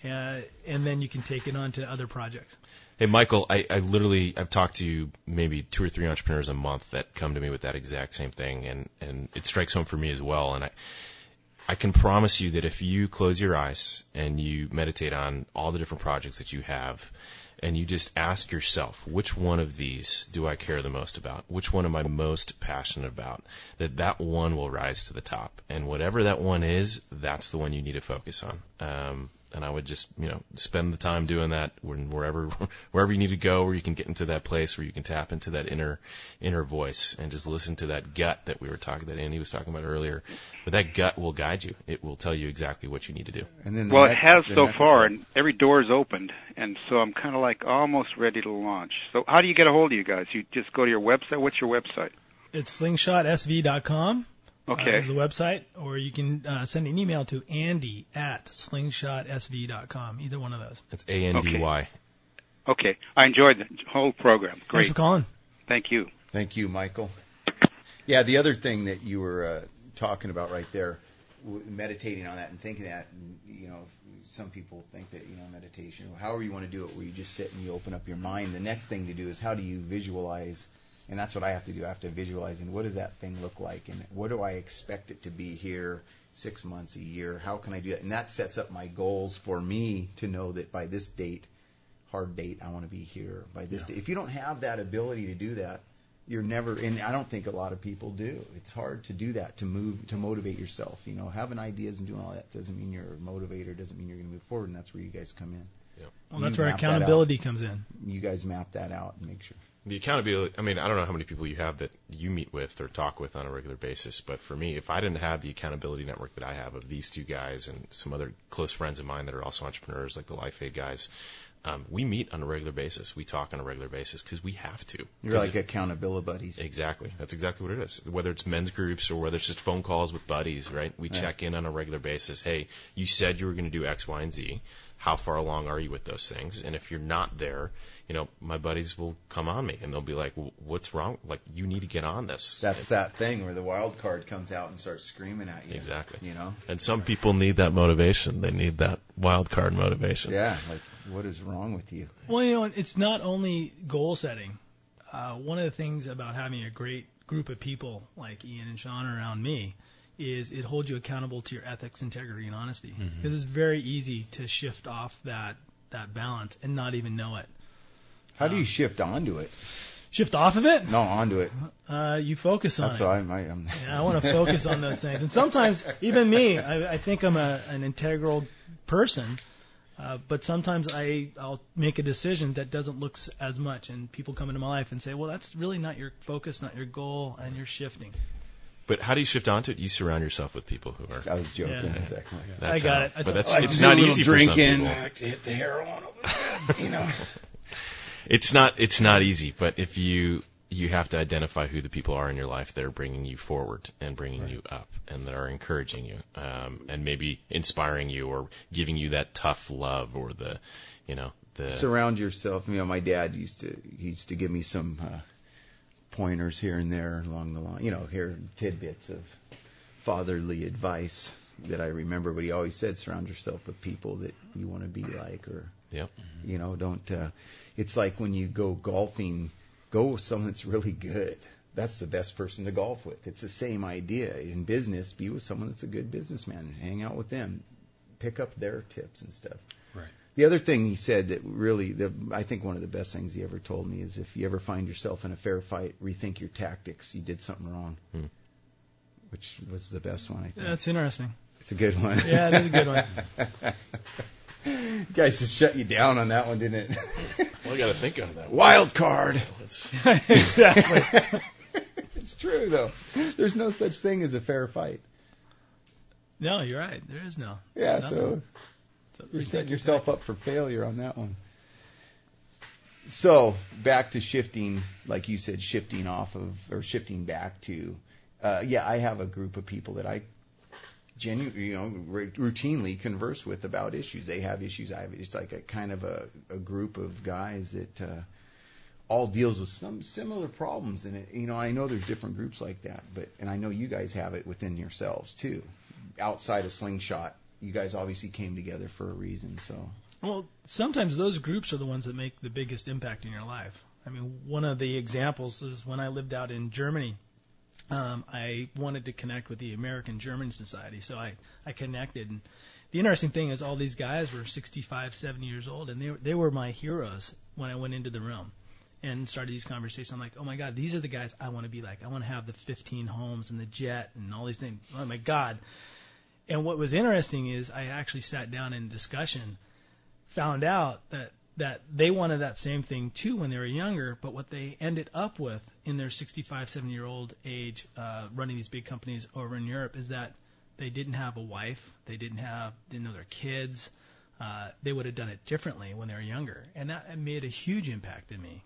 uh, and then you can take it on to other projects. Hey, Michael, I, I literally I've talked to maybe two or three entrepreneurs a month that come to me with that exact same thing, and and it strikes home for me as well. And I I can promise you that if you close your eyes and you meditate on all the different projects that you have, and you just ask yourself, which one of these do I care the most about? Which one am I most passionate about? That that one will rise to the top, and whatever that one is, that's the one you need to focus on. Um, and I would just, you know, spend the time doing that when wherever wherever you need to go, where you can get into that place where you can tap into that inner inner voice and just listen to that gut that we were talking that Andy was talking about earlier. But that gut will guide you. It will tell you exactly what you need to do. And then Well, it has so far, and every door is opened, and so I'm kind of like almost ready to launch. So how do you get a hold of you guys? You just go to your website. What's your website? It's slingshotsv.com. Okay. Uh, is the website, or you can uh, send an email to Andy at slingshotsv.com. Either one of those. It's A N D Y. Okay, okay. I enjoyed the whole program. Great. Thanks for calling. Thank you. Thank you, Michael. Yeah, the other thing that you were uh, talking about right there, w- meditating on that and thinking that, and, you know, some people think that you know meditation, however you want to do it, where you just sit and you open up your mind. The next thing to do is how do you visualize, and that's what I have to do. I have to visualize, and what does that thing look like, and what do I expect it to be here six months, a year? How can I do that? And that sets up my goals for me to know that by this date, hard date, I want to be here. By this date, if you don't have that ability to do that, you're never and I don't think a lot of people do. It's hard to do that to move to motivate yourself. You know, having ideas and doing all that doesn't mean you're a motivator, doesn't mean you're going to move forward, and that's where you guys come in. Well, You that's where map that accountability comes in. You guys map that out and make sure. The accountability, I mean, I don't know how many people you have that you meet with or talk with on a regular basis, but for me, if I didn't have the accountability network that I have of these two guys and some other close friends of mine that are also entrepreneurs, like the LifeAid guys, um, we meet on a regular basis. We talk on a regular basis because we have to. You're like if- accountability buddies. Exactly. That's exactly what it is. Whether it's men's groups or whether it's just phone calls with buddies, right? We Right. check in on a regular basis. Hey, you said you were going to do X, Y, and Z. How far along are you with those things? And if you're not there, you know, my buddies will come on me and they'll be like, "W- "What's wrong? Like, you need to get on this." That's that thing where the wild card comes out and starts screaming at you. Exactly. You know. And some people need that motivation. They need that wild card motivation. Yeah. Like, what is wrong with you? Well, you know, it's not only goal setting. Uh, one of the things about having a great group of people like Ian and Sean around me is it holds you accountable to your ethics, integrity, and honesty. Mm-hmm. Because it's very easy to shift off that that balance and not even know it. How do you shift onto it? Shift off of it? No, onto it. Uh, you focus on That's it. what I'm. I, I'm Yeah, I want to focus on those things. And sometimes, even me, I, I think I'm a, an integral person, uh, but sometimes I I'll make a decision that doesn't look as much, and people come into my life and say, "Well, that's really not your focus, not your goal, and you're shifting." But how do you shift onto it? You surround yourself with people who are. I was joking. Yeah. Exactly. That's I got how- it. I But that's like it's not do a little easy for some drinking. people. I like to hit the heroin over the, you know. it's not it's not easy, but if you you have to identify who the people are in your life that are bringing you forward and bringing you up and that are encouraging you um, and maybe inspiring you or giving you that tough love or the you know the surround yourself. You know, my dad used to he used to give me some uh, pointers here and there along the line. You know, here tidbits of fatherly advice that I remember. But he always said, surround yourself with people that you want to be like, or Yep. you know, don't. Uh, it's like when you go golfing, go with someone that's really good. That's the best person to golf with. It's the same idea in business. Be with someone that's a good businessman. Hang out with them. Pick up their tips and stuff. Right. The other thing he said that really, the, I think one of the best things he ever told me is if you ever find yourself in a fair fight, rethink your tactics. You did something wrong, Hmm. which was the best one. I think That's interesting. it's a good one. Yeah, it is a good one. Guys just shut you down on that one, didn't it? Well, I got to think on that. Wild card. exactly. it's true though. There's no such thing as a fair fight. No, you're right. There is no. Yeah, Nothing. so So you're setting yourself up for failure on that one. So back to shifting, like you said, shifting off of or shifting back to, uh, yeah, I have a group of people that I genuinely, you know, r- routinely converse with about issues. They have issues. I have. It's like a kind of a, a group of guys that uh, all deals with some similar problems. And it, you know, I know there's different groups like that, but and I know you guys have it within yourselves too. Outside of Slingshot, you guys obviously came together for a reason. So Well, sometimes those groups are the ones that make the biggest impact in your life. I mean, one of the examples is when I lived out in Germany. Um, I wanted to connect with the American German Society, so I, I connected. And the interesting thing is, all these guys were 65, 70 years old, and they were, they were my heroes when I went into the room and started these conversations. I'm like, oh my God, these are the guys I want to be like. I want to have the 15 homes and the jet and all these things. Oh my God. And what was interesting is I actually sat down in discussion found out that that they wanted that same thing too when they were younger, but what they ended up with in their 65, 70 year old age, uh, running these big companies over in Europe, is that they didn't have a wife, they didn't have, didn't know their kids, uh, they would have done it differently when they were younger, and that made a huge impact in me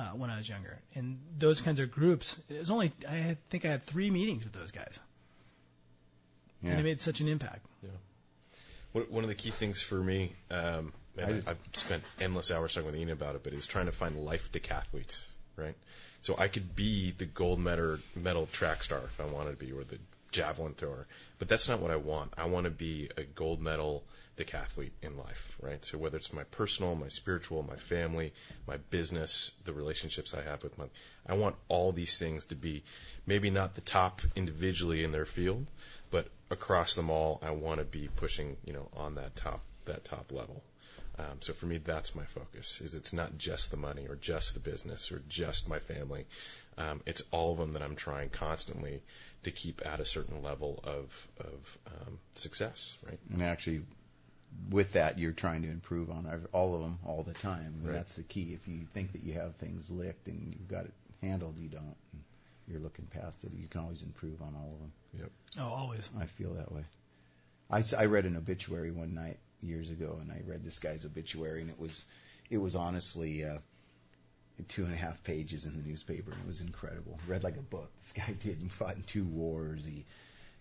uh, when I was younger. And those kinds of groups, it was only I think I had three meetings with those guys, Yeah. and it made such an impact. Yeah. One one of the key things for me, um, and I, I've spent endless hours talking with Ian about it, but is trying to find life decathletes, right? So I could be the gold medal, medal track star if I wanted to be, or the javelin thrower, but that's not what I want. I want to be a gold medal decathlete in life, right? So whether it's my personal, my spiritual, my family, my business, the relationships I have with my, I want all these things to be maybe not the top individually in their field, but across them all, I want to be pushing, you know, on that top that top level. Um, so for me, that's my focus. Is it's not just the money or just the business or just my family. Um, it's all of them that I'm trying constantly to keep at a certain level of of um, success, right? And actually, with that, you're trying to improve on all of them all the time. Right. That's the key. If you think that you have things licked and you've got it handled, you don't. You're looking past it. You can always improve on all of them. Yep. Oh, always. I feel that way. I, I read an obituary one night years ago, and I read this guy's obituary, and it was it was honestly uh, two and a half pages in the newspaper, and it was incredible. Read like a book. This guy did. He fought in two wars. He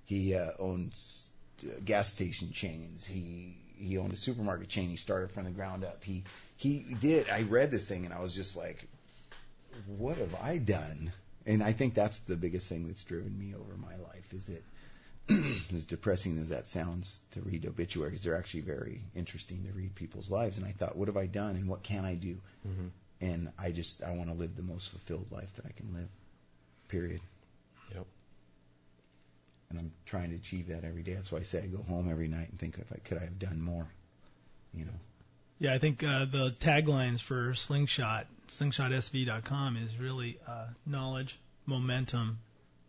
he uh, owns uh, gas station chains. He he owned a supermarket chain. He started from the ground up. He he did. I read this thing, and I was just like, what have I done? And I think that's the biggest thing that's driven me over my life. Is it as depressing as that sounds to read obituaries, they're actually very interesting to read people's lives. And I thought, what have I done, and what can I do? Mm-hmm. And I just I want to live the most fulfilled life that I can live. Period. Yep. And I'm trying to achieve that every day. That's why I say I go home every night and think if I could I have done more. You know. Yeah, I think uh, the taglines for Slingshot, slingshotsv.com, is really uh, knowledge, momentum,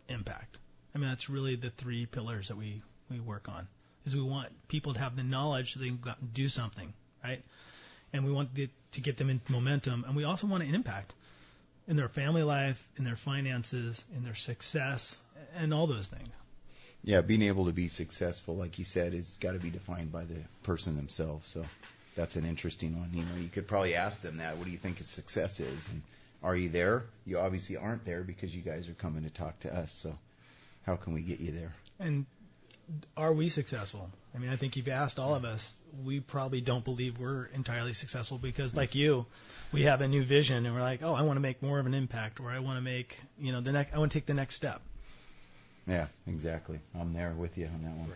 impact. I mean, that's really the three pillars that we, we work on. Is we want people to have the knowledge so they can do something, right? And we want to get them in momentum, and we also want an impact in their family life, in their finances, in their success, and all those things. Yeah, being able to be successful, like you said, is got to be defined by the person themselves. So that's an interesting one. You know, you could probably ask them that. What do you think success is? And are you there? You obviously aren't there because you guys are coming to talk to us. So how can we get you there? And are we successful? I mean, I think you've asked all of us. We probably don't believe we're entirely successful because, like you, we have a new vision and we're like, oh, I want to make more of an impact, or I want to make, you know, the next, I want to take the next step. Yeah, exactly. I'm there with you on that one.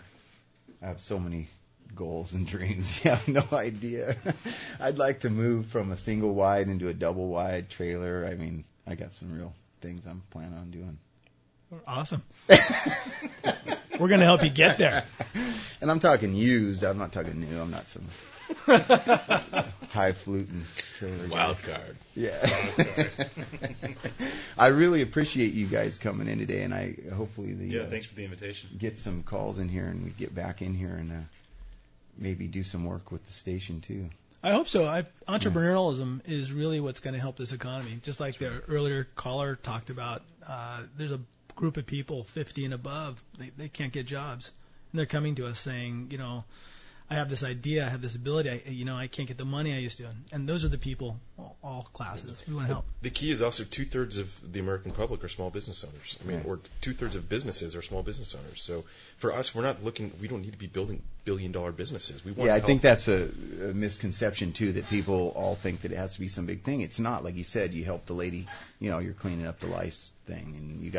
I have so many goals and dreams. You have no idea. I'd like to move from a single wide into a double wide trailer. I mean, I got some real things I'm planning on doing. Awesome. we're going to help you get there. And I'm talking used. I'm not talking new. I'm not some high fluting. Wild card. Yeah. Wild card. I really appreciate you guys coming in today, and I hopefully the Yeah, uh, thanks for the invitation. get some calls in here, and we get back in here and uh, maybe do some work with the station too. I hope so. I, entrepreneurialism is really what's going to help this economy. Just like the earlier caller talked about, uh, there's a group of people 50 and above, they, they can't get jobs. And they're coming to us saying, you know, I have this idea, I have this ability, I, you know, I can't get the money I used to. And those are the people, all, all classes. We want to help. The key is also two thirds of the American public are small business owners. I mean, Right. or two thirds of businesses are small business owners. So for us, we're not looking. We don't need to be building billion dollar businesses. We want. Yeah, I to think that's a, a misconception too. That people all think that it has to be some big thing. It's not. Like you said, you help the lady. You know, you're cleaning up the lice thing, and you got